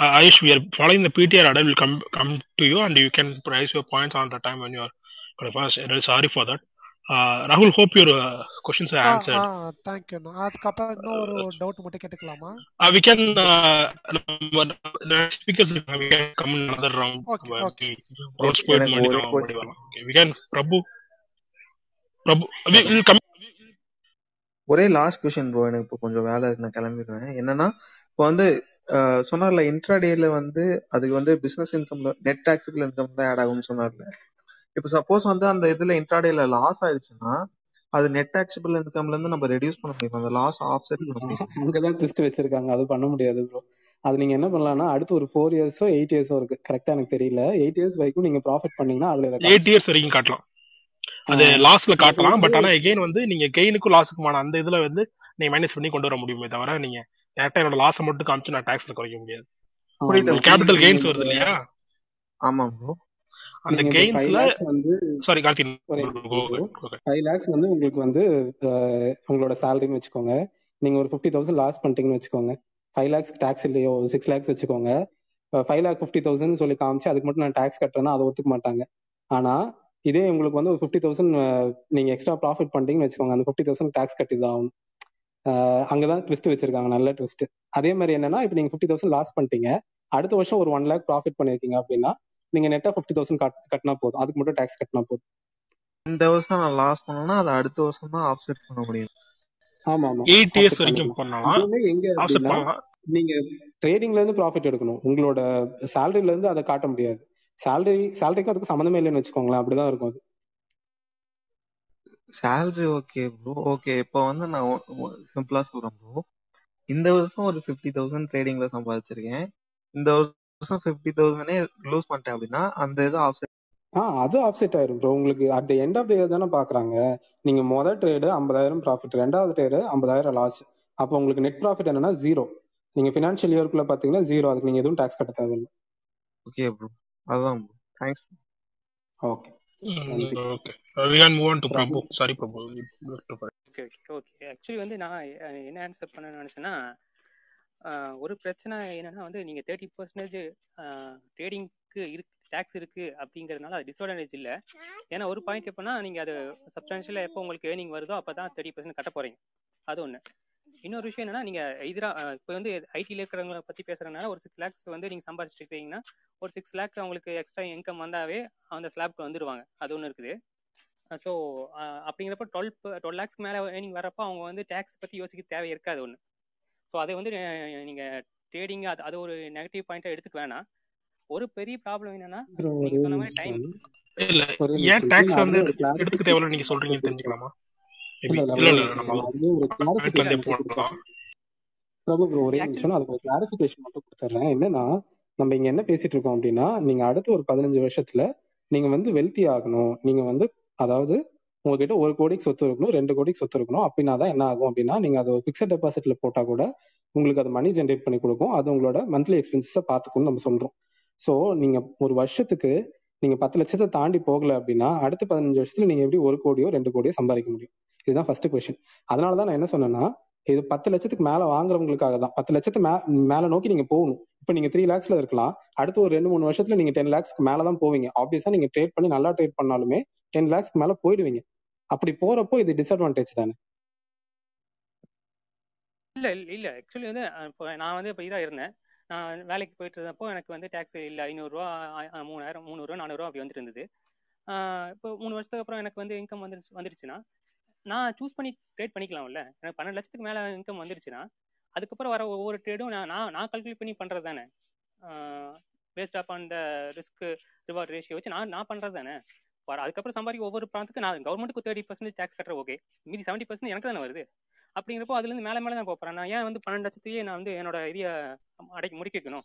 uh, Ayush, we are following the PTR order. Will come come to you, and you can raise your points on the time when you are going to pass. Really sorry for that. Uh, Rahul, hope your uh, questions are uh answered. ஆ தேங்க்யூண்ணா அதுக்கப்புறம் இன்னொரு doubt மட்டும் கேட்டுக்கலாமா Uh, we can uh, the next speakers we can come in another round. Okay okay rounds போயிட்டு மறுபடியும் question வரலாம். Okay, we can Prabhu Prabhu we will come. ஒரே லாஸ்ட் கொஸ்டின் ப்ரோ எனக்கு இப்போ கொஞ்சம் வேலை இருக்கு நான் கிளம்பிடுவேன் என்னன்னா இப்போ வந்து சொன்னார்ல இன்ட்ராடேல வந்து அதுக்கு வந்து பிசினஸ் இன்கம்ல நெட் டாக்ஸபிள் இன்கம் தான் ஆட் ஆகும்னு சொன்னார்ல. இப்போ சப்போஸ் வந்து அந்த இதுல இன்ட்ராடேல லாஸ் ஆயிடுச்சுன்னா அது நெட் டாக்ஸபிள் இன்கம்ல இருந்து நம்ம ரெடியூஸ் பண்ண முடியுமா? அந்த லாஸ் ஆஃப்செட் பண்ண முடியுமா? அங்கதான் ட்விஸ்ட் வச்சிருக்காங்க. அது பண்ண முடியாது ப்ரோ அது நீங்க என்ன பண்ணலாம்னா அடுத்து ஒரு ஃபோர் இயர்ஸோ எயிட் இயர்ஸோ இருக்கு. கரெக்டா எனக்கு தெரியல. எயிட் இயர்ஸ் வரைக்கும் நீங்க ப்ராஃபிட் பண்ணீங்கன்னா அதுல எயிட் இயர்ஸ் வரைக்கும் காட்டலாம். அது லாஸ்ல காட்டலாம் பட் ஆனா எகெயின் வந்து நீங்க கெயினுக்கும் லாஸுக்குமான அந்த இதுல வந்து நீங்க மைனஸ் பண்ணி கொண்டு வர முடியுமே தவிர நீங்க டேரக்டா என்னோட லாஸை மட்டும் காமிச்சு நான் டாக்ஸ்ல குறைக்க முடியாது. கேபிட்டல் கெயின்ஸ் வருது இல்லையா? ஆமா ப்ரோ அந்த கெயின்ஸ்ல வந்து சாரி கார்த்தி. ஒரே go நிமிஷம் bro ahead, go ahead. Five lakhs வந்து உங்களுக்கு வந்து உங்களோட சேலரின்னு வச்சுக்கோங்க. நீங்க ஒரு ஃபிஃப்டி தௌசண்ட் லாஸ் பண்ணிட்டீங்கன்னு வச்சுக்கோங்க. ஃபைவ் லேக்ஸ் டேக்ஸ் இல்லையோ சிக்ஸ் லேக்ஸ் வச்சுக்கோங்க. ஃபைவ் லேக் ஃபிஃப்டி தௌசண்ட் சொல்லி காமிச்சு அதுக்கு மட்டும் நான் டேக்ஸ் கட்டுறேன்னா அதை ஒத்துக்க மாட்டாங்க. ஆனா இதே உங்களுக்கு வந்து ஒரு ஃபிஃப்டி தௌசண்ட் நீங்க எக்ஸ்ட்ரா ப்ராஃபிட் பண்ணிட்டீங்கன்னு வச்சுக்கோங்க. அந்த ஃபிஃப்டி தௌசண்ட் டேக்ஸ் கட்டி தான் ஆகணும். அஹ், அங்கதான் ட்விஸ்ட் வச்சிருக்காங்க நல்ல ட்விஸ்ட் அதே மாதிரி என்னன்னா இப்போ நீங்க ஃபிஃப்டி தௌசண்ட் லாஸ் பண்ணிட்டீங்க. அடுத்த வருஷம் ஒரு ஒன் லேக் ப்ராஃபிட் பண்ணிருக்கீங்க அப்படின்னா நீங்க நெட்டா ஃபிஃப்டி தௌசண்ட் கட்டினா போதும். அதுக்கு மட்டும் டேக்ஸ் கட்டினா போதும். இந்த வருஷம் நான் லாஸ் பண்ணேன்னா அதை அடுத்த வருஷம் தான் ஆஃப்செட் பண்ண முடியும். ஆமா ஆமா எயிட் இயர்ஸ் ஆஃப்செட் வரைக்கும் பண்ணலாம். எங்க ஆஃப்செட் பண்ணலாம். நீங்க ட்ரேடிங்ல இருந்து ப்ராஃபிட் எடுக்கணும். உங்களோட சேலரில இருந்து அதை காட்ட முடியாது. சேலரி சேலரிக்கு அதுக்கு சம்மந்தமே இல்லைன்னு வச்சுக்கோங்களேன். அப்படிதான் இருக்கும் அது. சேலரி ஓகே ப்ரோ ஓகே இப்போ வந்து நான் சிம்பிளா சொல்றேன் ப்ரோ இந்த வருஷம் ஒரு ஃபிஃப்டி தௌசண்ட் ட்ரேடிங்ல சம்பாதிச்சிருக்கேன். இந்த வருஷம் ஃபிஃப்டி தௌசண்டே லூஸ் பண்ணிட்டேன் அப்படின்னா அந்த இது ஆஃப்செட் ஆ அது ஆஃப்செட் ஆயிரும் ப்ரோ உங்களுக்கு at the end of the year தானே பாக்குறாங்க. நீங்க மொதல் ட்ரேடு ஐம்பதாயிரம் ப்ராஃபிட் ரெண்டாவது ட்ரேடு ஐம்பதாயிரம் லாஸ் அப்போ உங்களுக்கு நெட் ப்ராஃபிட் என்னன்னா ஜீரோ நீங்க ஃபினான்ஷியல் இயர்க்குள்ள பாத்தீங்கன்னா ஜீரோ அதுக்கு நீங்க எதுவும் டாக்ஸ் கட்ட தேவையில்லை. ஓகே ப்ரோ அதுதான் ப்ரோ தேங்க்ஸ் ஓகே நன்றி. Okay we can move on to Prabhu Prabhu sorry Prabhu okay okay okay actually வந்து நான் அஹ், என்ன ஆன்சர் பண்ண நினச்சேன்னா ஒரு பிரச்சனை என்னன்னா வந்து நீங்கள் தேர்ட்டி பர்சன்டேஜ் ட்ரேடிங்க்கு இருக்கு டேக்ஸ் இருக்கு அப்படிங்கிறதுனால அது டிஸ்அட்வான்டேஜ் இல்லை. ஏன்னா ஒரு பாயிண்ட் எப்போனா நீங்கள் அது சப்ஸ்டான்ஷியலாக எப்போ உங்களுக்கு ஏர்னிங் வருதோ அப்போ தான் தேர்ட்டி பர்சன்ட் கட்ட போகிறீங்க அது ஒன்று இன்னொரு விஷயம் என்னன்னா நீங்கள் எதிராக இப்போ வந்து ஐடியில் இருக்கிறவங்கள பற்றி பேசுகிறதுனால ஒரு சிக்ஸ் லேக்ஸ் வந்து நீங்கள் சம்பாதிச்சிட்டு இருக்கீங்கன்னா ஒரு சிக்ஸ் லேக் அவங்களுக்கு எக்ஸ்ட்ரா இன்கம் வந்தாவே அந்த ஸ்லாப்க்கு வந்துடுவாங்க அது ஒன்று இருக்குது. ஸோ அப்படிங்கிறப்ப டுவெல் டுவெல் லேக்ஸ் மேலே ஏர்னிங் வரப்போ அவங்க வந்து டேக்ஸ் பற்றி யோசிக்க தேவை இருக்காது ஒன்று ஸோ அதை வந்து நீங்கள் ட்ரேடிங் அது அது ஒரு நெகட்டிவ் பாயிண்ட்டாக எடுத்துக்க வேணாம். ஒரு பெரிய ப்ராப்ளம் என்னன்னா சொன்ன மாதிரி டைம் இல்ல ஏன் டாக்ஸ் வந்து எடுத்துக்க தேவையில்ல நீங்க சொல்றீங்கன்னு தெரிஞ்சுக்கலாமா? கிளாரிபிகேஷன் மட்டும் கொடுத்துட்றேன் என்னன்னா நம்ம இங்க என்ன பேசிட்டு இருக்கோம் அப்படின்னா நீங்க அடுத்த ஒரு பதினஞ்சு வருஷத்துல நீங்க வந்து வெல்த்தி ஆகணும். நீங்க வந்து அதாவது உங்ககிட்ட ஒரு கோடிக்கு சொத்து இருக்கணும் ரெண்டு கோடிக்கு சொத்து இருக்கணும். அப்படின்னா தான் என்ன ஆகும் அப்படின்னா நீங்க அதை பிக்சட் டெபாசிட்ல போட்டா கூட உங்களுக்கு அது மணி ஜென்ரேட் பண்ணி கொடுக்கும். அது உங்களோட மந்த்லி எக்ஸ்பென்சஸை பார்த்துக்கும்னு நம்ம சொல்றோம். ஸோ நீங்க ஒரு வருஷத்துக்கு நீங்க பத்து லட்சத்தை தாண்டி போகல அப்படின்னா அடுத்த பதினஞ்சு வருஷத்துல நீங்க எப்படி ஒரு கோடியோ ரெண்டு கோடியோ சம்பாதிக்க முடியும்? இதுதான் ஃபர்ஸ்ட் கொஸ்டின் அதனால தான் நான் என்ன சொன்னேன்னா இது பத்து லட்சத்துக்கு மேல வாங்குறவங்களுக்காக தான். பத்து லட்சத்து மே மேல நோக்கி நீங்க போகணும். இப்போ நீங்க த்ரீ லேக்ஸ்ல இருக்கலாம். அடுத்து ஒரு ரெண்டு மூணு வருஷத்துல நீங்க டென் லேக்ஸ்க்கு மேல தான் போவீங்க ஆப்வியஸா நீங்க ட்ரேட் பண்ணி நல்லா ட்ரேட் பண்ணாலுமே டென் லேக்ஸ்க்கு மேல போயிடுவீங்க. அப்படி போறப்போ இது டிஸ்அட்வான்டேஜ் தானே? இல்ல இல்ல ஆக்சுவலி வந்து இப்போ நான் வந்து இப்போ இதாக இருந்தேன். நான் வேலைக்கு போயிட்டு இருந்தப்போ எனக்கு வந்து டேக்ஸ் இல்லை ஐநூறுரூவா மூணாயிரம் முந்நூறுரூவா நானூறுரூவா அப்படி வந்துட்டு இருந்தது இப்போ மூணு வருஷத்துக்கு அப்புறம் எனக்கு வந்து இன்கம் வந்துருச்சு வந்துருச்சுன்னா நான் சூஸ் பண்ணி ட்ரேட் பண்ணிக்கலாம்ல. எனக்கு பன்னெண்டு லட்சத்துக்கு மேலே இன்கம் வந்துருச்சுன்னா அதுக்கப்புறம் வர ஒவ்வொரு ட்ரேடும் நான் நான் நான் கல்குலேட் பண்ணி பண்ணுறது தானே. Based upon the risk reward ratio வச்சு நான் நான் பண்ணுறது தானே? அதுக்கப்புறம் சம்பாதிக்க ஒவ்வொரு பிராந்துக்கு நான் கவர்மெண்ட்டுக்கு தேர்ட்டி பர்சன்டேஜ் டேக்ஸ் கட்டுற ஓகே மீதி செவன்ட்டி பர்சன்ட் எனக்கு தானே வருது? அப்படிங்கிறப்போ அதுலேருந்து மேலே மேலே தான் போகிறேன் நான் ஏன் வந்து பன்னெண்டு லட்சத்தையே நான் வந்து என்னோட இதைய அடைக்க முடிக்க வைக்கணும்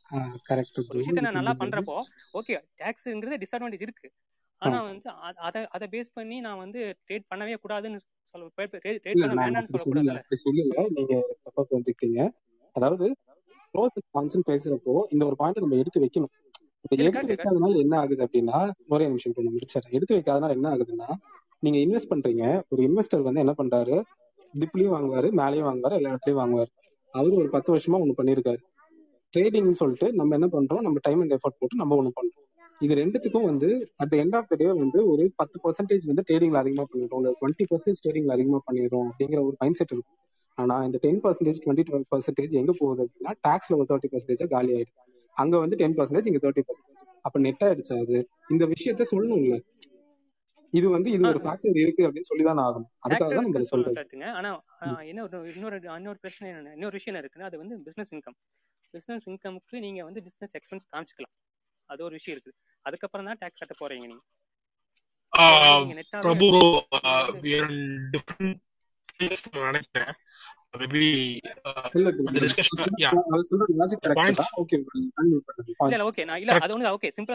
கரெக்ட் ஒரு விஷயத்த நான் நல்லா பண்றப்போ ஓகே டேக்ஸ்ங்கிறது டிஸ்அட்வான்டேஜ் இருக்கு. ஆனா வந்து அத அதை பேஸ் பண்ணி நான் வந்து ட்ரேட் பண்ணவே கூடாதுன்னு சொல்ல ட்ரேட் பண்ண வேண்டாம்னு சொல்லக்கூடாது சொல்லல நீங்க தப்பா புரிஞ்சுக்கிட்டீங்க. அதாவது கான்சன் பேசுறப்போ இந்த ஒரு பாயிண்ட் நம்ம எடுத்து வைக்கணும். எடுத்து வைக்காதனால என்ன ஆகுது அப்படின்னா ஒரே நிமிஷம் நான் முடிச்சிடறேன். எடுத்து வைக்காதனால என்ன ஆகுதுன்னா நீங்க இன்வெஸ்ட் பண்றீங்க. ஒரு இன்வெஸ்டர் வந்து என்ன பண்றாரு? டிப்லயும் வாங்குவாரு மேலேயும் வாங்குவாரு எல்லா இடத்துலயும் வாங்குவாரு. அவரு ஒரு பத்து வருஷமா ஒண்ணு பண்ணிருக்காரு. ட்ரேடிங்னு சொல்லிட்டு நம்ம என்ன பண்றோம்? நம்ம டைம் அண்ட் எஃபர்ட் போட்டு நம்ம ஒண்ணு பண்றோம். இது ரெண்டுத்துக்கும் வந்து at end of the day வந்து ஒரு பத்து பர்சன்டேஜ் வந்து ட்ரேடிங்ல அதிகமா பண்ணிடுறோம். இல்லை டுவெண்ட்டி பர்சன்டேஜ் ட்ரேடிங்ல அதிகமா பண்ணிடுறோம் அப்படிங்கிற ஒரு மைண்ட் செட் இருக்கும். ஆனா இந்த ten percentage twenty twelve percentage எங்க போகுது அப்படின்னா டாக்ஸ்ல ஒரு தேர்ட்டி பர்சன்டேஜ் காலி ஆயிடுது அங்க வந்து டென் பர்சன்டேஜ் இங்க தேர்ட்டி பர்சன்டேஜ் அப்ப நெட் ஆயிடுச்சு அது? இந்த விஷயத்த சொல்லணும்ல. இது வந்து இது ஒரு ஃபேக்டர் இருக்கு அப்படின்னு சொல்லி தான் ஆகணும் அதுக்காக தான் நம்ம கரெக்டுங்க ஆனா என்ன ஒரு இன்னொரு இன்னொரு பிரச்சனை என்ன இன்னொரு விஷயம் இருக்குன்னா அது வந்து பிசினஸ் இன்கம் பிசினஸ் இன்கமுக்கு நீங்க வந்து பிசினஸ் எக்ஸ்பென்ஸ் காமிச்சிக்கலாம். அது ஒரு விஷயம் இருக்குது. அதுக்கப்புறம் தான் டாக்ஸ் கட்ட போறீங்க நீங்க. பிரபு நினைக்கிறேன். சிம்பிளா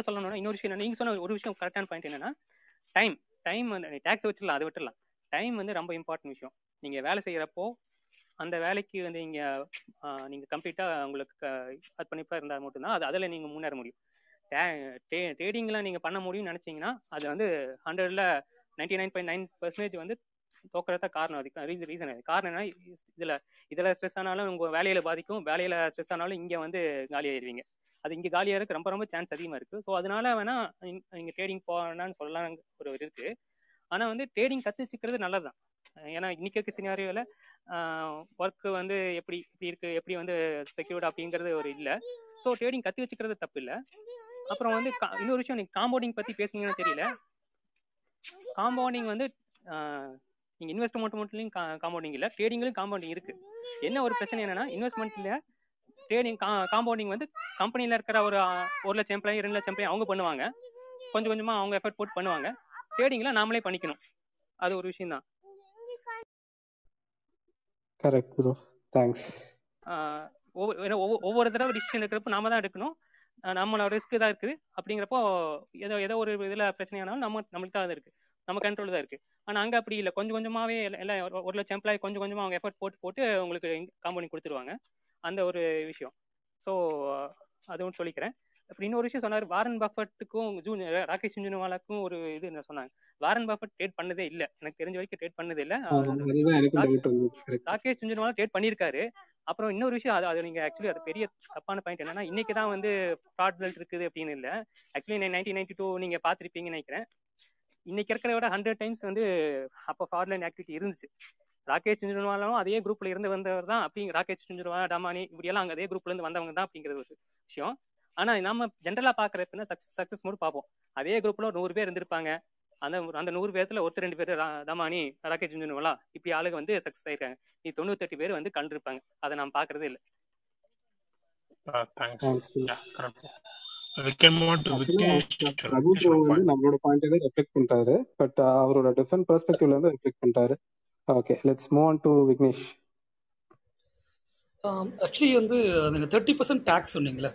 சொல்லணும்னா இன்னொரு விஷயம் நீங்க சொன்ன ஒரு விஷயம் கரெக்டான பாயிண்ட் என்னன்னா டைம் டைம் வந்து டேக்ஸ் வச்சிடலாம் அதை விட்டுடலாம். டைம் வந்து ரொம்ப இம்பார்ட்டன்ட் விஷயம். நீங்க வேலை செய்யறப்போ அந்த வேலைக்கு வந்து நீங்க நீங்க கம்ப்ளீட்டா உங்களுக்கு அர்ப்பணிப்பா இருந்தால் மட்டும்தான் அது அதில் நீங்க முன்னேற முடியும். ட்ரேடிங்லாம் நீங்க பண்ண முடியும்னு நினைச்சீங்கன்னா அது வந்து ஹண்ட்ரட்ல ninety nine point nine percentage வந்து தோக்கிறதா காரணம் அதுக்கு ரீசன் அது. காரணம் என்ன இதுல இதுல ஸ்ட்ரெஸ் ஆனாலும் உங்க வேலையில பாதிக்கும் வேலையில ஸ்ட்ரெஸ் ஆனாலும் இங்க வந்து காலி ஆயிடுவீங்க அது இங்க காலியா இருக்கு ரொம்ப ரொம்ப சான்ஸ் அதிகமா இருக்கு. ஸோ அதனால வேணா நீங்க ட்ரேடிங் போனான்னு சொல்லலாம் ஒரு இருக்கு. ஆனா வந்து ட்ரேடிங் கத்து வச்சுக்கிறது நல்லதுதான். ஏன்னா இன்னைக்கு இருக்க சினாரியோல ஒர்க் வந்து எப்படி இப்படி இருக்கு எப்படி வந்து செக்யூர்ட் அப்படிங்கிறது ஒரு இல்லை. ஸோ ட்ரேடிங் கத்து வச்சுக்கிறது தப்பு இல்லை அப்புறம் வந்து இன்னொரு விஷயம் நீங்க காம்பவுண்டிங் பத்தி பேசுனீங்கன்னு தெரியல. காம்பவுண்டிங் வந்து நீங்க இன்வெஸ்ட்மெண்ட் மட்டும் காம்பவுண்டிங் இல்ல ட்ரேடிங்லயும் காம்பவுண்டிங் இருக்கு. என்ன ஒரு பிரச்சனை என்னன்னா இன்வெஸ்ட்மெண்ட்ல ட்ரேடிங் காம்பவுண்டிங் வந்து கம்பெனில இருக்கிற ஒரு ஒரு லட்சம் எம்ப்ளாயி ரெண்டு லட்சம் எம்ப்ளாயி அவங்க பண்ணுவாங்க. கொஞ்சம் கொஞ்சமா அவங்க எஃபர்ட் போட்டு பண்ணுவாங்க. ட்ரேடிங்ல நாமளே பண்ணிக்கணும். அது ஒரு விஷயம் தான். கரெக்ட் ப்ரோ தேங்க்ஸ் ஒவ்வொரு தடவை டிசிஷன் எடுக்கிறப்ப நாம தான் எடுக்கணும். நம்மளோட ரிஸ்க் தான் இருக்குது. அப்படிங்கிறப்போ ஏதோ ஏதோ ஒரு இதுல பிரச்சனையானாலும் நம்ம நம்மளுக்கு தான் அது இருக்கு. நம்ம கண்ட்ரோல் தான் இருக்கு. ஆனா அங்க அப்படி இல்லை. கொஞ்சம் கொஞ்சமாவே எல்லாம் ஒரு லட்சம் எம்ப்ளாயி கொஞ்சம் கொஞ்சமா அவங்க எஃபர்ட் போட்டு போட்டு உங்களுக்கு காம்பவுண்டிங் கொடுத்துருவாங்க. அந்த ஒரு விஷயம். ஸோ அது ஒன்று சொல்லிக்கிறேன். அப்படி இன்னொரு விஷயம் சொன்னார் வாரன் பஃபட்டுக்கும் ஜூன் ராகேஷ் ஜுன்வாலாக்கும் ஒரு இது என்ன சொன்னாங்க. வாரன் பஃபட் ட்ரேட் பண்ணதே இல்லை. எனக்கு தெரிஞ்ச வரைக்கும் ட்ரேட் பண்ணதே இல்லை. ராகேஷ் ஜுன்வாலா ட்ரேட் பண்ணியிருக்காரு அப்புறம் இன்னொரு விஷயம் அது அது நீங்க ஆக்சுவலி அது பெரிய தப்பான பாயிண்ட் என்னன்னா இன்னைக்கு தான் வந்து ஃப்ராட் பெல்ட் இருக்குது அப்படின்னு இல்லை. ஆக்சுவலி நைன்டீன் நைன்டி டூ நீங்க பாத்திருப்பீங்கன்னு நினைக்கிறேன். இன்னைக்கு இருக்கிறத விட ஹண்ட்ரட் டைம்ஸ் வந்து அப்போ ஃப்ராட்லைன் ஆக்டிவிட்டி இருந்துச்சு. ராகேஷ் சுஞ்சர்வாலும் அதே குரூப்ல இருந்து வந்தவர் தான் அப்படி ராகேஷ் சுஞ்சர்வா டமானி இப்படியெல்லாம் அங்கே அதே குரூப்ல இருந்து வந்தவங்க தான் அப்படிங்கிறது ஒரு விஷயம். ஆனா நம்ம ஜென்ரலா பாக்குறதுன்னா சக்சஸ் சக்சஸ் மட்டும் பார்ப்போம். அதே குரூப்ல நூறு பேர் இருந்திருப்பாங்க. அந்த அந்த நூறு பேர்த்துல ஒருத்தர் ரெண்டு பேர் தமானி ராகேஷ் சுஞ்சர்வாலா இப்படி ஆளுங்க வந்து சக்சஸ் ஆயிருக்காங்க. நீ தொண்ணூத்தெட்டு பேர் வந்து கண்டிருப்பாங்க. அதை நான் பாக்குறதே இல்லை. ரகு ப்ரோ வந்து நம்மளோட பாயிண்ட் தான் ரெஃப்ளெக்ட் பண்றாரு பட் அவரோட டிஃபரெண்ட் பெர்ஸ்பெக்டிவ்ல இருந்து ரெஃப்ளெக்ட் பண்றாரு okay let's move on to Vignesh actually வந்து நீங்க தேர்ட்டி பர்சன்ட் டேக்ஸ் சொன்னீங்களே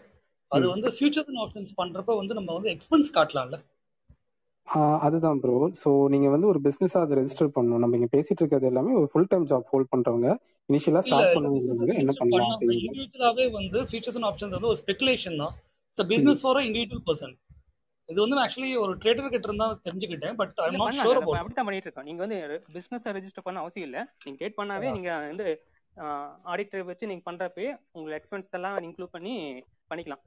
அது வந்து ஃபியூச்சர்ஸ் அண்ட் ஆப்ஷன்ஸ் பண்றப்ப வந்து நம்ம வந்து எக்ஸ்பென்ஸ் காட்டலாம்ல. அதுதான் ப்ரோ ஸோ நீங்க வந்து ஒரு பிசினஸ் அதை ரெஜிஸ்டர் பண்ணணும். நம்ம இங்க பேசிட்டு இருக்கிறது எல்லாமே ஒரு ஃபுல் டைம் ஜாப் ஹோல்ட் பண்றவங்க. இனிஷியலா ஸ்டார்ட் பண்ணவங்க என்ன பண்ணலாம் இண்டிவிஜுவலாவே வந்து ஃபீச்சர்ஸ் அண்ட் ஆப்ஷன்ஸ் வந்து ஒரு ஸ்பெகுலேஷன் தான். It's business for individual person இது வந்து ஆக்சுவலி ஒரு ட்ரேடர் கிட்ட இருந்தா தெரிஞ்சுக்கிட்டேன் but I not sure about அப்படி தான் பண்ணிட்டு இருக்கோம். நீங்க வந்து பிசினஸ் ரெஜிஸ்டர் பண்ண அவசியம் இல்ல. நீங்க ட்ரேட் பண்ணாவே நீங்க வந்து ஆடிட்டர் வச்சு நீங்க பண்றப்பே உங்க எக்ஸ்பென்ஸ் எல்லாம் இன்க்ளூட் பண்ணி பண்ணிக்கலாம்.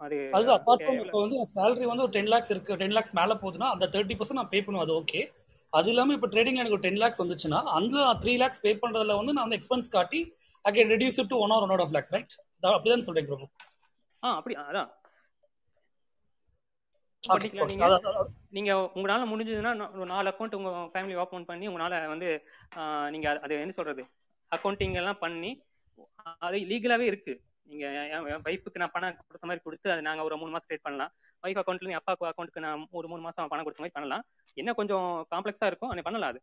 அது அது அப்பார்ட் ஃப்ரம் இப்போ வந்து சேலரி வந்து ஒரு டென் லேக்ஸ் இருக்கு டென் லேக்ஸ் மேல போகுதுன்னா அந்த தேர்ட்டி பர்சன்ட் நான் பே பண்ணுவேன் அது ஓகே அது இல்லாம இப்போ ட்ரேடிங் எனக்கு ஒரு டென் லேக்ஸ் வந்துச்சுன்னா அந்த த்ரீ லேக்ஸ் பே பண்றதுல வந்து நான் வந்து எக்ஸ்பென்ஸ் காட்டி I can reduce to one or one of lakhs right அப்படிதான் சொல்றேன் ப்ரோ ஆ அப்படி அதான். பண்ணிக்கலாம் நீங்க. நீங்க உங்களால முடிஞ்சதுன்னா ஒரு நாலு அக்கௌண்ட் உங்க ஃபேமிலி ஓப்பன் பண்ணி உங்களால வந்து நீங்க அது என்ன சொல்றது? அக்கௌண்டிங் எல்லாம் பண்ணி அது லீகலாவே இருக்கு. நீங்க என் ஒய்ஃபுக்கு நான் பணம் கொடுத்த மாதிரி கொடுத்து அது நாங்க ஒரு மூணு மாசம் ட்ரேட் பண்ணலாம். ஒய்ஃப் அக்கௌண்ட்ல நீ அப்பா அக்கௌண்ட்டுக்கு நான் ஒரு மூணு மாசம் பணம் கொடுத்த மாதிரி பண்ணலாம். என்ன கொஞ்சம் காம்ப்ளெக்ஸா இருக்கும் அது பண்ணலாம் அது.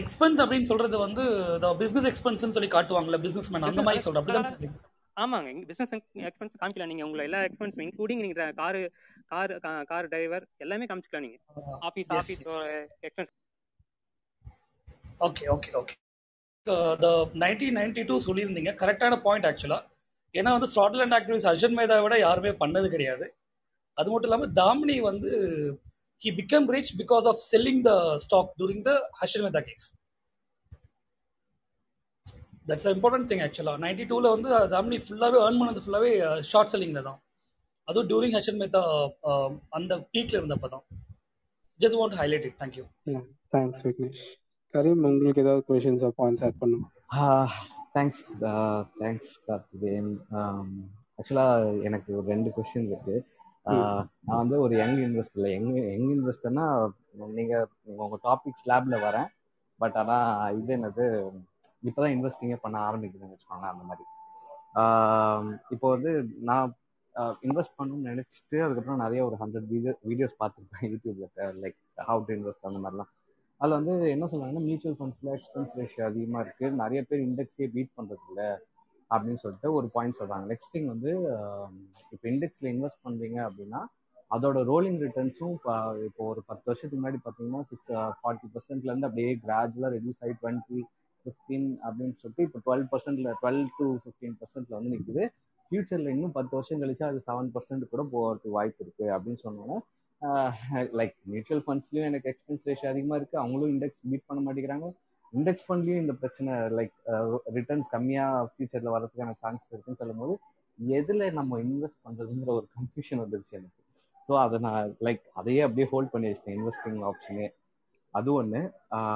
எக்ஸ்பென்ஸ் அப்படின்னு சொல்றது வந்து பிசினஸ் எக்ஸ்பென்ஸ் சொல்லி காட்டுவாங்கல்ல பிசினஸ் மேன் அந்த மாதிரி சொல்றேன் அப்படிதான் ஆமாங்க. பிசினஸ் எக்ஸ்பென்ஸ் காமிக்கலாம் நீங்க. உங்களை எல்லா எக்ஸ்பென்ஸ் இன்க்ளூடிங் நீங்க கார் கார் கார் டிரைவர் எல்லாமே காமிச்சிக்கலாம் நீங்க. Office office expense okay okay okay nineteen ninety two சொல்லியிருந்தீங்க. கரெக்டான பாயிண்ட் ஆக்சுவலா ஏன்னா வந்து ஃப்ராட்லண்ட் ஆக்டிவிஸ் அர்ஜன் மேதா விட யாருமே பண்ணது கிடையாது. அது மட்டும் இல்லாமல் தாமினி வந்து he become rich because of selling the stock during the Harshad Mehta case that's important thing ஆக்சுவலா நைன்டி டூல வந்து தாமினி ஃபுல்லாவே ஏர்ன் பண்ணது ஃபுல்லாவே ஷார்ட் செல்லிங்ல தான். அதுவும் டியூரிங் ஹஷன் மேத்தா அந்த பீக்ல இருந்தப்ப தான் just want highlight it thank you thanks Vignesh Karim உங்களுக்கு ஏதாவது கொஷின்ஸ் பாயிண்ட்ஸ் ஆட் பண்ணுமா? தேங்க்ஸ் தேங்க்ஸ் கார்த்திகேயன் ஆக்சுவலாக எனக்கு ஒரு ரெண்டு கொஸ்டின் இருக்கு. ஆஹ் நான் வந்து ஒரு யங் இன்வெஸ்டர்ல யங் யங் இன்வெஸ்டர்னா நீங்க நீங்க உங்க டாபிக் ஸ்லாப்ல வரேன். பட் ஆனா இது என்னது இப்பதான் இன்வெஸ்டிங்கே பண்ண ஆரம்பிக்குதுன்னு வச்சுக்கோங்களேன் அந்த மாதிரி. இப்போ வந்து நான் இன்வெஸ்ட் பண்ணணும்னு நினைச்சிட்டு அதுக்கப்புறம் நிறைய ஒரு ஹண்ட்ரட் வீடியோ வீடியோஸ் பார்த்துருப்பேன் யூடியூப்ல லைக் ஹவு டு இன்வெஸ்ட் அந்த மாதிரிலாம். அதில் வந்து என்ன சொல்றாங்கன்னா மியூச்சுவல் ஃபண்ட்ஸ்ல எக்ஸ்பென்ஸ் ரேஷியோ அதிகமாக இருக்கு நிறைய பேர் இண்டெக்ஸே பீட் பண்ணுறது இல்லை அப்படின்னு சொல்லிட்டு ஒரு பாயிண்ட் சொல்றாங்க. நெக்ஸ்ட் திங் வந்து இப்போ இண்டெக்ஸ்ல இன்வெஸ்ட் பண்றீங்க அப்படின்னா அதோட ரோலிங் ரிட்டர்ன்ஸும் இப்போ ஒரு பத்து வருஷத்துக்கு முன்னாடி பார்த்தீங்கன்னா சிக்ஸ் ஃபார்ட்டி பர்சன்ட்ல இருந்து அப்படியே கிராஜுவலாக ரெடியூஸ் ஆகி டுவெண்ட்டி ஃபிஃப்டீன் அப்படின்னு சொல்லிட்டு இப்போ டுவெல் பர்சன்ட்ல டுவெல் டு ஃபிஃப்டீன் பர்சன்ட்ல வந்து நிற்குது ஃபியூச்சர்ல இன்னும் பத்து வருஷம் கழிச்சு அது செவன் பர்சன்ட் கூட போகிறதுக்கு வாய்ப்பு இருக்கு அப்படின்னு சொன்னோன்னா லைக் மியூச்சுவல் ஃபண்ட்ஸ்லயும் எனக்கு எக்ஸ்பென்ஸ் ரேஷியோ அதிகமா இருக்கு. அவங்களும் இண்டெக்ஸ் மீட் பண்ண மாட்டேங்கிறாங்க. இண்டெக்ஸ் ஃபண்ட்லயும் இந்த பிரச்சனை லைக் ரிட்டர்ன்ஸ் கம்மியா ஃபியூச்சர்ல வரதுக்கான சான்ஸ் இருக்குன்னு சொல்லும் போது எதுல நம்ம இன்வெஸ்ட் பண்றதுங்கிற ஒரு கன்ஃபியூஷன் வந்துருச்சு எனக்கு. ஸோ அதை நான் லைக் அதையே அப்படியே ஹோல்ட் பண்ணி வச்சிட்டேன். இன்வெஸ்டிங் ஆப்ஷனே அது ஒன்று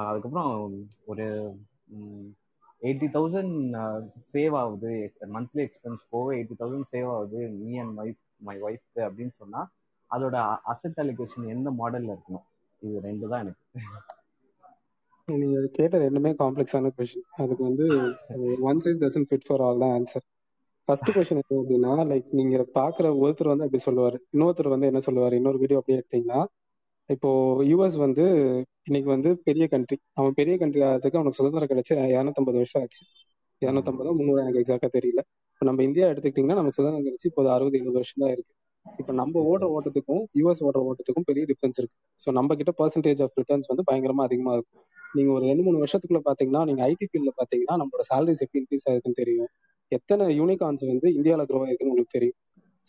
அதுக்கப்புறம் ஒரு எயிட்டி தௌசண்ட் சேவ் ஆகுது. மந்த்லி எக்ஸ்பென்ஸ் போக எயிட்டி தௌசண்ட் சேவ் ஆகுது. மீ அண்ட் மை மை ஒய்ஃப்க்கு அப்படின்னு சொன்னா அதோட அசெட் அலிகேஷன் எந்த மாடல்ல இருக்கணும்? இது ரெண்டு தான் எனக்கு. நீங்க கேட்ட ரெண்டுமே காம்ப்ளெக்ஸான கொஸ்டின் அதுக்கு வந்து one size doesn't fit for all தான் ஆன்சர் ஃபர்ஸ்ட் கொஸ்டின் என்ன அப்படின்னா லைக் நீங்க பாக்குற ஒருத்தர் வந்து அப்படி சொல்லுவாரு. இன்னொருத்தர் வந்து என்ன சொல்லுவாரு? இன்னொரு வீடியோ அப்படியே எடுத்தீங்கன்னா இப்போ யூஎஸ் வந்து இன்னைக்கு வந்து பெரிய கண்ட்ரி அவன் பெரிய கண்ட்ரி ஆகிறதுக்கு அவனுக்கு சுதந்திரம் கிடைச்சி இரநூத்தம்பது வருஷம் ஆச்சு. இரநூத்தம்பதோ முந்நூறு எனக்கு எக்ஸாக்டா தெரியல. இப்போ நம்ம இந்தியா எடுத்துக்கிட்டீங்கன்னா நமக்கு சுதந்திரம் கிடைச்சி இப்போ அறுபது எழுபது வருஷம் தான் இருக்கு. இப்போ நம்ம ஓடுற ஓட்டத்துக்கும் யூஎஸ் ஓடுற ஓட்டத்துக்கும் பெரிய டிஃபரன்ஸ் இருக்கு. ஸோ நம்ம கிட்ட பர்சன்டேஜ் ஆஃப் ரிட்டர்ன்ஸ் வந்து பயங்கரமா அதிகமா இருக்கும். நீங்க ஒரு ரெண்டு மூணு வருஷத்துக்குள்ள பாத்தீங்கன்னா நீங்க ஐடி ஃபீல்ட்ல பாத்தீங்கன்னா நம்மளோட சேலரிஸ் எப்படி இன்க்ரீஸ் ஆயிருக்குன்னு தெரியும். எத்தனை யூனிகான்ஸ் வந்து இந்தியாவில் க்ரோ ஆயிருக்குன்னு உங்களுக்கு தெரியும்.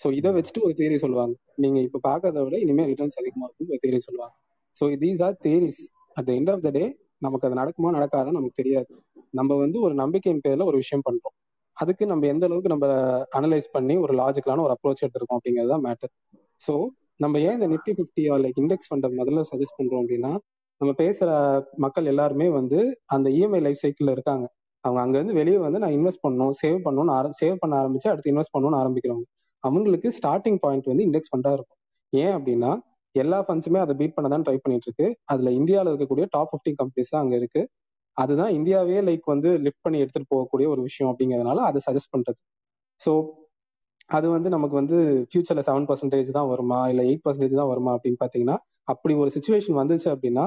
ஸோ இதை வச்சுட்டு ஒரு தேரி சொல்லுவாங்க. நீங்க இப்ப பாக்கிறத விட இனிமேல் ரிட்டர்ன்ஸ் அதிகமா இருக்கும் ஒரு தேரி சொல்லுவாங்க. So these are theories at end of the day நமக்கு அது நடக்குமா நடக்காதான் நமக்கு தெரியாது. நம்ம வந்து ஒரு நம்பிக்கையின் பேர்ல ஒரு விஷயம் பண்றோம். அதுக்கு நம்ம எந்த அளவுக்கு நம்ம அனலைஸ் பண்ணி ஒரு லாஜிக்கலான ஒரு அப்ரோச் எடுத்திருக்கோம் அப்படிங்கிறது தான் மேட்டர் ஸோ நம்ம ஏன் இந்த நிப்டி ஃபிஃப்டி லைக் இண்டெக்ஸ் ஃபண்டை முதல்ல சஜஸ்ட் பண்றோம் அப்படின்னா நம்ம பேசுற மக்கள் எல்லாருமே வந்து அந்த இஎம்ஐ லைஃப் சைக்கிள்ல இருக்காங்க. அவங்க அங்க இருந்து வெளியே வந்து நான் இன்வெஸ்ட் பண்ணணும் சேவ் பண்ணணும்னு சேவ் பண்ண ஆரம்பிச்சு அடுத்து இன்வெஸ்ட் பண்ணணும்னு ஆரம்பிக்கிறவங்க. அவங்களுக்கு ஸ்டார்டிங் பாயிண்ட் வந்து இண்டெக்ஸ் ஃபண்டா இருக்கும். ஏன் அப்படின்னா எல்லா ஃபண்ட்ஸுமே அதை பீட் பண்ண தான் ட்ரை பண்ணிட்டு இருக்கு அதுல இந்தியாவில் இருக்கக்கூடிய டாப் ஃபிஃப்டி கம்பெனிஸ் தான் அங்க இருக்கு. அதுதான் இந்தியாவே லைக் வந்து லிஃப்ட் பண்ணி எடுத்துட்டு போகக்கூடிய ஒரு விஷயம் அப்படிங்கிறதுனால அதை சஜஸ்ட் பண்றது. ஸோ அது வந்து நமக்கு வந்து ஃபியூச்சர்ல செவன் பர்சன்டேஜ் தான் வருமா இல்ல எயிட் பர்சன்டேஜ் தான் வருமா அப்படின்னு பாத்தீங்கன்னா அப்படி ஒரு சுச்சுவேஷன் வந்துச்சு அப்படின்னா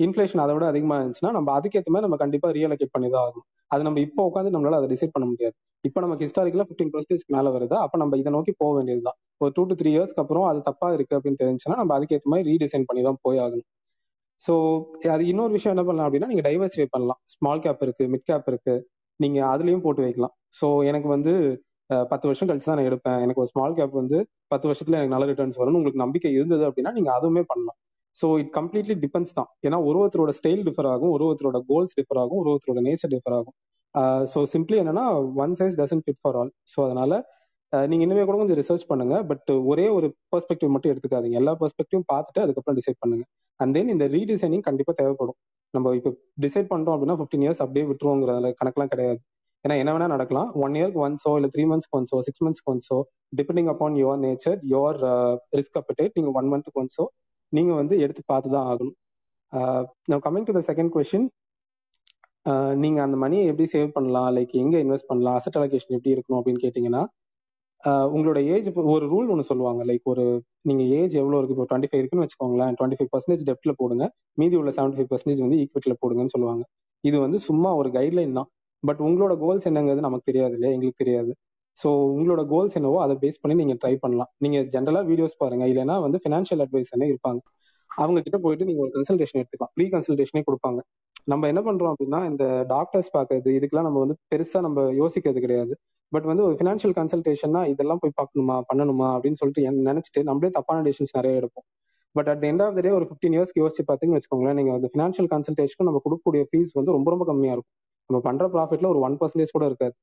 இன்ஃபிளேஷன் அதை விட அதிகமா இருந்துச்சுன்னா நம்ம அதுக்கேற்ற மாதிரி நம்ம கண்டிப்பா ரியலோகேட் பண்ணி தான் ஆகும் அது நம்ம இப்போ உட்காந்து நம்மளால அதை டிசைட் பண்ண முடியாது. இப்போ நமக்கு ஹிஸ்டாரிக்கலா ஃபிஃப்டீன் பர்சன்டேஜ் மேல வருது. அப்ப நம்ம இதை நோக்கி போக வேண்டியதுதான். ஒரு டூ டு த்ரீ இயர்ஸ்க்கு அப்புறம் அது தப்பா இருக்கு அப்படின்னு தெரிஞ்சுன்னா நம்ம அதுக்கேற்ற மாதிரி ரீடிசைன் பண்ணி தான் போய் ஆகணும். ஸோ அது இன்னொரு விஷயம் என்ன பண்ணலாம் அப்படின்னா நீங்க டைவர்சிஃபை பண்ணலாம். ஸ்மால் கேப் இருக்கு மிட் கேப் இருக்கு. நீங்க அதுலயும் போட்டு வைக்கலாம். ஸோ எனக்கு வந்து பத்து வருஷம் கழிச்சு தான் நான் எடுப்பேன். எனக்கு ஒரு ஸ்மால் கேப் வந்து பத்து வருஷத்துல எனக்கு நல்ல ரிட்டர்ன்ஸ் வரும்னு உங்களுக்கு நம்பிக்கை இருந்தது அப்படின்னா நீங்க அதுவுமே பண்ணலாம். ஸோ இட் கம்ப்ளீட்லி டிபெண்ட்ஸ் தான். ஏன்னா ஒரு ஒருத்தரோட ஸ்டைல் டிஃபர் ஆகும் ஒரு ஒருத்தரோட கோல்ஸ் டிஃபர் ஆகும் ஒரு ஒருத்தரோட நேச்சர் டிஃபர் ஆகும். ஸோ சிம்பிளி என்னன்னா one size doesn't fit for all so அதனால நீங்க இனிமே கூட கொஞ்சம் ரிசர்ச் பண்ணுங்க. பட் ஒரே ஒரு பெர்ஸ்பெக்டிவ் மட்டும் எடுத்துக்காதீங்க. எல்லா பெர்ஸ்பெக்டிவும் பார்த்துட்டு அதுக்கப்புறம் டிசைட் பண்ணுங்க. அண்ட் தென் இந்த ரீடிசைனிங் கண்டிப்பா தேவைப்படும். நம்ம இப்போ டிசைட் பண்றோம் அப்படின்னா ஃபிஃப்டீன் இயர்ஸ் அப்படியே விட்டுருவோங்கிறதுல கணக்கெல்லாம் கிடையாது. ஏன்னா என்ன வேணா நடக்கலாம். ஒன் இயர்க்கு ஒன்ஸோ இல்ல த்ரீ மந்த்ஸ்க்கு ஒன்ஸோ சிக்ஸ் மந்த்ஸ்க்கு once or depending upon your nature your risk appetite நீங்க ஒன் மந்த்துக்கு ஒன்ஸோ நீங்க வந்து எடுத்து பார்த்து தான் ஆகணும் நான் coming to the second question நீங்க அந்த மணியை எப்படி சேவ் பண்ணலாம்? லைக் எங்க இன்வெஸ்ட் பண்ணலாம்? அசட் அலோகேஷன் எப்படி இருக்கணும் அப்படின்னு கேட்டீங்கன்னா உங்களோட ஏஜ் ஒரு ரூல் ஒன்று சொல்லுவாங்க. லைக் ஒரு நீங்க ஏஜ் எவ்வளவு இருக்கு? இப்போ டுவெண்ட்டி ஃபைவ் இருக்குன்னு வச்சுக்கோங்களேன். டுவெண்ட்டி ஃபைவ் பர்சன்டேஜ் டெப்ட்ல போடுங்க. மீதி உள்ள செவன்டி ஃபைவ் பர்சன்டேஜ் வந்து ஈக்விட்டில போடுங்கன்னு சொல்லுவாங்க. இது வந்து சும்மா ஒரு கைட்லைன் தான். பட் உங்களோட கோல்ஸ் என்னங்கிறது நமக்கு தெரியாது இல்லையா? எங்களுக்கு தெரியாது. ஸோ உங்களோட கோல்ஸ் என்னவோ அதை பேஸ் பண்ணி நீங்க ட்ரை பண்ணலாம். நீங்க ஜென்ரலா வீடியோஸ் பாருங்க. இல்லைன்னா வந்து ஃபினான்ஷியல் அட்வைஸ் என்ன இருப்பாங்க. அவங்க கிட்ட போயிட்டு நீங்க ஒரு கன்சல்டேஷன் எடுத்துக்கலாம். ஃப்ரீ கன்சல்டேஷனே கொடுப்பாங்க. நம்ம என்ன பண்றோம் அப்படின்னா இந்த டாக்டர்ஸ் பாக்குறது இதுக்கெல்லாம் நம்ம வந்து பெருசா நம்ம யோசிக்கிறது கிடையாது. பட் வந்து ஒரு ஃபினான்ஷியல் கன்சல்டேஷன்னா இதெல்லாம் போய் பார்க்கணுமா பண்ணணுமா அப்படின்னு சொல்லிட்டு நினைச்சிட்டு நம்மளே தப்பான டிசிஷன்ஸ் நிறைய எடுப்போம். But at end of the day ஒரு ஃபிஃப்டின் இயர்ஸ்க்கு யோசிச்சு பார்த்தீங்கன்னு வச்சுக்கோங்களேன் நீங்க அந்த ஃபினான்ஷியல் கன்சல்டேஷனுக்கு நம்ம கொடுக்கக்கூடிய ஃபீஸ் வந்து ரொம்ப ரொம்ப கம்மியா இருக்கும். நம்ம பண்ற ப்ராஃபிட்ல ஒரு ஒன் பர்சன்டேஜ் கூட இருக்காது.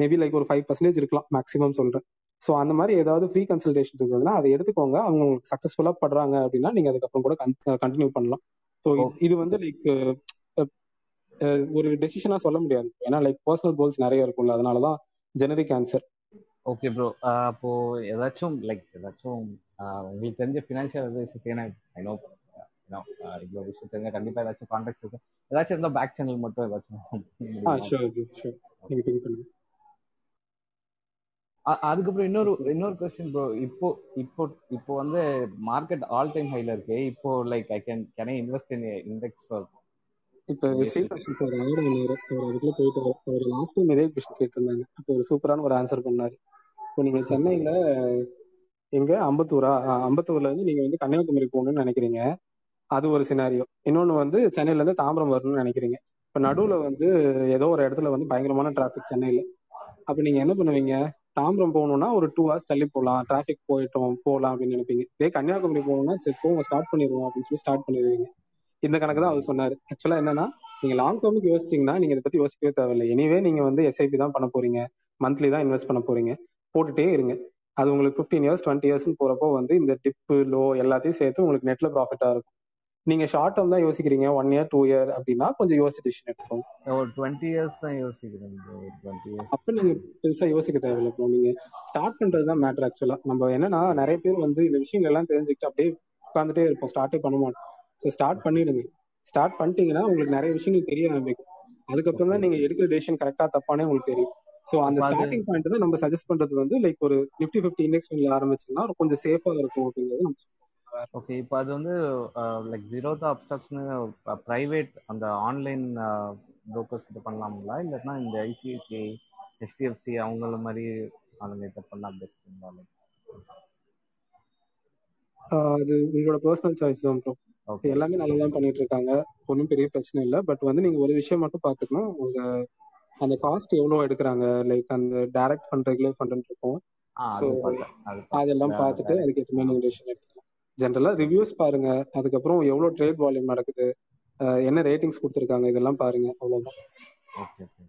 மேபி லைக் ஒரு ஃபைவ் பர்சன்டேஜ் இருக்கலாம் மேக்ஸிமம் சொல்றேன். ஸோ அந்த மாதிரி ஏதாவது ஃப்ரீ கன்சல்டேஷன் இருந்ததுன்னா அதை எடுத்துக்கோங்க. அவங்க உங்களுக்கு சக்ஸஸ்ஃபுல்லாக படுறாங்க அப்படின்னா நீங்க அதுக்கப்புறம் கூட கண்டினியூ பண்ணலாம். ஸோ இது வந்து லைக் ஒரு டெசிஷனா சொல்ல முடியாது. ஏன்னா லைக் பர்சனல் கோல்ஸ் நிறைய இருக்கும்ல அதனாலதான் ஜெனரிக் ஆன்சர் ஓகே ப்ரோ அப்போ ஏதாச்சும் லைக் ஏதாச்சும் உங்களுக்கு தெரிஞ்ச ஃபினான்ஷியல் அட்வைசஸ் ஏன்னா ஐ நோ இவ்வளோ விஷயம் தெரிஞ்ச கண்டிப்பா ஏதாச்சும் கான்டாக்ட்ஸ் இருக்கு. ஏதாச்சும் இருந்தால் பேக் சேனல் மட்டும் ஏதாச்சும் அதுக்கப்புறம் இன்னொரு இன்னொரு கொஸ்டின் ப்ரோ இப்போ இப்போ இப்போ வந்து மார்க்கெட் ஆல் டைம் ஹைல இருக்கு. இப்போ like I can can I invest in index இப்போ சார் ஆடு பண்ணாரு அவர் அதுக்குள்ள போயிட்டு அவர் லாஸ்ட் டைம் இதே கொஸ்டின் கேட்டிருந்தாங்க. அப்போ ஒரு சூப்பரான ஒரு ஆன்சர் பண்ணாரு. இப்போ நீங்க சென்னையில எங்க? அம்பத்தூரா? அம்பத்தூர்ல இருந்து நீங்க வந்து கன்னியாகுமரி போகணும்னு நினைக்கிறீங்க. அது ஒரு சினாரியோ இன்னொன்னு வந்து சென்னையில இருந்து தாம்பரம் வரணும்னு நினைக்கிறீங்க. இப்ப நடுவுல வந்து ஏதோ ஒரு இடத்துல வந்து பயங்கரமான டிராபிக் சென்னையில. அப்ப நீங்க என்ன பண்ணுவீங்க? தாம்பரம் போகணும்னா ஒரு டூ ஹவர்ஸ் தள்ளி போகலாம் டிராபிக் போயிட்டோம் போகலாம் அப்படின்னு நினைப்பீங்க. இதே கன்னியாகுமரி போகணும்னா சரி போங்க ஸ்டார்ட் பண்ணிடுவோம் அப்படின்னு சொல்லி ஸ்டார்ட் பண்ணிடுவீங்க. இந்த கணக்கு தான் அவர் சொன்னாரு. ஆக்சுவலா என்னன்னா நீங்க லாங் டேர்முக்கு யோசிச்சீங்கன்னா நீங்க இதை பத்தி யோசிக்கவே தேவையில்லை. எனிவே நீங்க வந்து எஸ்ஐபி தான் பண்ண போறீங்க. மந்த்லி தான் இன்வெஸ்ட் பண்ண போறீங்க. போட்டுட்டே இருங்க. அது உங்களுக்கு ஃபிஃப்டீன் இயர்ஸ் டுவெண்ட்டி இயர்ஸ்னு போறப்போ வந்து இந்த டிப்பு லோ எல்லாத்தையும் சேர்த்து உங்களுக்கு நெட்ல ப்ராஃபிட்டா இருக்கும். நீங்க ஷார்ட் டேர்ம் தான் யோசிக்கிறீங்க ஒன் இயர் டூ இயர் அப்படின்னா கொஞ்சம் யோசிச்சு டிசிஷன் எடுத்துக்கோங்க. ஒரு டுவெண்ட்டி இயர்ஸ் தான் யோசிக்கிறேன் அப்ப நீங்க பெருசா யோசிக்க தேவையில்லை ப்ரோ நீங்க ஸ்டார்ட் பண்றது தான் மேட்டர் ஆக்சுவலா நம்ம என்னன்னா நிறைய பேர் வந்து இந்த விஷயங்கள் எல்லாம் தெரிஞ்சுக்கிட்டு அப்படியே உட்காந்துட்டே இருப்போம். ஸ்டார்ட்டே பண்ண மாட்டோம். ஸோ ஸ்டார்ட் பண்ணிடுங்க. ஸ்டார்ட் பண்ணிட்டீங்கன்னா உங்களுக்கு நிறைய விஷயங்கள் தெரிய ஆரம்பிக்கும். அதுக்கப்புறம் தான் நீங்க எடுக்கிற டெசிஷன் கரெக்டா தப்பானே உங்களுக்கு தெரியும். ஸோ அந்த ஸ்டார்டிங் பாயிண்ட் தான் நம்ம சஜஸ்ட் பண்றது வந்து லைக் ஒரு நிஃப்டி ஃபிஃப்டி இண்டெக்ஸ் ஃபண்ட்ல ஆரம்பிச்சோம்னா கொஞ்சம் சேஃபா இருக்கும் அப்படிங்கிறது நம்ம ஓகே இப்போ அது வந்து லைக் ஜீரோதா அப்ஸ்டாக்ஸ்னு ப்ரைவேட் அந்த ஆன்லைன் ப்ரோக்கர்ஸ் கிட்ட பண்ணலாங்களா இல்லைன்னா இந்த ஐசிஐசிஐ ஹெச்டிஎஃப்சி அவங்கள மாதிரி அவங்க கிட்ட பண்ணா பெஸ்ட்டுங்களா அது உங்களோட பர்சனல் சாய்ஸ் தான் ப்ரோ ஓகே எல்லாமே நல்லா தான் பண்ணிட்டு இருக்காங்க ஒன்றும் பெரிய பிரச்சனை இல்லை. பட் வந்து நீங்க ஒரு விஷயம் மட்டும் பார்த்துக்கணும். உங்க அந்த காஸ்ட் எவ்வளோ எடுக்கிறாங்க? லைக் அந்த டைரக்ட் ஃபண்ட் ரெகுலர் ஃபண்ட் இருக்கும். அதெல்லாம் பார்த்துட்டு மாதிரி நீங்க டெசிஷன் எடுத்துக்கலாம். ஜென்ரலா ரிவ்யூஸ் பாருங்க. அதுக்கப்புறம் எவ்வளோ ட்ரேட் வால்யூம் நடக்குது ஆஹ் என்ன ரேட்டிங்ஸ் கொடுத்துருக்காங்க இதெல்லாம் பாருங்க ஓகே ஓகே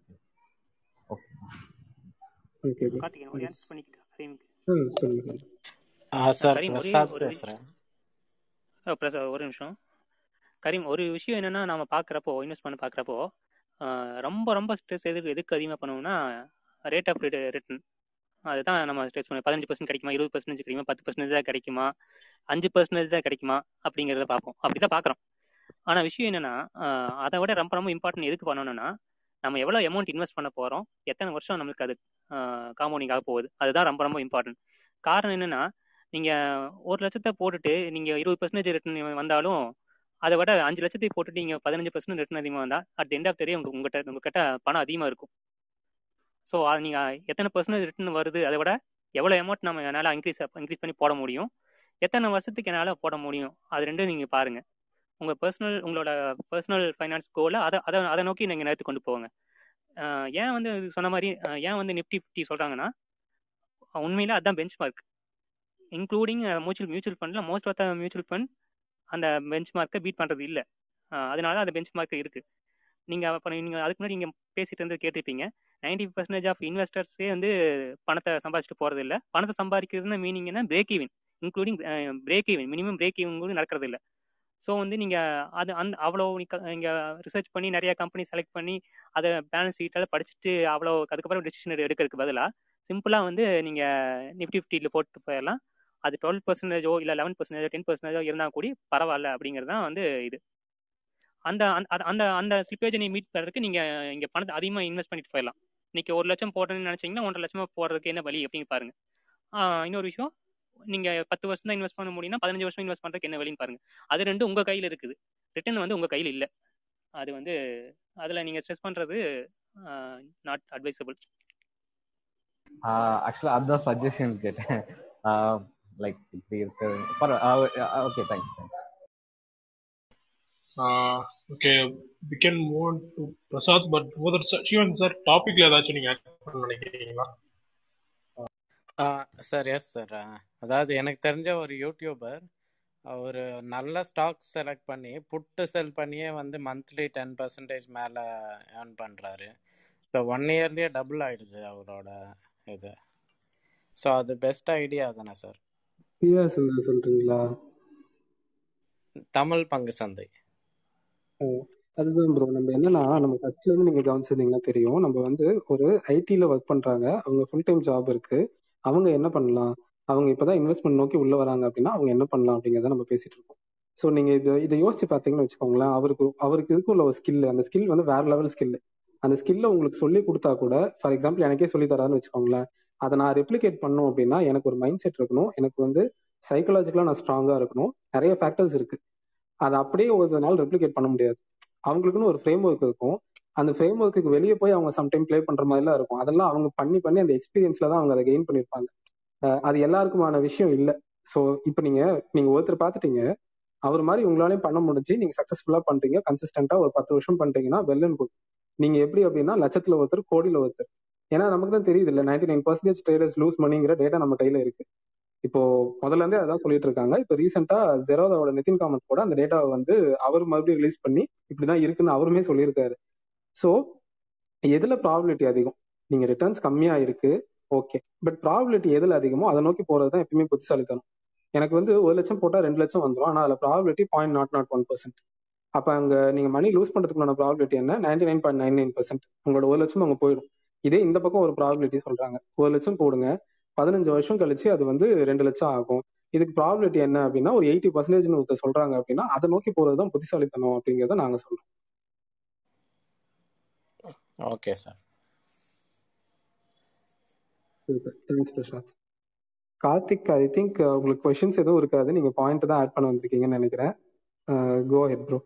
ஓகே சொல்லுங்க சார் ஒரே பிரசாத் ஒரு நிமிஷம். கரீம் ஒரு விஷயம் என்னன்னா நம்ம பார்க்குறப்போ இன்வெஸ்ட் பண்ண பார்க்குறப்போ ரொம்ப ரொம்ப ஸ்ட்ரெஸ் எதுக்கு எதுக்கு அதிகமாக பண்ணுவோம்னா ரேட் ஆஃப் ரிட்டர்ன் அதுதான் நம்ம ஸ்ட்ரெஸ் பண்ணி பதினஞ்சு பர்சன்ட் கிடைக்குமா இருபது பர்சன்டேஜ் கிடைக்குமா பத்து பர்சன்டேஜ் தான் கிடைக்குமா அஞ்சு பர்சன்டேஜ் தான் கிடைக்குமா அப்படிங்கிறத பார்ப்போம். அப்படி தான் பார்க்குறோம். ஆனால் விஷயம் என்னன்னா அதை விட ரொம்ப ரொம்ப இம்பார்ட்டன்ட் எதுக்கு பண்ணணும்னா நம்ம எவ்வளோ அமௌண்ட் இன்வெஸ்ட் பண்ண போகிறோம் எத்தனை வருஷம் நம்மளுக்கு அது காம்பவுண்டிங் ஆக போகுது. அதுதான் ரொம்ப ரொம்ப இம்பார்ட்டன்ட் காரணம் என்னன்னா நீங்கள் ஒரு லட்சத்தை போட்டுட்டு நீங்கள் இருபது பர்சன்டேஜ் ரிட்டர்ன் வந்தாலும் அதை விட அஞ்சு லட்சத்தை போட்டுட்டு நீங்கள் பதினஞ்சு பர்சன்ட் ரிட்டர்ன் அதிகமாக வந்தால் அட் எண்ட் ஆஃப் தெரிய உங்க உங்ககிட்ட உங்ககிட்ட பணம் அதிகமாக இருக்கும். ஸோ அது நீங்கள் எத்தனை பர்சன்டேஜ் ரிட்டர்ன் வருது அதை விட எவ்வளோ அமௌண்ட் நம்ம என்னால் இன்க்ரீஸ் இன்க்ரீஸ் பண்ணி போட முடியும்? எத்தனை வருஷத்துக்கு என்னால் போட முடியும்? அது ரெண்டும் நீங்கள் பாருங்கள் உங்கள் பர்சனல் உங்களோட பர்சனல் ஃபைனான்ஸ் கோலை அதை அதை அதை நோக்கி நீங்கள் நேரத்து கொண்டு போங்க. ஏன் வந்து இது சொன்ன மாதிரி ஏன் வந்து நிஃப்டி ஃபிஃப்டி சொல்கிறாங்கன்னா உண்மையில் அதுதான் benchmark including mutual mutual ஃபண்டில் most of the mutual fund அந்த பெஞ்ச் மார்க்கை பீட் பண்ணுறது இல்லை அதனால அந்த பெஞ்ச் மார்க் இருக்குது நீங்கள் அப்போ நீங்கள் அதுக்கு முன்னாடி நீங்கள் பேசிட்டு இருந்து கேட்டிருப்பீங்க. நைன்டி பர்சன்டேஜ் ஆஃப் இன்வெஸ்டர்ஸே வந்து பணத்தை சம்பாதிச்சுட்டு போகிறது இல்லை. பணத்தை சம்பாதிக்கிறதுனா மீனிங் என்ன? Break even including break even minimum break even கூட நடக்கிறது இல்லை. ஸோ வந்து நீங்கள் அது அந்த அவ்வளோ நீங்கள் ரிசர்ச் பண்ணி நிறையா கம்பெனி செலக்ட் பண்ணி அதை பேலன்ஸ் ஷீட்டால் படிச்சுட்டு அவ்வளோ அதுக்கப்புறம் டெசிஷன் எடுக்கிறதுக்கு பதிலாக சிம்பிளாக வந்து நீங்கள் நிஃப்டி ஃபிஃப்டியில் போட்டு போயிடலாம் அது டுவெல் பர்சன்டேஜோ இல்லை லெவன் பர்சன்டேஜோ டென் பர்சன்டேஜோ இருந்தால் கூட பரவாயில்ல அப்படிங்கிறது தான் வந்து இது. அந்த அந்த அந்த அந்த ஸ்லிப்பேஜை நீ மீட் பண்ணுறதுக்கு நீங்கள் இங்கே பணத்தை அதிகமாக இன்வெஸ்ட் பண்ணிட்டு போயிடலாம். இன்னைக்கு ஒரு லட்சம் போடுறேன்னு நினச்சிங்கன்னா ஒன்றரை லட்சமாக போடுறதுக்கு என்ன வழி அப்படின்னு பாருங்க. இன்னொரு விஷயம் நீங்கள் பத்து வருஷம் தான் இன்வெஸ்ட் பண்ண முடியும்னா பதினஞ்சு வருஷம் இன்வெஸ்ட் பண்ணுறதுக்கு என்ன வழின்னு பாருங்க. அது ரெண்டும் உங்கள் கையில் இருக்குது. ரிட்டர்ன் வந்து உங்கள் கையில் இல்லை. அது வந்து அதில் நீங்கள் ஸ்ட்ரெஸ் பண்ணுறது நாட் அட்வைசபிள் ஆக்சுவலாக அதுதான் சஜஷன் கேட்டேன். லைக் இப்படி இருக்கு okay thanks thanks okay we can move to Prasad but further Sivan sir டாபிக்ல ஏதாச்சும் நீங்க ஆட் பண்ண நினைக்கிறீங்களா? சார் எஸ் சார் அதாவது எனக்கு தெரிஞ்ச ஒரு யூடியூபர் ஒரு நல்ல ஸ்டாக் செலக்ட் பண்ணி புட்டு செல் பண்ணியே வந்து மந்த்லி டென் பர்சன்டேஜ் மேலே ஏர்ன் பண்ணுறாரு ஸோ ஒன் இயர்லேயே டபுள் ஆயிடுது அவரோட இது. ஸோ அது பெஸ்ட் ஐடியா தானே சார் சொல்றீங்களா? தமிழ் பங்கு சந்தை. அதுதான் ப்ரோ நம்ம என்னன்னா நம்ம ஃபர்ஸ்ட்ல இருந்து நீங்க கவனிச்சிருந்தீங்கன்னா தெரியும். நம்ம வந்து ஒரு ஐடில ஒர்க் பண்றாங்க. அவங்க ஃபுல் டைம் ஜாப் இருக்கு. அவங்க என்ன பண்ணலாம்? அவங்க இப்பதான் இன்வெஸ்ட்மெண்ட் நோக்கி உள்ள வராங்க அப்படின்னா அவங்க என்ன பண்ணலாம் அப்படிங்கறத நம்ம பேசிட்டு இருக்கோம். ஸோ நீங்க இதை இதை யோசிச்சு பார்த்தீங்கன்னு வச்சுக்கோங்களேன் அவருக்கு அவருக்கு இதுக்கு உள்ள ஒரு ஸ்கில் அந்த ஸ்கில் வந்து வேற லெவல் ஸ்கில் அந்த ஸ்கில்ல உங்களுக்கு சொல்லி கொடுத்தா கூட ஃபார் எக்ஸாம்பிள் எனக்கே சொல்லி தராதுன்னு வச்சுக்கோங்களேன் அதை நான் ரெப்ளிகேட் பண்ணும் அப்படின்னா எனக்கு ஒரு மைண்ட் செட் இருக்கணும். எனக்கு வந்து சைக்கலாஜிக்கலா நான் ஸ்ட்ராங்கா இருக்கணும். நிறைய ஃபேக்டர்ஸ் இருக்கு. அதை அப்படியே ஒரு நாள் ரெப்ளிகேட் பண்ண முடியாது. அவங்களுக்குன்னு ஒரு ஃப்ரேம் ஒர்க் இருக்கும். அந்த ஃப்ரேம் ஒர்க்குக்கு வெளியே போய் அவங்க சம்டைம் ப்ளே பண்ற மாதிரிலாம் இருக்கும். அதெல்லாம் அவங்க பண்ணி பண்ணி அந்த எக்ஸ்பீரியன்ஸ்ல தான் அவங்க அதை கெயின் பண்ணிருப்பாங்க அது எல்லாருக்குமான விஷயம் இல்ல. சோ இப்போ நீங்க நீங்க ஒருத்தர் பாத்துட்டீங்க அவர் மாதிரி உங்களாலையும் பண்ண முடிஞ்சு நீங்க சக்சஸ்ஃபுல்லா பண்றீங்க கன்சிஸ்டன்டா ஒரு பத்து வருஷம் பண்றீங்கன்னா வெல் குட் நீங்க எப்படி அப்படின்னா லட்சத்துல ஒருத்தர் கோடியில ஒருத்தர். ஏன்னா நமக்கு தான் தெரியுது இல்ல ninety nine percentage traders lose மணிங்கிற data நம்ம கையில இருக்கு. இப்போ முதல்ல இருந்தே அதான் சொல்லிட்டு இருக்காங்க. இப்போ ரீசெண்டா ஜெரோதாவோட நிதின் காமத் கூட அந்த டேட்டாவை வந்து அவர் மறுபடியும் ரிலீஸ் பண்ணி இப்படிதான் இருக்குன்னு அவருமே சொல்லியிருக்காரு. ஸோ எதுல ப்ராபிலிட்டி அதிகம்? நீங்க ரிட்டர்ன்ஸ் கம்மியா இருக்கு ஓகே பட் ப்ராபிலிட்டி எதுல அதிகமோ அதை நோக்கி போறது தான் எப்பயுமே புத்திசாலித்தனம். எனக்கு வந்து ஒரு லட்சம் போட்டா ரெண்டு லட்சம் வந்துடும் ஆனா அதுல probability point not not one percent அப்ப அங்க நீங்க மணி லூஸ் பண்றதுக்குள்ள ப்ராபிலிட்டி என்ன? Ninety nine point nine nine percent உங்களோட ஒரு லட்சம் அங்க போயிடும். இதே இந்த பக்கம் ஒரு ப்ராபிலிட்டி சொல்றாங்க. ஒரு லட்சம் போடுங்க பதினஞ்சு வருஷம் கழிச்சு அது வந்து ரெண்டு லட்சம் ஆகும். இதுக்கு ப்ராபிலிட்டி என்ன அப்படின்னா ஒரு எயிட்டி பர்சன்டேஜ்னு ஒருத்தர் சொல்றாங்க அப்படின்னா அதை நோக்கி போறதுதான் புத்திசாலித்தனம் அப்படிங்கறத நாங்க சொல்றோம். Okay sir thanks Prasad Karthik I think உங்களுக்கு கொஸ்டின்ஸ் எதுவும் இருக்காது. நீங்க பாயிண்ட் தான் ஆட் பண்ண வந்திருக்கீங்கன்னு நினைக்கிறேன். Go ahead bro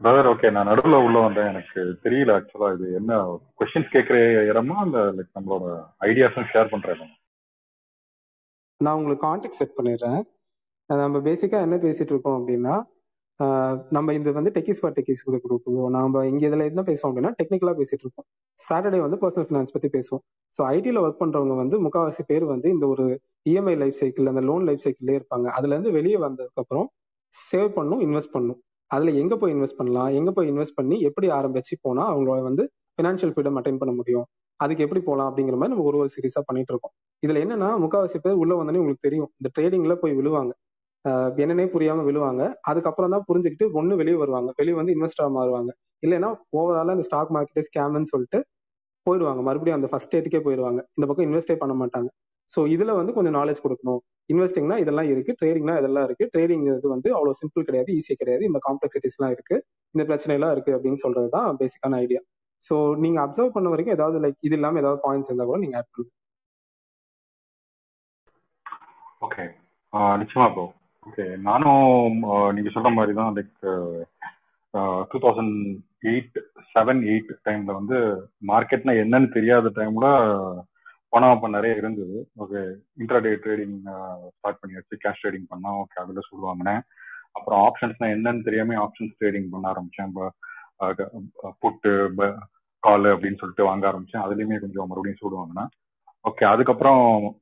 brother okay நான் நடுவுல உள்ள வந்தேன். எனக்கு தெரியல ஆக்சுவலா இது என்ன கொஸ்டின்ஸ் கேட்குற இடமா இல்ல லைக் நம்மளோட ஐடியாஸும் ஷேர் பண்ற இடம்? நான் உங்களுக்கு கான்டெக்ட் செட் பண்ணிடுறேன். நம்ம பேசிக்கா என்ன பேசிட்டு இருக்கோம் அப்படின்னா நம்ம இந்த வந்து டெக்கிஸ் ஃபார் டெக்கிஸ் குரூப் நம்ம இங்க இதுல என்ன பேசுவோம் அப்படின்னா டெக்னிக்கலா பேசிட்டு இருக்கோம். சாட்டர்டே வந்து பர்சனல் ஃபினான்ஸ் பத்தி பேசுவோம். ஸோ ஐடியில் ஒர்க் பண்றவங்க வந்து முக்காவாசி பேர் வந்து இந்த ஒரு இஎம்ஐ லைஃப் சைக்கிள் அந்த லோன் லைஃப் சைக்கிள்லேயே இருப்பாங்க. அதுல இருந்து வெளியே வந்ததுக்கு அப்புறம் சேவ் பண்ணும் இன்வெஸ்ட் பண்ணும். அதுல எங்க போய் இன்வெஸ்ட் பண்ணலாம்? எங்க போய் இன்வெஸ்ட் பண்ணி எப்படி ஆரம்பிச்சு போனா அவங்கள வந்து ஃபினான்ஷியல் ஃப்ரீடம் அட்டைன் பண்ண முடியும்? அதுக்கு எப்படி போகலாம் அப்படிங்கிற மாதிரி நம்ம ஒரு ஒரு சீரீஸா பண்ணிட்டு இருக்கோம். இதுல என்னன்னா முக்காவாசி பேர் உள்ள வந்தோடனே உங்களுக்கு தெரியும். இந்த ட்ரேடிங்ல போய் விழுவாங்க. என்னன்னே புரியாம விழுவாங்க. அதுக்கப்புறம் தான் புரிஞ்சுக்கிட்டு ஒண்ணு வெளியே வருவாங்க. வெளியே வந்து இன்வெஸ்டரா மாறுவாங்க. இல்லைன்னா ஓவராலா இந்த ஸ்டாக் மார்க்கெட்டே ஸ்கேம்னு சொல்லிட்டு போயிடுவாங்க. மறுபடியும் அந்த ஃபர்ஸ்ட் ஸ்டேட்டுக்கே போயிடுவாங்க. இந்த பக்கம் இன்வெஸ்டே பண்ண மாட்டாங்க. ஸோ இதுல வந்து கொஞ்சம் நாலேஜ் கொடுக்கணும். இன்வெஸ்டிங்னா இதெல்லாம் இருக்கு. ட்ரேடிங்னா இதெல்லாம் இருக்கு. ட்ரேடிங் இது வந்து அவ்வளவு சிம்பிள் கிடையாது ஈஸியாக கிடையாது. இந்த காம்ப்ளெக்சிட்டிஸ் எல்லாம் இருக்கு. இந்த பிரச்சனை எல்லாம் இருக்கு அப்படின்னு சொல்றது தான் பேசிக்கான ஐடியா ஸோ நீங்க அப்சர்வ் பண்ண வரைக்கும் ஏதாவது லைக் இது இல்லாம ஏதாவது பாயிண்ட்ஸ் இருந்தா கூட நீங்க ஆட் பண்ணுங்க. ஓகே நிச்சயமா ப்ரோ ஓகே நானும் நீங்க சொல்ற மாதிரி தான் like two thousand eight seven eight டைம்ல வந்து மார்க்கெட்னா என்னன்னு தெரியாத டைம்ல பணம் அப்போ நிறைய இருந்தது. ஓகே இன்ட்ராடே ட்ரேடிங் ஸ்டார்ட் பண்ணியாச்சு கேஷ் ட்ரேடிங் பண்ணா ஓகே அதுல சொல்லுவாங்கண்ணே அப்புறம் ஆப்ஷன்ஸ்னா என்னன்னு தெரியாம ஆப்ஷன்ஸ் ட்ரேடிங் பண்ண ஆரம்பிச்சேன். புட்டு கால் அப்படின்னு சொல்லிட்டு வாங்க ஆரம்பிச்சேன். அதுலயுமே கொஞ்சம் மறுபடியும் சொல்லுவாங்கண்ணா ஓகே அதுக்கப்புறம்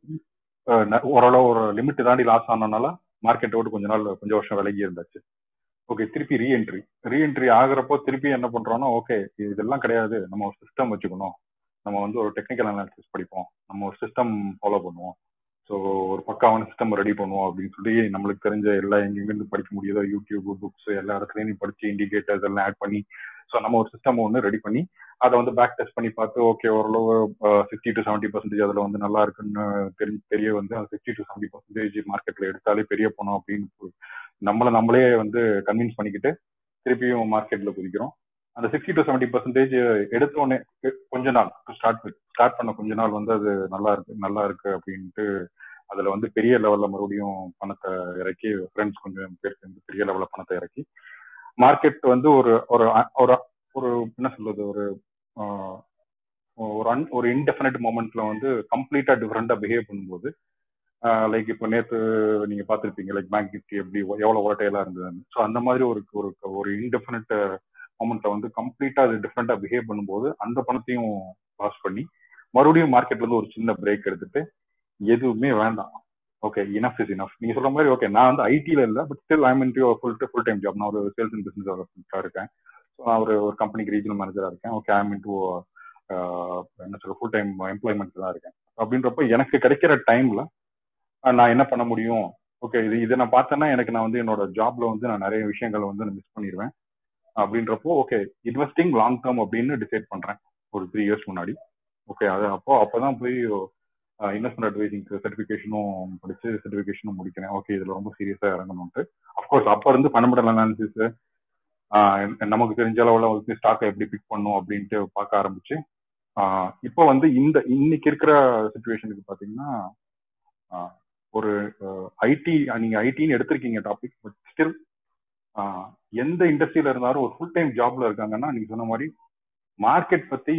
ந- ஓரளவு ஒரு லிமிட் தாண்டி லாஸ் ஆனனால மார்க்கெட்டோடு கொஞ்ச நாள் கொஞ்சம் வருஷம் விலகி இருந்தாச்சு. ஓகே திருப்பி ரீஎன்ட்ரி ரீஎன்ட்ரி ஆகுறப்போ திருப்பி என்ன பண்றோம்னா ஓகே இதெல்லாம் கிடையாது. நம்ம ஒரு சிஸ்டம் வச்சுக்கணும். நம்ம வந்து ஒரு டெக்னிக்கல் அனாலிசிஸ் படிப்போம். நம்ம ஒரு சிஸ்டம் ஃபாலோ பண்ணுவோம். ஸோ ஒரு பக்காவான சிஸ்டம் ரெடி பண்ணுவோம் அப்படின்னு சொல்லி நம்மளுக்கு தெரிஞ்ச எல்லா எங்கெங்கிருந்து படிக்க முடியுதோ யூடியூப் புக்ஸ் எல்லா இடத்துலையும் படிச்சு இண்டிகேட்டர்ஸ் எல்லாம் ஆட் பண்ணி ஸோ நம்ம ஒரு சிஸ்டம் ஒன்று ரெடி பண்ணி அதை வந்து பேக் டெஸ்ட் பண்ணி பார்த்து ஓகே ஓரளவு சிக்ஸ்டி டு செவன்ட்டி பர்சன்டேஜ் அதில் வந்து நல்லா இருக்குன்னு தெரிஞ்சு தெரிய வந்து அந்த சிக்ஸ்டி டு செவன்ட்டி பர்சன்டேஜ் மார்க்கெட்டில் எடுத்தாலே பெரிய பணம் அப்படின்னு நம்மளை நம்மளே வந்து கன்வின்ஸ் பண்ணிக்கிட்டு திருப்பியும் மார்க்கெட்டில் குதிக்கிறோம். அந்த சிக்ஸ்டி டு செவன்ட்டி பர்சன்டேஜ் எடுத்த உடனே கொஞ்ச நாள் ஸ்டார்ட் ஸ்டார்ட் பண்ண கொஞ்ச நாள் வந்து அது நல்லா இருக்கு நல்லா இருக்கு அப்படின்ட்டு அதுல வந்து பெரிய லெவல்ல மறுபடியும் பணத்தை இறக்கி ஃப்ரெண்ட்ஸ் கொஞ்சம் பேர் சேர்ந்து பெரிய லெவல்ல பணத்தை இறக்கி மார்க்கெட் வந்து ஒரு ஒரு ஒரு ஒரு என்ன சொல்றது ஒரு ஒரு அன் ஒரு இன்டெஃபினட் மூமெண்ட்ல வந்து கம்ப்ளீட்டா டிஃப்ரெண்டா பிஹேவ் பண்ணும்போது லைக் இப்போ நேத்து நீங்க பார்த்துருப்பீங்க லைக் பேங்க் நிஃப்டி எப்படி எவ்வளவு ஓட்டையெல்லாம் இருந்ததுன்னு. ஸோ அந்த மாதிரி ஒரு ஒரு ஒரு இன்டெஃபினட் மூமெண்ட்ல வந்து கம்ப்ளீட்டா அது டிஃப்ரெண்டா பிஹேவ் பண்ணும்போது அந்த பணத்தையும் லாஸ் பண்ணி மறுபடியும் மார்க்கெட்ல இருந்து ஒரு சின்ன பிரேக் எடுத்துட்டு எதுவுமே வேண்டாம். ஓகே இனஃப் இஸ் இனஃப் நீங்க சொல்ற மாதிரி ஓகே நான் வந்து ஐடியில இல்ல but still I'm in full full time job நான் ஒரு சேல்ஸ் அண்ட் பிசினஸ் டெவலப்மெண்ட்டாக இருக்கேன். ஸோ நான் ஒரு ஒரு கம்பெனிக்கு ரீஜனல் மேனேஜராக இருக்கேன். ஓகே ஐ மீன் டூ என்ன சொல்ற ஃபுல் டைம் எம்ப்ளாய்மெண்ட் தான் இருக்கேன். அப்படின்றப்ப எனக்கு கிடைக்கிற டைம்ல நான் என்ன பண்ண முடியும்? ஓகே இது இதை நான் பார்த்தேன்னா எனக்கு நான் வந்து என்னோட ஜாப்ல வந்து நான் நிறைய விஷயங்களை வந்து நான் மிஸ் பண்ணிடுவேன். அப்படின்றப்போ ஓகே இன்வெஸ்டிங் லாங் டேர்ம் அப்படின்னு டிசைட் பண்றேன். ஒரு த்ரீ இயர்ஸ் முன்னாடி. ஓகே அது அப்போ அப்பதான் போய் இன்வெஸ்ட்மெண்ட் அட்வைசிங் சர்டிஃபிகேஷனும் படிச்சு சர்டிஃபிகேஷனும் முடிக்கிறேன். ஓகே இதுல ரொம்ப சீரியஸா இறங்கணும்ட்டு அஃப்கோர்ஸ் அப்ப இருந்து ஃபண்டமெண்டல் அனாலிசிஸ் நமக்கு தெரிஞ்ச அளவுல வந்து ஸ்டாக்கை எப்படி பிக் பண்ணும் அப்படின்ட்டு பார்க்க ஆரம்பிச்சு இப்போ வந்து இந்த இன்னைக்கு இருக்கிற சுச்சுவேஷனுக்கு பாத்தீங்கன்னா ஒரு ஐடி நீங்க ஐடின்னு எடுத்திருக்கீங்க டாபிக் பட் ஸ்டில் எந்த இண்டஸ்ட்ரியில இருந்தாலும் ஒரு ஃபுல் டைம் ஜாப்ல இருக்காங்கன்னா நீங்க சொன்ன மாதிரி மார்க்கெட் பத்தி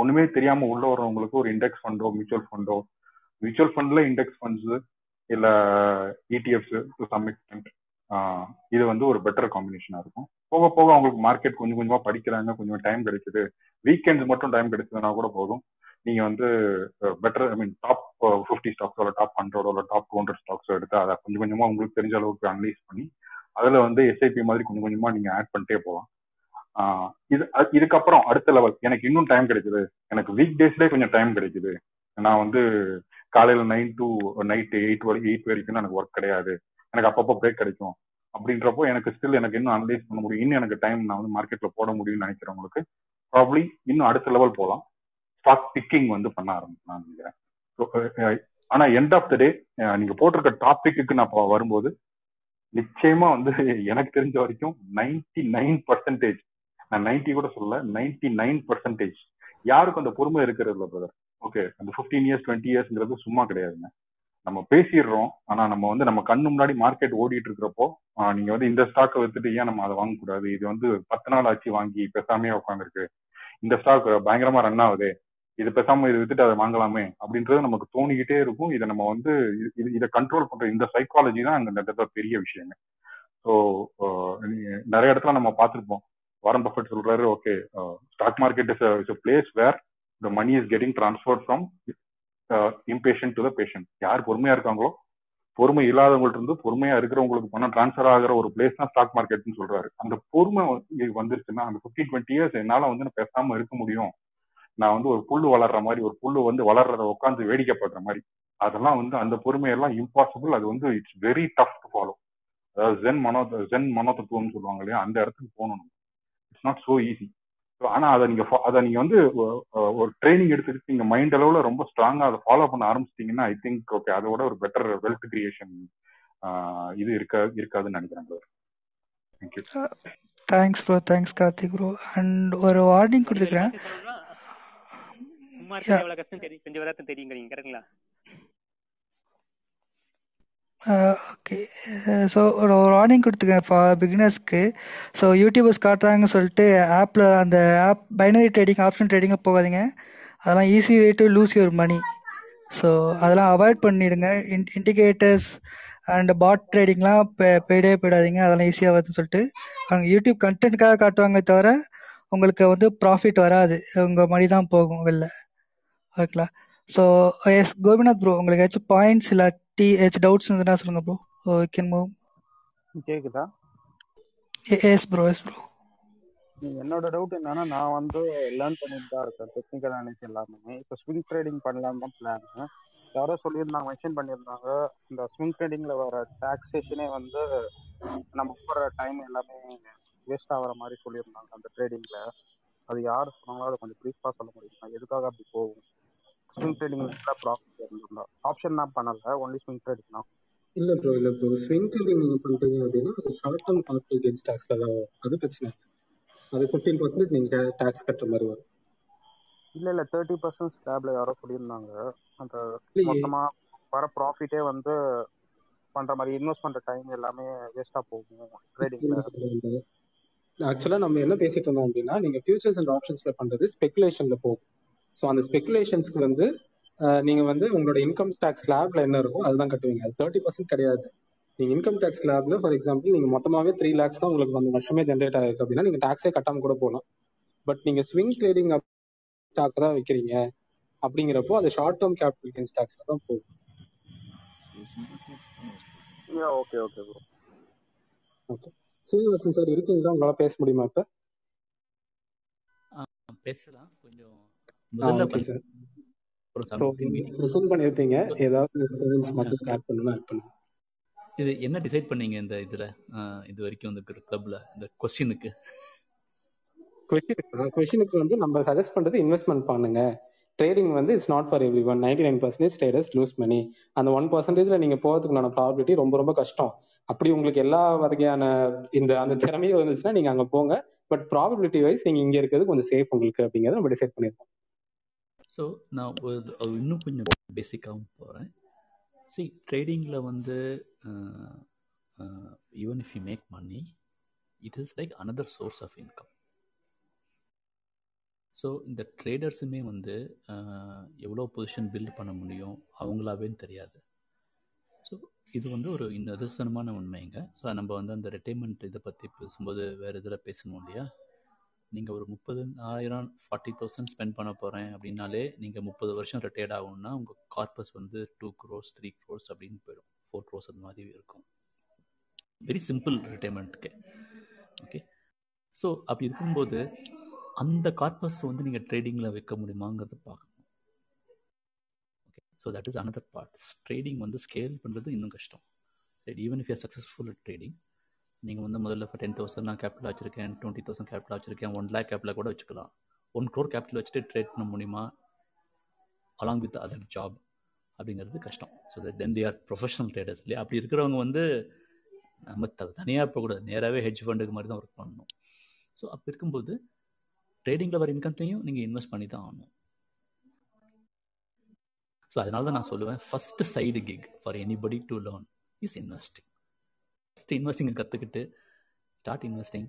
ஒண்ணுமே தெரியாம உள்ள வர்றவங்களுக்கு ஒரு இண்டெக்ஸ் ஃபண்டோ மியூச்சுவல் ஃபண்டோ மியூச்சுவல் ஃபண்ட்ல இண்டெக்ஸ் ஃபண்ட்ஸ் இல்ல இடிஎஃப்ஸ் டு சம் எக்ஸ்டென்ட் இது வந்து ஒரு பெட்டர் காம்பினேஷனா இருக்கும். போக போக அவங்களுக்கு மார்க்கெட் கொஞ்சம் கொஞ்சமா படிக்கிறாங்க கொஞ்சம் டைம் கிடைக்குது. வீக்கெண்ட்ஸ் மட்டும் டைம் கிடைச்சதுன்னா கூட போதும். நீங்க வந்து better I mean top fifty ஸ்டாக்ஸோ top ஹண்ட்ரடோ இல்லை டாப் டூ ஹண்ட்ரட் ஸ்டாக்ஸோ எடுத்து அதை கொஞ்சம் கொஞ்சமா உங்களுக்கு தெரிஞ்ச அளவுக்கு அனலைஸ் பண்ணி அதுல வந்து எஸ்ஐபி மாதிரி கொஞ்சம் கொஞ்சமா நீங்க ஆட் பண்ணிட்டே போகலாம். இது இதுக்கப்புறம் அடுத்த லெவல் எனக்கு இன்னும் டைம் கிடைக்குது. எனக்கு வீக் டேஸ்லேயே கொஞ்சம் டைம் கிடைக்குது. நான் வந்து காலையில நைன் டு நைட் எயிட் வரை எயிட் வரைக்கும் எனக்கு ஒர்க் கிடையாது. எனக்கு அப்பப்போ பிரேக் கிடைக்கும். அப்படின்றப்போ எனக்கு ஸ்டில் எனக்கு இன்னும் அனலைஸ் பண்ண முடியும். இன்னும் எனக்கு டைம் நான் வந்து மார்க்கெட்ல போட முடியும்னு நினைக்கிறவங்களுக்கு ப்ராப்ளி இன்னும் அடுத்த லெவல் போகலாம். ஸ்டாக் பிக்கிங் வந்து பண்ண ஆரம்பிக்கலாம் நினைக்கிறேன். ஆனா எண்ட் ஆஃப் த டே நீங்க போட்டிருக்க டாபிக்கு நான் வரும்போது நிச்சயமா வந்து எனக்கு தெரிஞ்ச வரைக்கும் நைன்டி நைன் பர்சன்டேஜ் நான் நைன்டி கூட சொல்ல நைன்டி நைன் பர்சன்டேஜ் யாருக்கும் அந்த பொறுமை இருக்கிறது இல்லை பிரதர் ஓகே அந்த ஃபிஃப்டீன் இயர்ஸ் டுவெண்ட்டி இயர்ஸ்ங்கிறது சும்மா கிடையாதுங்க. நம்ம பேசிடுறோம் ஆனா நம்ம வந்து நம்ம கண்ணு முன்னாடி மார்க்கெட் ஓடிட்டு இருக்கிறப்போ நீங்க வந்து இந்த ஸ்டாக்கை வித்துட்டு ஏன் நம்ம அதை வாங்கக்கூடாது? இது வந்து பத்து நாள் ஆச்சு வாங்கி பேசாமையே உட்காந்துருக்கு இந்த ஸ்டாக் பயங்கரமா ரன் ஆகுது. இது பேசாம இது வித்துட்டு அதை வாங்கலாமே அப்படின்றது நமக்கு தோணிக்கிட்டே இருக்கும். இதை நம்ம வந்து இதை கண்ட்ரோல் பண்ற இந்த சைக்காலஜி தான் அங்க இந்த பெரிய விஷயங்க ஸோ நிறைய இடத்துல நம்ம பார்த்துருப்போம். வாரன் பஃபட் சொல்றாரு okay stock market is is place where the money is getting transfer from impatient to the patient யார் பொறுமையா இருக்காங்களோ பொறுமை இல்லாதவங்கள்ட்ட இருந்து பொறுமையா இருக்கிறவங்களுக்கு பணம் டிரான்ஸ்ஃபர் ஆகிற ஒரு பிளேஸ் தான் ஸ்டாக் மார்க்கெட்னு சொல்றாரு. அந்த பொறுமை வந்துருச்சுன்னா அந்த ஃபிஃப்டீன் டுவெண்ட்டி இயர்ஸ் என்னால வந்து நான் பேசாம இருக்க முடியும். நான் வந்து ஒரு புல்லு வளர்ற மாதிரி ஒரு புல்லு வந்து வளர்றத உட்காந்து வேடிக்கைப்படுற மாதிரி. அதெல்லாம் வந்து அந்த பொறுமையெல்லாம் இம்பாசிபிள் அது வந்து it's very tough to follow அதாவது ஜென் மனோ ஜென் மனோதத்துவம்னு சொல்லுவாங்க இல்லையா? அந்த இடத்துக்கு போகணும் இட்ஸ் நாட் சோ ஈஸி ஆனா அதை நீங்க அதை நீங்க வந்து ஒரு ட்ரைனிங் எடுத்துக்கிட்டு நீங்க மைண்ட் அளவுல ரொம்ப ஸ்ட்ராங்கா அதை ஃபாலோ பண்ண ஆரம்பிச்சிட்டீங்கன்னா ஐ திங்க் ஓகே அதோட ஒரு பெட்டர் வெல்த் கிரியேஷன் இது இருக்க இருக்காதுன்னு நினைக்கிறேன் bro thank you thanks bro thanks Karthik bro and ஒரு வார்னிங் கொடுத்துக்கிறேன் சும்மா இருக்கிறது எவ்வளவு கஷ்டம் தெரியும். கொஞ்சம் வராது தெரியுங்கிறீங்க கரெக்டுங்களா ஓகே ஸோ ஒரு வார்னிங் கொடுத்துக்கேன் ஃபார் பிகினர்ஸ்க்கு ஸோ யூடியூபர்ஸ் காட்டுறாங்கன்னு சொல்லிட்டு ஆப்பில் அந்த ஆப் பைனரி ட்ரேடிங் ஆப்ஷன் ட்ரேடிங்காக போகாதீங்க. அதெல்லாம் easy way to lose your money so அதெல்லாம் அவாய்ட் பண்ணிடுங்க. இன் இண்டிகேட்டர்ஸ் அண்ட் பாட் ட்ரேடிங்லாம் போயிடே போயிடாதீங்க. அதெல்லாம் ஈஸியாக வருதுன்னு சொல்லிட்டு. அவங்க யூடியூப் கண்டென்ட்காக காட்டுவாங்க தவிர உங்களுக்கு வந்து ப்ராஃபிட் வராது. உங்கள் மணி தான் போகும் வெளில. ஓகேங்களா ஸோ எஸ் கோபிநாத் ப்ரோ உங்களுக்கு ஏதாச்சும் பாயிண்ட்ஸ் இல்லாட்டி ஏதாச்சும் டவுட்ஸ் இருந்ததுன்னா சொல்லுங்க ப்ரோ கேன் மூவ் கேக்குதா? எஸ் ப்ரோ எஸ் ப்ரோ என்னோட டவுட் என்னன்னா நான் வந்து லேர்ன் பண்ணிட்டு தான் இருக்கேன் டெக்னிக்கல் அனாலிசிஸ் எல்லாமே. இப்போ ஸ்விங் ட்ரேடிங் பண்ணலாம் தான் பிளான் யாரோ சொல்லியிருந்தாங்க மென்ஷன் பண்ணியிருந்தாங்க இந்த ஸ்விங் ட்ரேடிங்ல வர டாக்ஸேஷனே வந்து நம்ம போடுற டைம் எல்லாமே வேஸ்ட் ஆகிற மாதிரி சொல்லியிருந்தாங்க அந்த ட்ரேடிங்ல அது யார் சொன்னாங்களோ அதை கொஞ்சம் ப்ரீஃபாக சொல்ல முடியுமா? எதுக்காக அப்படி போகும்? ஸ்விங் ட்ரேடிங் ப்ராஃபிட் இருந்திருந்தா. ஆப்ஷன் தான் பண்ணல ஒன்லி ஸ்விங் ட்ரேடிங் தான். இல்ல ப்ரோ இல்ல ப்ரோ ஸ்விங் ட்ரேடிங் நீங்க பண்றீங்க அப்படின்னா அது ஷார்ட் டர்ம் கார்டு கெயின்ஸ் டாக்ஸ்ல தான் அது பிரச்சனை அது ஃபிஃப்டீன் பர்சன்டேஜ் நீங்க டாக்ஸ் கட்டுற மாதிரி வரும். இல்ல இல்ல. தேர்ட்டி பர்சன்ட் ஸ்லாப்ல யாரோ சொல்லியிருந்தாங்க. அந்த மொத்தமா வர ப்ராஃபிட்டே வந்து பண்ற மாதிரி இன்வெஸ்ட் பண்ற டைம் எல்லாமே வேஸ்டா போகும் ட்ரேடிங்ல ஆக்சுவலா நம்ம என்ன பேசிட்டு இருந்தோம் அப்படின்னா நீங்க ஃபியூச்சர்ஸ் அண்ட் ஆப்ஷன்ஸ்ல பண்றது ஸ்பெகுலேஷன்ல போகும். ஸோ அந்த ஸ்பெகுலேஷன்ஸ்க்கு வந்து நீங்க வந்து உங்களோட இன்கம் டேக்ஸ் ஸ்லாப்ல என்ன இருக்கோ அதுதான் கட்டுவீங்க. அது தேர்ட்டி பர்சன்ட் கிடையாது. நீங்க இன்கம் டேக்ஸ் ஸ்லாப்ல ஃபார் எக்ஸாம்பிள் நீங்க மொத்தமாவே த்ரீ லேக்ஸ் தான் உங்களுக்கு வந்து வருஷமே ஜென்ரேட் ஆயிருக்கு அப்படின்னா நீங்க டாக்ஸே கட்டாம கூட போகலாம். பட் நீங்க ஸ்விங் ட்ரேடிங் ஸ்டாக் தான் வைக்கிறீங்க அப்படிங்கிறப்போ அது ஷார்ட் டேர்ம் கேபிட்டல் கெயின்ஸ் டாக்ஸ்ல தான் போகும். Okay okay bro okay Srinivasan sir இருக்கீங்களா உங்களால பேச முடியுமா இப்ப? பேசலாம். கொஞ்சம் முதல்ல லிசன் ஏதாவது ஆட் பண்ணணும்னா ஆட் பண்ணுங்க. இது என்ன டிசைட் பண்ணீங்க இந்த இதுல? இது வரைக்கும் இந்த கிளப்ல இந்த கொஸ்டினுக்கு கொஸ்டின் கொஸ்டினுக்கு வந்து நம்ம சஜஸ்ட் பண்றது இன்வெஸ்ட்மெண்ட் பண்ணுங்க. ட்ரேடிங் வந்து it's not for every one ninety nine percentage traders lose money அந்த ஒன் பர்சன்டேஜ்ல நீங்க போறதுக்குண்டான ப்ராபிலிட்டி ரொம்ப ரொம்ப கஷ்டம். அப்படி உங்களுக்கு எல்லா வகையான இந்த அந்த திறமையும் இருந்துச்சுன்னா நீங்க அங்க போங்க. பட் ப்ராபிலிட்டி வைஸ் நீங்க இங்க இருக்கிறது கொஞ்சம் சேஃப் உங்களுக்கு அப்படிங்கறத நம்ம டிசைட் பண்ணிருக்கோம். ஸோ நான் ஒரு இன்னும் கொஞ்சம் பேசிக்காகவும் போகிறேன் சரி ட்ரேடிங்கில் வந்து even if you make money it is like another source of income so இந்த ட்ரேடர்ஸுமே வந்து எவ்வளோ பொசிஷன் பில்ட் பண்ண முடியும் அவங்களாவேன்னு தெரியாது. ஸோ இது வந்து ஒரு நிதர்சனமான உண்மைங்க. ஸோ நம்ம வந்து அந்த ரிட்டைர்மெண்ட் இதை பற்றி பேசும்போது வேறு இதில் பேசணும் இல்லையா? நீங்கள் ஒரு முப்பது ஆயிரம் ஃபார்ட்டி தௌசண்ட் ஸ்பெண்ட் பண்ண போகிறேன் அப்படின்னாலே நீங்கள் முப்பது வருஷம் ரிட்டையர்ட் ஆகணும்னா உங்கள் கார்பஸ் வந்து டூ க்ரோஸ் த்ரீ க்ரோஸ் அப்படின்னு போயிடும். ஃபோர் க்ரோஸ் அந்த மாதிரி இருக்கும். வெரி சிம்பிள் ரிட்டைர்மெண்ட்டுக்கு ஓகே ஸோ அப்படி இருக்கும்போது அந்த கார்பஸ் வந்து நீங்கள் ட்ரேடிங்கில் வைக்க முடியுமாங்கிறத பார்க்கணும். Okay so that is another part trading வந்து ஸ்கேல் பண்ணுறது இன்னும் கஷ்டம். Even if you successful trading நீங்கள் வந்து முதல்ல இப்போ டென் தௌசண்ட் நான் கேபிட்டல் வச்சுருக்கேன் டுவெண்ட்டி தௌசண்ட் கேபிட்டல் வச்சிருக்கேன் ஒன் லேக் கேபிட்டல் கூட வச்சுக்கலாம். ஒன் க்ரோர் கேபிட்டல் வச்சுட்டு ட்ரேட் பண்ண முடியுமா? அலாங் வித் அதர் ஜாப் அப்படிங்கிறது கஷ்டம். So then they are professional traders இல்லையா? அப்படி இருக்கிறவங்க வந்து நம்ம த தனியாக போகக்கூடாது நேராகவே ஹெட்ஜ் ஃபண்டுக்கு மாதிரி தான் ஒர்க் பண்ணணும். ஸோ அப்படி இருக்கும்போது ட்ரேடிங்கில் வர இன்கம்லையும் நீங்கள் இன்வெஸ்ட் பண்ணி தான் ஆகணும். ஸோ அதனால தான் நான் சொல்லுவேன் first side gig for anybody to learn is investing first இன்வெஸ்டிங்கை கற்றுக்கிட்டு ஸ்டார்ட் இன்வெஸ்டிங்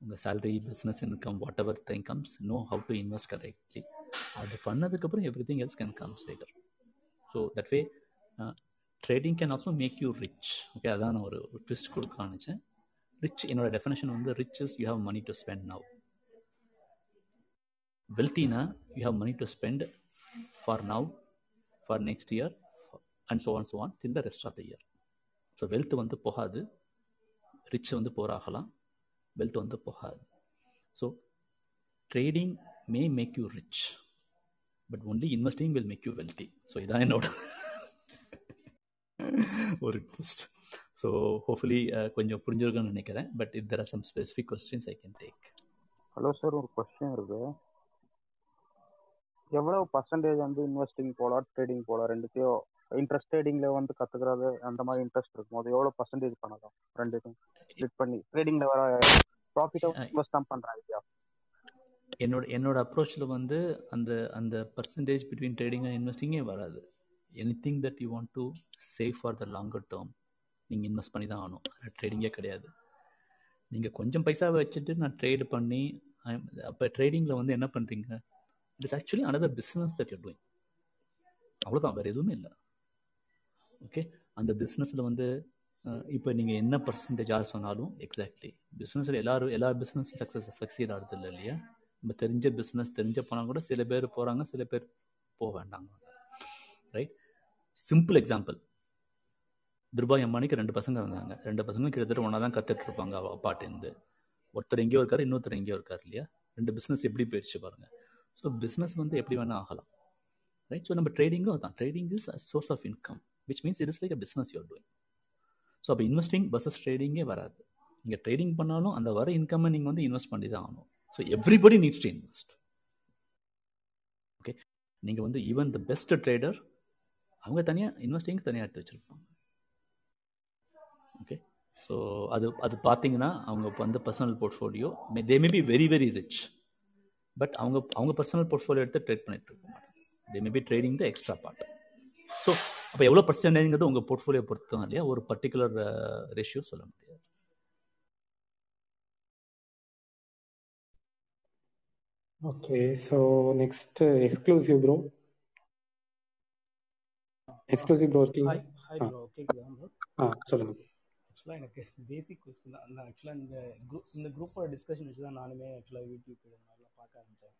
உங்கள் salary business income whatever thing comes know how to invest correctly அது பண்ணதுக்கப்புறம் every thing else can comes later so that way trading can also make you rich okay அதான் நான் ஒரு twist கொடுக்க நினச்சேன் rich என்னோட definition வந்து rich is you have money to spend now வெல்த்தினா you have money to spend for now for next year and so on so on till the rest of the year so wealth வந்து போகாது. Rich வந்து போராகலாம் wealth வந்து போகாது. So trading may make you rich but only investing will make you wealthy so இதான் என்னோட ஒரு twist so hopefully கொஞ்சம் புரிஞ்சிருக்கும்னு நினைக்கிறேன். But if there are some specific questions I can take hello sir ஒரு கொஸ்டின் இருக்கு. எவ்வளவு பர்சன்டேஜ் வந்து இன்வெஸ்டிங் போலாம் ட்ரேடிங் போலாம் ரெண்டுத்தையும் இன்ட்ரெஸ்ட் வந்து கத்துக்கிறது அந்த மாதிரி இன்ட்ரெஸ்ட் இருக்கும். போது எவ்வளவு பர்சன்டேஜ் பண்ணலாம்? ரெண்டுத்தையும் ஸ்ப்ளிட் பண்ணி. ட்ரேடிங்ல வர ப்ராஃபிட்டை இன்வெஸ்ட் தான் பண்ற ஐடியா என்னோட என்னோட அப்ரோச்சில் வந்து அந்த அந்த பர்சன்டேஜ் பிட்வீன் ட்ரேடிங் அண்ட் இன்வெஸ்டிங்கே வராது. Any thing that you want to save for the longer term நீங்கள் இன்வெஸ்ட் பண்ணி தான் ஆகணும். ட்ரேடிங்கே கிடையாது. நீங்கள் கொஞ்சம் பைசா வச்சுட்டு நான் ட்ரேடு பண்ணி அப்போ ட்ரேடிங்கில் வந்து என்ன பண்ணுறீங்க it is actually another business that you doing அவ்வளோதான் வேறு எதுவுமே இல்லை. ஓகே அந்த பிஸ்னஸில் வந்து இப்போ நீங்கள் என்ன பர்சன்டேஜ் யார் சொன்னாலும் எக்ஸாக்ட்லி பிஸ்னஸில் எல்லாரும் எல்லா பிஸ்னஸும் சக்ஸஸ் சக்சீட் ஆகிறது இல்லை இல்லையா? நம்ம தெரிஞ்ச பிஸ்னஸ் தெரிஞ்ச போனால் கூட சில பேர் போகிறாங்க சில பேர் போக வேண்டாங்க. ரைட் சிம்பிள் எக்ஸாம்பிள் துர்பாய் அம்மானிக்கு ரெண்டு பசங்க இருந்தாங்க. ரெண்டு பசங்களும் கிட்டத்தட்ட ஒன்றா தான் கற்றுட்டு இருப்பாங்க அவ அப்பாட்டேருந்து ஒருத்தர் எங்கேயோ இருக்கார் இன்னொருத்தர் எங்கேயோ இருக்கார் இல்லையா? ரெண்டு பிஸ்னஸ் எப்படி போயிடுச்சு பாருங்கள் ஸோ பிஸ்னஸ் வந்து எப்படி வேணால் ஆகலாம். ரைட் ஸோ நம்ம ட்ரேடிங்கும் அதான் trading is a source of income which means it is like a business you're doing so அப்போ இன்வெஸ்டிங் பர்சஸ் ட்ரேடிங்கே வராது. நீங்கள் ட்ரேடிங் பண்ணாலும் அந்த வர இன்கம்மை நீங்கள் வந்து இன்வெஸ்ட் பண்ணி தான் ஆகணும். So everybody needs to invest okay நீங்கள் வந்து ஈவன் த பெஸ்ட் ட்ரேடர் அவங்க தனியாக இன்வெஸ்டிங் தனியாக எடுத்து வச்சுருப்பாங்க. ஓகே ஸோ அது அது பார்த்தீங்கன்னா அவங்க வந்து personal portfolio they may be very very rich but அவங்க அவங்க பர்சனல் போர்ட்ஃபோலியோ எடுத்து ட்ரேட் பண்ணிட்டு இருக்க மாட்டாங்க. They may be trading the extra part so அப்போ எவ்வளோ பர்சன்டேஜ்ங்கிறது உங்கள் போர்ட்ஃபோலியோ பொறுத்தும் இல்லையா? ஒரு பர்டிகுலர் ரேஷியோ சொல்ல முடியாது. Okay so next exclusive bro exclusive bro இருக்கீங்க ஹாய் ஹாய் ப்ரோ கேக்குதா ப்ரோ ஆ சொல்லுங்க. ஆக்சுவலாக எனக்கு பேசிக் கொஸ்டின் தான். ஆக்சுவலாக இந்த குரூப் இந்த குரூப்போட டிஸ்கஷன் வச்சு தான் நானுமே ஆக்சுவலாக யூடியூப் இது மாதிரிலாம் பார்க்க ஆரம்பித்தேன்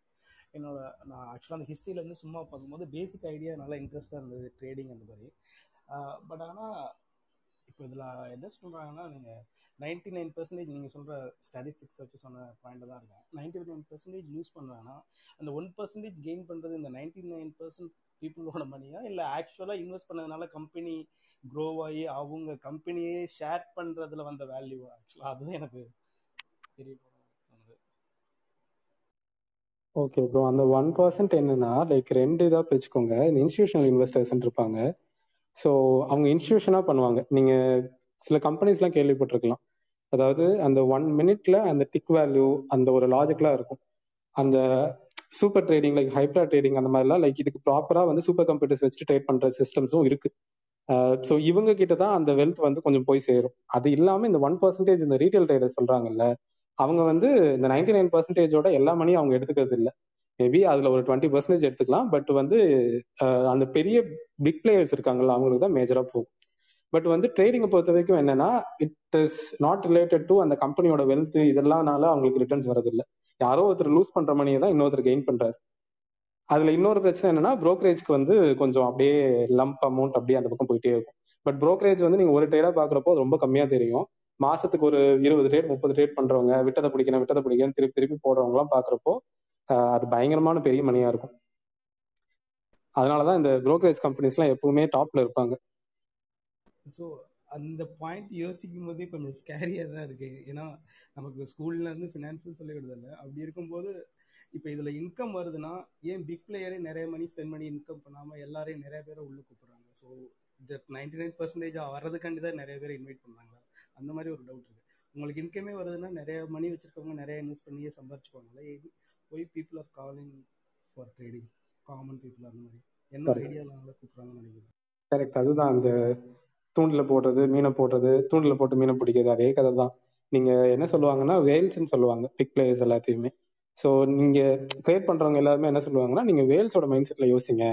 என்னோட நான் ஆக்சுவலாக அந்த ஹிஸ்ட்ரியிலேருந்து சும்மா பார்க்கும்போது பேசிக் ஐடியா நல்லா இன்ட்ரெஸ்ட்டாக இருந்தது ட்ரேடிங் அந்த மாதிரி. பட் ஆனால் இப்போ இதில் என்ன சொல்கிறாங்கன்னா நீங்கள் நைன்டி நைன் பர்சன்டேஜ் நீங்கள் சொல்கிற ஸ்டாட்டிஸ்டிக்ஸ் வச்சு சொன்ன பாயிண்ட் தான் இருக்கும் நைன்டி நைன் பர்சன்டேஜ் யூஸ் பண்ணுறாங்கன்னா அந்த ஒன் பர்சன்டேஜ் கெயின் பண்ணுறது இந்த நைன்டி நைன் பர்சன்ட் பீப்புளோட மணியா இல்லை ஆக்சுவலாக இன்வெஸ்ட் பண்ணதுனால கம்பெனி க்ரோ ஆகி அவங்க கம்பெனியே ஷேர் பண்ணுறதுல வந்த வேல்யூ ஆக்சுவலாக அதுதான் எனக்கு தெரியும். ஓகே ப்ரோ அந்த ஒன் பர்சன்ட் என்னன்னா லைக் ரெண்டு இதாக பிரிச்சுக்கோங்க. இன்ஸ்டியூஷனல் இன்வெஸ்டர்ஸ் இருப்பாங்க. ஸோ அவங்க இன்ஸ்டியூஷனாக பண்ணுவாங்க. நீங்க சில கம்பெனிஸ்லாம் கேள்விப்பட்டிருக்கலாம். அதாவது அந்த ஒன் மினிட்ல அந்த டிக் வேல்யூ அந்த ஒரு லாஜிக்கலாக இருக்கும். அந்த சூப்பர் ட்ரேடிங் லைக் ஹைப்ரா ட்ரேடிங் அந்த மாதிரிலாம் லைக் இதுக்கு ப்ராப்பரா வந்து சூப்பர் கம்ப்யூட்டர்ஸ் வச்சு ட்ரேட் பண்ற சிஸ்டம்ஸும் இருக்கு. ஸோ இவங்க கிட்ட தான் அந்த வெல்த் வந்து கொஞ்சம் போய் சேரும். அது இல்லாம இந்த ஒன் பர்சன்டேஜ் இந்த ரீட்டைல் ட்ரேடர் சொல்றாங்கல்ல அவங்க வந்து இந்த நைன்டி நைன் பர்சன்டேஜோட எல்லா மணியும் அவங்க எடுத்துக்கிறது இல்லை. மேபி அதுல ஒரு டுவெண்ட்டி பர்சன்டேஜ் எடுத்துக்கலாம். பட் வந்து அந்த பெரிய பிக் பிளேயர்ஸ் இருக்காங்கல்ல அவங்களுக்கு தான் மேஜரா போகும். பட் வந்து ட்ரேடிங்கை பொறுத்த வரைக்கும் என்னன்னா it is not related to அந்த கம்பெனியோட வெல்த் இதெல்லாம்னால அவங்களுக்கு ரிட்டர்ன்ஸ் வரதில்லை யாரோ ஒருத்தர் லூஸ் பண்ற மணியை தான் இன்னொருத்தர் கெயின் பண்றாரு. அதுல இன்னொரு பிரச்சனை என்னன்னா ப்ரோக்கரேஜ்க்கு வந்து கொஞ்சம் அப்படியே லம்ப் அமௌண்ட் அப்படியே அந்த பக்கம் போயிட்டே இருக்கும். பட் ப்ரோக்கரேஜ் வந்து நீங்க ஒரு ட்ரேடா பாக்குறப்போ ரொம்ப கம்மியா தெரியும். மாசத்துக்கு ஒரு இருபது ட்ரேட் முப்பது ட்ரேட் பண்றவங்க விட்டதை பிடிக்கணும் விட்டதை பிடிக்கணும் திருப்பி திருப்பி போடுறவங்க எல்லாம் பாக்குறப்போ அது பயங்கரமான பெரிய மணியா இருக்கும். அதனாலதான் இந்த புரோக்கரேஜ் கம்பெனிஸ் எல்லாம் எப்பவுமே டாப்ல இருப்பாங்க. ஸோ அந்த பாயிண்ட் யோசிக்கும் போதே கொஞ்சம் ஸ்கேரியாக தான் இருக்கு. ஏன்னா நமக்கு ஸ்கூல்ல இருந்து ஃபினான்ஸும் சொல்லி கொடுத்தல அப்படி இருக்கும்போது இப்போ இதுல இன்கம் வருதுன்னா ஏன் பிக் பிளேயரே நிறைய மணி ஸ்பெண்ட் பண்ணி இன்கம் பண்ணாம எல்லாரையும் நிறைய பேரை உள்ள கூப்பிடுறாங்க? ஸோ இந்த நைன்டி நைன் பர்சன்டேஜ் வர்றதுக்காண்டி தான் நிறைய பேர் இன்வைட் பண்றாங்களா? அந்த மாதிரி ஒரு டவுட் இருக்கு. உங்களுக்கு இன்கமே வருதுன்னா நிறைய மணி வச்சிருக்கவங்க நிறைய இன்வெஸ்ட் பண்ணியே சம்பாரிச்சுக்குவாங்களே why people are calling for trading common people அந்த மாதிரி. என்ன. ஐடியாவில் அவங்கள கூப்பிடுறாங்கன்னு நினைக்கிறேன் கரெக்ட் அதுதான் அந்த தூண்டில போடுறது மீனை போடுறது தூண்டில போட்டு மீனை பிடிக்கிறது அதே கதை தான் நீங்க என்ன சொல்லுவாங்கன்னா வேல்ஸ்ன்னு சொல்லுவாங்க. பிக் பிளேயர்ஸ் எல்லாத்தையுமே. ஸோ நீங்க ட்ரேட் பண்றவங்க எல்லாருமே என்ன சொல்லுவாங்கன்னா நீங்க வேல்ஸோட மைண்ட் செட்ல யோசிங்க.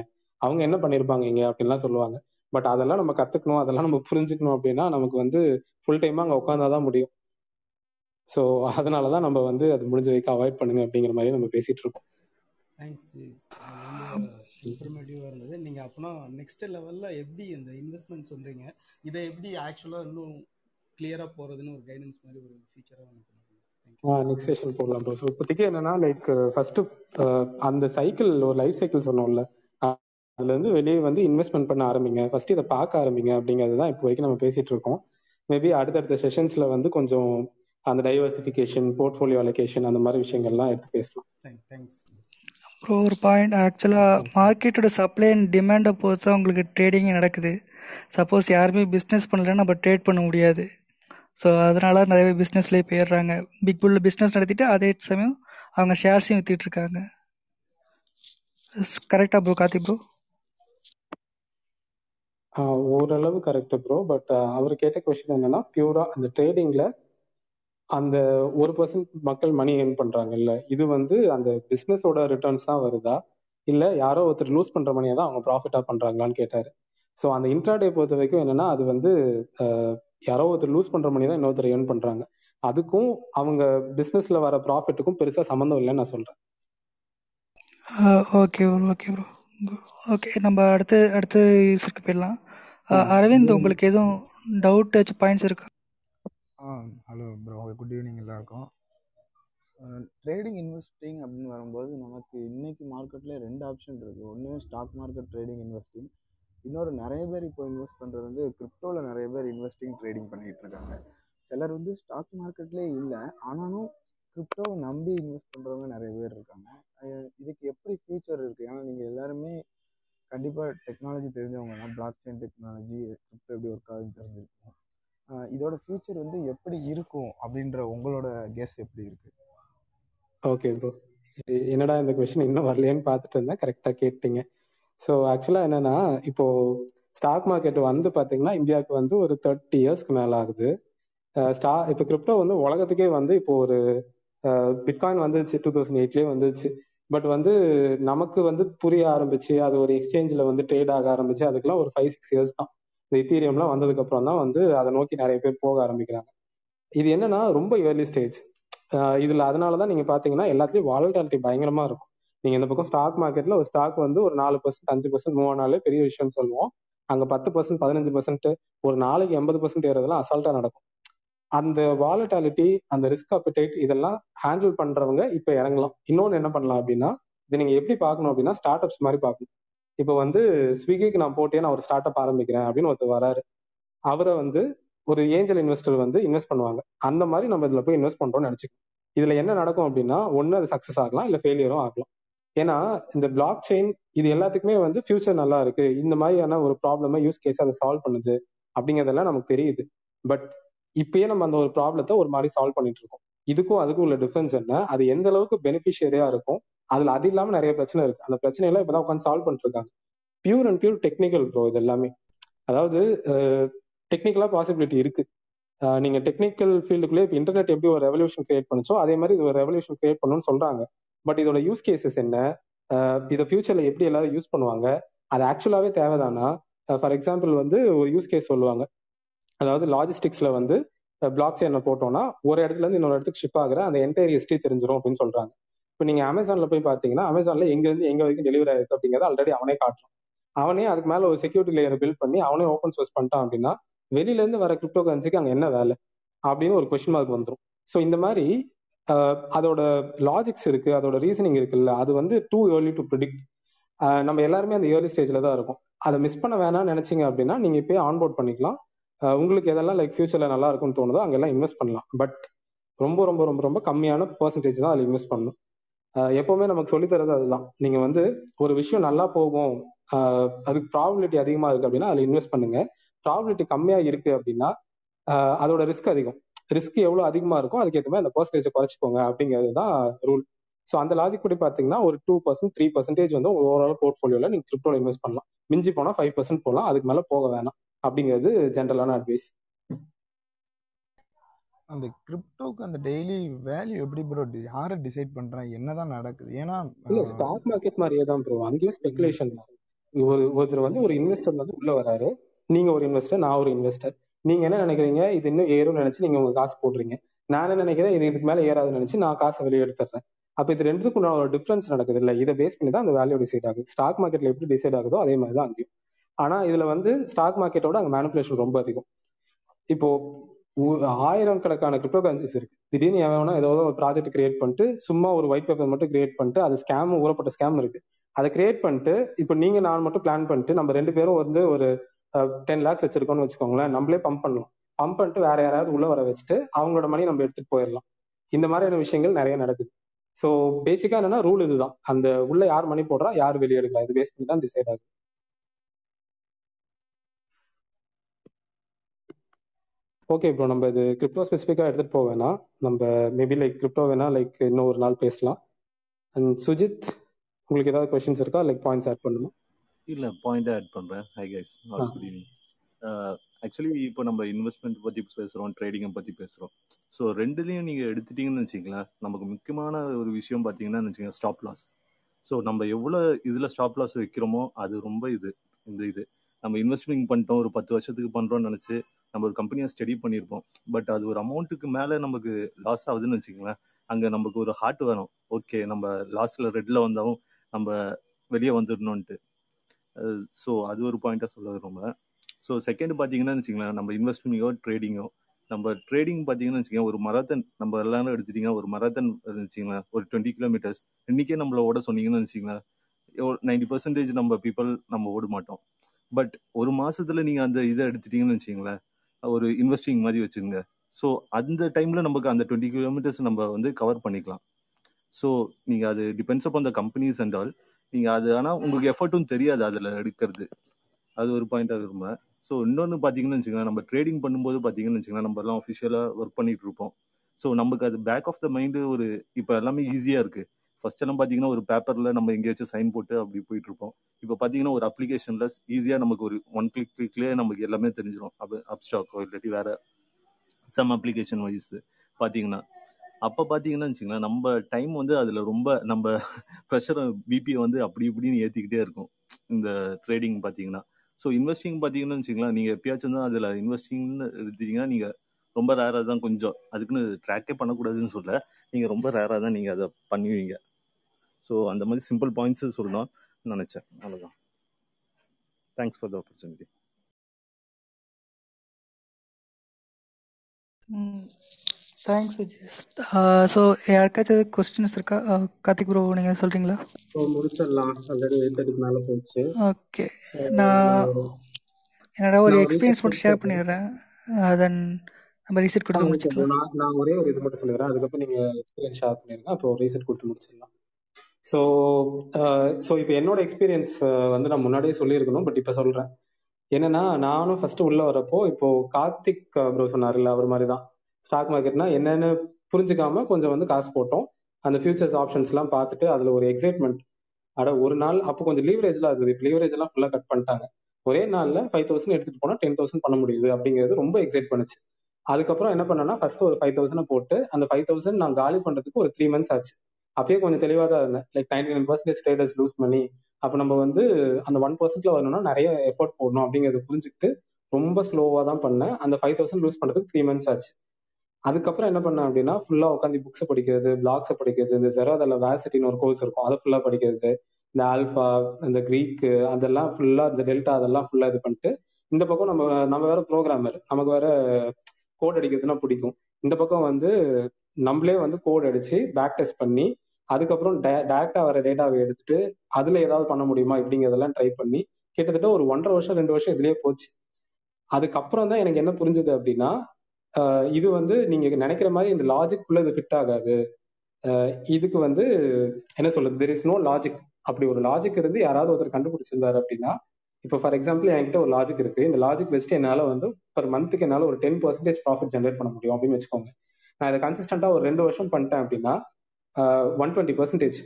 அவங்க என்ன பண்ணிருப்பாங்க இங்க அப்படின்லாம் சொல்லுவாங்க. பட் அதெல்லாம் நம்ம கத்துக்கணும் அதெல்லாம் நம்ம புரிஞ்சுக்கணும் அப்படின்னா நமக்கு வந்து ஃபுல் டைமா அங்க உட்காந்தாதான் முடியும். ஸோ அதனாலதான் நம்ம வந்து அது முடிஞ்ச வரைக்கும் அவாய்ட் பண்ணுங்க அப்படிங்கிற மாதிரி நம்ம பேசிட்டு இருக்கோம். தேங்க்ஸ் இன்ஃபர்மேட்டிவாக இருந்தது. நீங்கள் அப்போனா நெக்ஸ்ட் லெவலில் எப்படி இந்த இன்வெஸ்ட்மெண்ட் சொல்கிறீங்க இதை எப்படி ஆக்சுவலாக இன்னும் கிளியராக போகிறதுன்னு ஒரு கைடன்ஸ் மாதிரி ஒரு ஃபீச்சராக எனக்கு நெக்ஸ்ட் செஷன் போகலாம் ப்ரோ ஸோ இப்போதைக்கு என்னன்னா லைக் ஃபர்ஸ்ட் அந்த சைக்கிள் ஒரு லைஃப் சைக்கிள் சொன்னோம்ல அஹ் அதுல இருந்து வெளியே வந்து இன்வெஸ்ட்மெண்ட் பண்ண ஆரம்பிங்க. ஃபர்ஸ்ட் இதை பார்க்க ஆரம்பிங்க அப்படிங்கிறது தான் இப்போ வரைக்கும் நம்ம பேசிட்டு இருக்கோம். மேபி அடுத்தடுத்த செஷன்ஸ்ல வந்து கொஞ்சம் அந்த டைவர்சிஃபிகேஷன் போர்ட்ஃபோலியோ அலோகேஷன் அந்த மாதிரி விஷயங்கள்லாம் எடுத்து பேசலாம். தேங்க் தேங்க்ஸ் ப்ரோ ஒரு பாயிண்ட் ஆக்சுவலாக மார்க்கெட்டோட சப்ளை அண்ட் டிமாண்டை பொறுத்து தான் உங்களுக்கு ட்ரேடிங் நடக்குது. சப்போஸ் யாருமே பிஸ்னஸ் பண்ணல நம்ம ட்ரேட் பண்ண முடியாது. ஸோ அதனால நிறைய பேர் பிஸ்னஸ்லேயே போயிடுறாங்க. பிக் புல்ல பிஸ்னஸ் நடத்திட்டு அதே சமயம் அவங்க ஷேர்ஸையும் வித்துட்டு இருக்காங்க. கரெக்டா ப்ரோ கார்த்தி ப்ரோ ஓரளவு கரெக்ட் ப்ரோ பட் அவர் கேட்ட கொஸ்டின் என்னன்னா பியூரா அந்த ட்ரேடிங்ல அந்த ஒரு பர்சன்ட் மக்கள் மணி ஏர்ன் பண்றாங்கல்ல இது வந்து அந்த பிசினஸோட ரிட்டர்ன்ஸ் தான் வருதா? இல்ல யாரோ ஒருத்தர் லூஸ் பண்ற மணியை தான் அவங்க ப்ராஃபிட்டா பண்றாங்களான்னு கேட்டாரு. ஸோ அந்த இன்ட்ராடே பொறுத்த வரைக்கும் என்னன்னா அது வந்து யாரோ ஒருத்தர் லூஸ் பண்ற மணி தான் இன்னொருத்தர் ஏர்ன் பண்றாங்க. அதுக்கும் அவங்க பிசினஸ்ல வர ப்ராஃபிட்டுக்கும் பெருசா சம்மந்தம் இல்லைன்னு நான் சொல்றேன். Okay bro okay bro okay நம்ம அடுத்து அடுத்து யூஸருக்கு போயிடலாம். அரவிந்த் உங்களுக்கு எதுவும் டவுட் வச்சு பாயிண்ட்ஸ் இருக்கா? ஆ ஹலோ ப்ரோ குட் ஈவினிங் எல்லாருக்கும். ட்ரேடிங் இன்வெஸ்டிங் அப்படின்னு வரும்போது நமக்கு இன்னைக்கு மார்க்கெட்டில் ரெண்டு ஆப்ஷன் இருக்குது ஒன்று ஸ்டாக் மார்க்கெட் ட்ரேடிங் இன்வெஸ்டிங் இன்னொரு நிறைய பேர் இப்போ இன்வெஸ்ட் பண்ணுறது வந்து கிரிப்டோவில் நிறைய பேர் இன்வெஸ்டிங் ட்ரேடிங் பண்ணிகிட்டு இருக்காங்க. சிலர் வந்து ஸ்டாக் மார்க்கெட்லேயே இல்லை. ஆனாலும் கிரிப்டோவை நம்பி இன்வெஸ்ட் பண்ணுறவங்க நிறைய பேர் இருக்காங்க. இதுக்கு எப்படி ஃபியூச்சர் இருக்குது ஏன்னா நீங்கள் எல்லாருமே கண்டிப்பாக டெக்னாலஜி தெரிஞ்சவங்க தான். பிளாக் செயின் டெக்னாலஜி கிரிப்டோ எப்படி ஒர்க் ஆகுதுன்னு தெரிஞ்சிருக்கும் இதோட ஃபியூச்சர் வந்து எப்படி இருக்கும் அப்படின்ற உங்களோட கெஸ் எப்படி இருக்கு? ஓகே ப்ரோ என்னடா இந்த கொஸ்டின் இன்னும் வரலையேன்னு பார்த்துட்டு இருந்தேன். கரெக்டாக கேட்டீங்க. ஸோ ஆக்சுவலாக என்னன்னா இப்போ ஸ்டாக் மார்க்கெட் வந்து பார்த்தீங்கன்னா இந்தியாவுக்கு வந்து ஒரு தேர்ட்டி இயர்ஸ்க்கு மேலே ஆகுது. ஸ்டா இப்போ கிரிப்டோ வந்து உலகத்துக்கே வந்து இப்போ ஒரு பிட்காயின் வந்துச்சு டூ தௌசண்ட் எயிட்லேயே வந்துச்சு பட் வந்து நமக்கு வந்து புரிய ஆரம்பிச்சு அது ஒரு எக்ஸ்சேஞ்சில் வந்து ட்ரேட் ஆக ஆரம்பிச்சு அதுக்கெல்லாம் ஒரு ஃபைவ் சிக்ஸ் இயர்ஸ் தான். இந்த இத்தீரியம்லாம் வந்ததுக்கு அப்புறம் தான் வந்து அதை நோக்கி நிறைய பேர் போக ஆரம்பிக்கிறாங்க. இது என்னன்னா ரொம்ப ஏர்லி ஸ்டேஜ் இதுல அதனால தான் நீங்க பாத்தீங்கன்னா எல்லாத்துலயும் வாலட்டாலிட்டி பயங்கரமா இருக்கும். நீங்க இந்த பக்கம் ஸ்டாக் மார்க்கெட்ல ஒரு ஸ்டாக் வந்து ஒரு நாலு பர்சன்ட் அஞ்சு பர்சன்ட் மூவ் ஆனாலே பெரிய விஷயம்னு சொல்லுவோம். அங்க பத்து பர்சன்ட் பதினஞ்சு பர்சன்ட் ஒரு நாளைக்கு எண்பது பர்சன்ட் ஏறதெல்லாம் அசால்ட்டா நடக்கும். அந்த வாலட்டாலிட்டி அந்த ரிஸ்க் அப்பிடைட் இதெல்லாம் ஹேண்டில் பண்றவங்க இப்ப இறங்கலாம். இன்னொன்று என்ன பண்ணலாம் அப்படின்னா இதை நீங்க எப்படி பார்க்கணும் அப்படின்னா ஸ்டார்ட் அப்ஸ் மாதிரி பார்க்கணும். இப்போ வந்து ஸ்விக்கிக்கு நான் போட்டே நான் ஒரு ஸ்டார்ட் அப் ஆரம்பிக்கிறேன் அப்படின்னு ஒருத்தர் வராரு. அவரை வந்து ஒரு ஏஞ்சல் இன்வெஸ்டர் வந்து இன்வெஸ்ட் பண்ணுவாங்க. அந்த மாதிரி நம்ம இதுல போய் இன்வெஸ்ட் பண்றோம்னு நினைச்சுக்கணும் இதுல என்ன நடக்கும் அப்படின்னா ஒன்னு அது சக்சஸ் ஆகலாம் இல்ல ஃபெயிலியரும் ஆகலாம். ஏன்னா இந்த பிளாக் செயின் இது எல்லாத்துக்குமே வந்து ஃபியூச்சர் நல்லா இருக்கு. இந்த மாதிரியான ஒரு ப்ராப்ளமை யூஸ் கேஸ் அதை சால்வ் பண்ணுது அப்படிங்கறதெல்லாம் நமக்கு தெரியுது. பட் இப்பயே நம்ம அந்த ஒரு ப்ராப்ளத்தை ஒரு மாதிரி சால்வ் பண்ணிட்டு இருக்கோம் இதுக்கும் அதுக்கும் உள்ள டிஃபரன்ஸ் என்ன? அது எந்த அளவுக்கு பெனிஃபிஷியரியா இருக்கும்? அதுல அது இல்லாம நிறைய பிரச்சனை இருக்கு. அந்த பிரச்சனை எல்லாம் இப்பதான் உட்காந்து சால்வ் பண்ணிட்டு இருக்காங்க pure and pure technical bro இது எல்லாமே அதாவது டெக்னிக்கலா பாசிபிலிட்டி இருக்கு. நீங்க டெக்னிக்கல் ஃபீல்டுக்குள்ளே இப்போ இன்டர்நெட் எப்படி ஒரு ரெவல்யூஷன் கிரியேட் பண்ணுச்சோ அதே மாதிரி இது ஒரு ரெவல்யூஷன் கிரியேட் பண்ணணும்னு சொல்றாங்க. பட் இதோட யூஸ் கேசஸ் என்ன? இதை ஃபியூச்சர்ல எப்படி எல்லாரும் யூஸ் பண்ணுவாங்க? அது ஆக்சுவலாவே தேவைதானா? ஃபார் எக்ஸாம்பிள் வந்து ஒரு யூஸ் கேஸ் சொல்லுவாங்க. அதாவது லாஜிஸ்டிக்ஸ்ல வந்து பிளாக் செயினை போட்டோம்னா ஒரு இடத்துல இருந்து இன்னொரு இடத்துக்கு ஷிப் ஆகுற அந்த என்டையர் ஹிஸ்டரி தெரிஞ்சிடும் அப்படின்னு சொல்றாங்க. இப்போ நீங்க அமேசான்ல போய் பாத்தீங்கன்னா அமேசான்ல எங்க இருந்து எங்க வரைக்கும் டெலிவரி ஆயிருக்கு அப்படிங்கறது ஆல்ரெடி அவனே காட்டுறான். அவனே அதுக்கு மேல ஒரு செக்யூரிட்டி லேயர் பில்ட் பண்ணி அவனே ஓப்பன் சோர்ஸ் பண்ணிட்டான் அப்படின்னா வெளியில இருந்து வர கிரிப்டோ கரன்சிக்கு அங்க என்ன வேலை? அப்படின்னு ஒரு கொஸ்டின் மார்க் வந்துடும் ஸோ இந்த மாதிரி அதோட லாஜிக்ஸ் இருக்கு அதோட ரீசனிங் இருக்குல்ல அது வந்து டூ ஏர்லி டு ப்ரிடிக்ட் நம்ம எல்லாருமே அந்த ஏர்லி ஸ்டேஜ்ல தான் இருக்கும். அதை மிஸ் பண்ண வேணாம்னு நினைச்சீங்க அப்படின்னா நீங்க இப்பயே ஆன்போர்ட் பண்ணிக்கலாம். உங்களுக்கு எதெல்லாம் லைக் ஃபியூச்சர்ல நல்லா இருக்கும்னு தோணுதோ அங்கெல்லாம் இன்வெஸ்ட் பண்ணலாம். பட் ரொம்ப ரொம்ப ரொம்ப ரொம்ப கம்மியான பர்சன்டேஜ் தான் அதில் இன்வெஸ்ட் பண்ணணும். எப்பவுமே நமக்கு சொல்லித்தரது அதுதான். நீங்க வந்து ஒரு விஷயம் நல்லா போகும் அதுக்கு ப்ராபிலிட்டி அதிகமா இருக்கு அப்படின்னா அதில் இன்வெஸ்ட் பண்ணுங்க. ப்ராபிலிட்டி கம்மியா இருக்கு அப்படின்னா அதோட ரிஸ்க் அதிகம். ரிஸ்க் எவ்வளவு அதிகமா இருக்கோ அதுக்கேற்ற மாதிரி அந்த பர்சன்டேஜ் குறைச்சிக்கோங்க அப்படிங்கிறது தான் ரூல் ஸோ அந்த லாஜிக் படி பாத்தீங்கன்னா ஒரு டூ பர்சன்ட் த்ரீ பர்சன்டேஜ் வந்து ஓவரால் போர்ட்ஃபோலியோல நீங்க கிரிப்டோல இன்வெஸ்ட் பண்ணலாம். மிஞ்சி போனா ஃபைவ் பர்சன்ட் போகலாம் அதுக்கு மேல போக வேணாம். அப்படிங்கிறது ஜென்ரலான அட்வைஸ் அந்த கிரிப்டோக்கு அந்த டெய்லி வேல்யூ எப்படி ப்ரோ யாரை டிசைட் பண்றான்? என்னதான் நடக்குது? ஏன்னா இல்ல ஸ்டாக் மார்க்கெட் மாதிரியே தான் ப்ரோ அங்கேயும் ஸ்பெகுலேஷன் ஒரு ஒருத்தர் வந்து ஒரு இன்வெஸ்டர் வந்து உள்ள வராரு. நீங்க ஒரு இன்வெஸ்டர் நான் ஒரு இன்வெஸ்டர் நீங்க என்ன நினைக்கிறீங்க? இது இன்னும் ஏறும்னு நினைச்சு நீங்க உங்க காசு போடுறீங்க. நான் என்ன நினைக்கிறேன்? இது இதுக்கு மேல ஏறாதுன்னு நினைச்சு நான் காசை வெளியே எடுத்துறேன் அப்ப இது ரெண்டுக்கும் ஒரு டிஃபரன்ஸ் நடக்குது இல்ல. இதை பேஸ் பண்ணி தான் அந்த வேல்யூ டிசைட் ஆகுது. ஸ்டாக் மார்க்கெட்ல எப்படி டிசைட் ஆகுதோ அதே மாதிரி தான் அங்கேயும். ஆனா இதுல வந்து ஸ்டாக் மார்க்கெட்டோட அங்க மேனிபுலேஷன் ரொம்ப அதிகம். இப்போ ஆயிரம் கணக்கான கிரிப்டோ கரன்சிஸ் இருக்கு. திடீர்னு எவனா ஏதாவது ஏதோ ஒரு ப்ராஜெக்ட் கிரியேட் பண்ணிட்டு சும்மா ஒரு ஒயிட் பேப்பர் மட்டும் கிரியேட் பண்ணிட்டு அது ஸ்கேம் ஊறப்பட்ட ஸ்கேம் இருக்கு. அதை கிரியேட் பண்ணிட்டு இப்போ நீங்க நான் மட்டும் பிளான் பண்ணிட்டு நம்ம ரெண்டு பேரும் வந்து ஒரு டென் லேக்ஸ் வச்சிருக்கோம்னு வச்சுக்கோங்களேன் நம்மளே பம்ப் பண்ணலாம். பம்ப் பண்ணிட்டு வேற யாராவது உள்ள வர வச்சுட்டு அவங்களோட மணி நம்ம எடுத்துட்டு போயிடலாம். இந்த மாதிரியான விஷயங்கள் நிறைய நடக்குது. ஸோ பேசிக்கா என்னன்னா ரூல் இதுதான். அந்த உள்ள யார் மணி போடுறா யார் வெளியே எடுக்கிறா. இது பேஸ் பண்ணி தான் டிசைட் ஆகுது. ஓகே ப்ரோ நம்ம இது கிரிப்டோ ஸ்பெசிஃபிக்காக எடுத்துட்டு போக வேணாம். நம்ம மேபி லைக் கிரிப்டோ வேணா லைக் இன்னும் ஒரு நாள் பேசலாம். அண்ட் சுஜித் உங்களுக்கு ஏதாவது கொஸ்டின்ஸ் இருக்கா? லைக் பாயிண்ட்ஸ் ஆட் பண்ணணுமா இல்ல பாயிண்ட் ஆட் பண்றேன். Hi guys good evening actually இப்போ நம்ம இன்வெஸ்ட்மெண்ட் பத்தி பேசுறோம் ட்ரேடிங்கை பத்தி பேசுறோம். ஸோ ரெண்டுலையும் நீங்க எடுத்துட்டீங்கன்னு வச்சுங்களேன் நமக்கு முக்கியமான ஒரு விஷயம் பாத்தீங்கன்னா வச்சுக்கோங்க ஸ்டாப் லாஸ் ஸோ நம்ம எவ்வளவு இதுல ஸ்டாப் லாஸ் வைக்கிறோமோ அது ரொம்ப இது இந்த இது. நம்ம இன்வெஸ்ட்மெண்ட் பண்ணிட்டோம் ஒரு பத்து வருஷத்துக்கு பண்றோம்னு நினைச்சு நம்ம ஒரு கம்பெனியை ஸ்டடி பண்ணியிருப்போம். பட் அது ஒரு அமௌண்ட்டுக்கு மேல நமக்கு லாஸ் ஆகுதுன்னு வச்சுக்கோங்களேன் அங்க நமக்கு ஒரு ஹார்ட் வேணும் ஓகே நம்ம லாஸ்ட்ல ரெட்ல வந்தாலும் நம்ம வெளியே வந்துடணும்ட்டு ஸோ அது ஒரு பாயிண்டா சொல்ல விரும்புறேன் ஸோ செகண்ட் பார்த்தீங்கன்னா வச்சுக்கோங்களேன் நம்ம இன்வெஸ்ட்மெண்ட்டோ ட்ரேடிங்கோ நம்ம ட்ரேடிங் பார்த்தீங்கன்னா வச்சுக்கோங்க ஒரு மராத்தன் நம்ம எல்லாரும் எடுத்துட்டீங்கன்னா ஒரு மராத்தன் வச்சுங்களேன் ஒரு டுவெண்ட்டி கிலோமீட்டர்ஸ் இன்னைக்கே நம்மள ஓட சொன்னீங்கன்னு வச்சுக்கோங்களேன் நைன்டி பர்சன்டேஜ் நம்ம பீப்புள் நம்ம ஓட மாட்டோம். பட் ஒரு மாசத்துல நீங்க அந்த இதை எடுத்துட்டீங்கன்னு வச்சுங்களேன் ஒரு இன்வெஸ்டிங் மாதிரி வச்சுங்க ஸோ அந்த டைம்ல நமக்கு அந்த டுவெண்ட்டி கிலோமீட்டர்ஸ் நம்ம வந்து கவர் பண்ணிக்கலாம். ஸோ நீங்க அது டிபெண்ட்ஸ் அப் அந்த கம்பெனிஸ் அண்ட் ஆல் நீங்க அது ஆனா உங்களுக்கு எஃபர்ட்டும் தெரியாது அதுல எடுக்கிறது. அது ஒரு பாயிண்டா விரும்புறேன் ஸோ இன்னொன்று பார்த்தீங்கன்னு வச்சுக்கோங்களேன் நம்ம ட்ரேடிங் பண்ணும்போது பார்த்தீங்கன்னு வச்சுக்கோங்களேன் நம்ம எல்லாம் அஃபிஷியலா ஒர்க் பண்ணிட்டு இருப்போம். ஸோ நமக்கு அது பேக் ஆஃப் த மைண்டு ஒரு இப்போ எல்லாமே ஈஸியாக இருக்குது ஃபர்ஸ்ட் எல்லாம் பாத்தீங்கன்னா ஒரு பேப்பர்ல நம்ம எங்கேயாச்சும் சைன் போட்டு அப்படி போயிட்டு இருப்போம் இப்போ பாத்தீங்கன்னா ஒரு அப்ளிகேஷன்ல ஈஸியா நமக்கு ஒரு ஒன் கிளிக் கிளிக்லயே நமக்கு எல்லாமே தெரிஞ்சிடும் அப் அப்ஸ்டாக்கோ இல்லாட்டி வேற சம் அப்ளிகேஷன் வைஸ் பாத்தீங்கன்னா. அப்ப பாத்தீங்கன்னா வச்சுங்களேன் நம்ம டைம் வந்து அதுல ரொம்ப நம்ம ப்ரெஷர் பிபி வந்து அப்படி இப்படின்னு ஏத்திக்கிட்டே இருக்கும். இந்த ட்ரேடிங் பாத்தீங்கன்னா. ஸோ இன்வெஸ்டிங் பாத்தீங்கன்னா வச்சுங்களேன் நீங்க எப்பயாச்சும் தான் அதுல இன்வெஸ்டிங்னு எடுத்தீங்கன்னா நீங்க ரொம்ப ரேரா தான் கொஞ்சம். அதுக்குன்னு ட்ராக்கே பண்ணக்கூடாதுன்னு சொல்ல நீங்க ரொம்ப ரேரா தான் நீங்க அதை பண்ணுவீங்க. ஸோ அந்த மாதிரி சிம்பிள் பாயிண்ட்ஸ் சொல்லணும் நினைச்சேன். அவ்வளவுதான். Thanks for the opportunity thanks Vijay so யாருக்காச்சும் கொஸ்டின்ஸ் இருக்கா? கார்த்திக் ப்ரோ நீங்கள் சொல்கிறீங்களா ஸோ முடிச்சிடலாம். ஆல்ரெடி எயிட் தேர்ட்டிக்கு மேலே போயிடுச்சு ஓகே நான் என்னோட ஒரு எக்ஸ்பீரியன்ஸ் மட்டும் ஷேர் பண்ணிடுறேன். தென் நம்ம ரீசெட் கொடுத்து முடிச்சுக்கலாம். நான் ஒரே ஒரு இது மட்டும் சொல்லிடுறேன். அதுக்கப்புறம் நீங்க எக்ஸ்பீரியன்ஸ் ஷேர் பண்ணிருங்க அப்புறம் ரீசெட் கொடுத்து முடிச்சிடலாம். ஸோ ஸோ uh, இப்போ என்னோட எக்ஸ்பீரியன்ஸ் uh, வந்து நான் முன்னாடியே சொல்லியிருக்கணும் பட் இப்போ சொல்கிறேன் என்னன்னா நானும் ஃபர்ஸ்ட் உள்ள வரப்போ இப்போ கார்த்திக் uh, ப்ரோ சொன்னார்ல அவர் மாதிரி தான் ஸ்டாக் மார்க்கெட்னா என்னன்னு புரிஞ்சுக்காம கொஞ்சம் வந்து காசு போட்டோம். அந்த ஃபியூச்சர்ஸ் ஆப்ஷன்ஸ்லாம் பார்த்துட்டு அதில் ஒரு எக்ஸைட்மெண்ட் அட ஒரு நாள் அப்போ கொஞ்சம் லீவரேஜ்லாம் இருக்குது இப்போ லீவரேஜ் எல்லாம் ஃபுல்லாக கட் பண்ணிட்டாங்க. ஒரே நாளில் ஃபைவ் தௌசண்ட் எடுத்துட்டு போனால் டென் தௌசண்ட் பண்ண முடியுது அப்படிங்கிறது ரொம்ப எக்ஸைட் பண்ணுச்சு. அதுக்கப்புறம் என்ன பண்ணேன்னா ஃபர்ஸ்ட் ஒரு ஃபைவ் தௌசண்ட் போட்டு அந்த ஃபைவ் தௌசண்ட் நான் காலி பண்ணுறதுக்கு ஒரு த்ரீ மந்த்ஸ் ஆச்சு. அப்பயே கொஞ்சம் தெளிவாக தான் இருந்தேன். Like ninety nine percentage status lose பண்ணி அப்போ நம்ம வந்து அந்த ஒன் பர்சன்ட்ல வரணும்னா நிறைய எஃபோர்ட் போடணும் அப்படிங்கறத புரிஞ்சுக்கிட்டு ரொம்ப ஸ்லோவாக தான் பண்ணேன். அந்த ஃபைவ் தௌசண்ட் லூஸ் பண்றதுக்கு த்ரீ மந்த்ஸ் ஆச்சு. அதுக்கப்புறம் என்ன பண்ணேன் அப்படின்னா ஃபுல்லா உட்காந்து புக்ஸ் படிக்கிறது பிளாக்ஸ் படிக்கிறது இந்த ஜெரோதில் வேசிட்டின்னு ஒரு கோர்ஸ் இருக்கும். அதை ஃபுல்லா படிக்கிறது இந்த ஆல்ஃபா இந்த க்ரீக்கு அதெல்லாம் ஃபுல்லா இந்த டெல்டா அதெல்லாம் ஃபுல்லா இது பண்ணிட்டு இந்த பக்கம் நம்ம நம்ம வேற ப்ரோக்ராமர் நமக்கு வேற கோட் அடிக்கிறதுனா பிடிக்கும். இந்த பக்கம் வந்து நம்மளே வந்து கோட் அடிச்சு பேக் டெஸ்ட் பண்ணி அதுக்கப்புறம் டேரக்டா வர டேட்டாவை எடுத்துட்டு அதுல ஏதாவது பண்ண முடியுமா இப்படிங்கிறதெல்லாம் ட்ரை பண்ணி கிட்டத்தட்ட ஒரு ஒன்றரை வருஷம் ரெண்டு வருஷம் இதுலயே போச்சு. அதுக்கப்புறம் தான் எனக்கு என்ன புரிஞ்சுது அப்படின்னா இது வந்து நீங்க நினைக்கிற மாதிரி இந்த லாஜிக் குள்ள இது ஃபிட் ஆகாது. இதுக்கு வந்து என்ன சொல்றது? தெர் இஸ் நோ லாஜிக் அப்படி ஒரு லாஜிக் இருந்து யாராவது ஒருத்தர் கண்டுபிடிச்சிருந்தாரு அப்படின்னா இப்போ ஃபார் எக்ஸாம்பிள் என்கிட்ட ஒரு லாஜிக் இருக்கு. இந்த லாஜிக் வச்சுட்டு என்னால வந்து பர் மந்த்துக்கு என்னால ஒரு டென் பர்சன்டேஜ் ப்ராஃபிட் ஜென்ரேட் பண்ண முடியும் அப்படின்னு வச்சுக்கோங்க. நான் இதை கன்சிஸ்டண்டா ஒரு ரெண்டு வருஷம் பண்ணிட்டேன் அப்படின்னா ஒன் டுவெண்ட்டி பர்சன்டேஜ்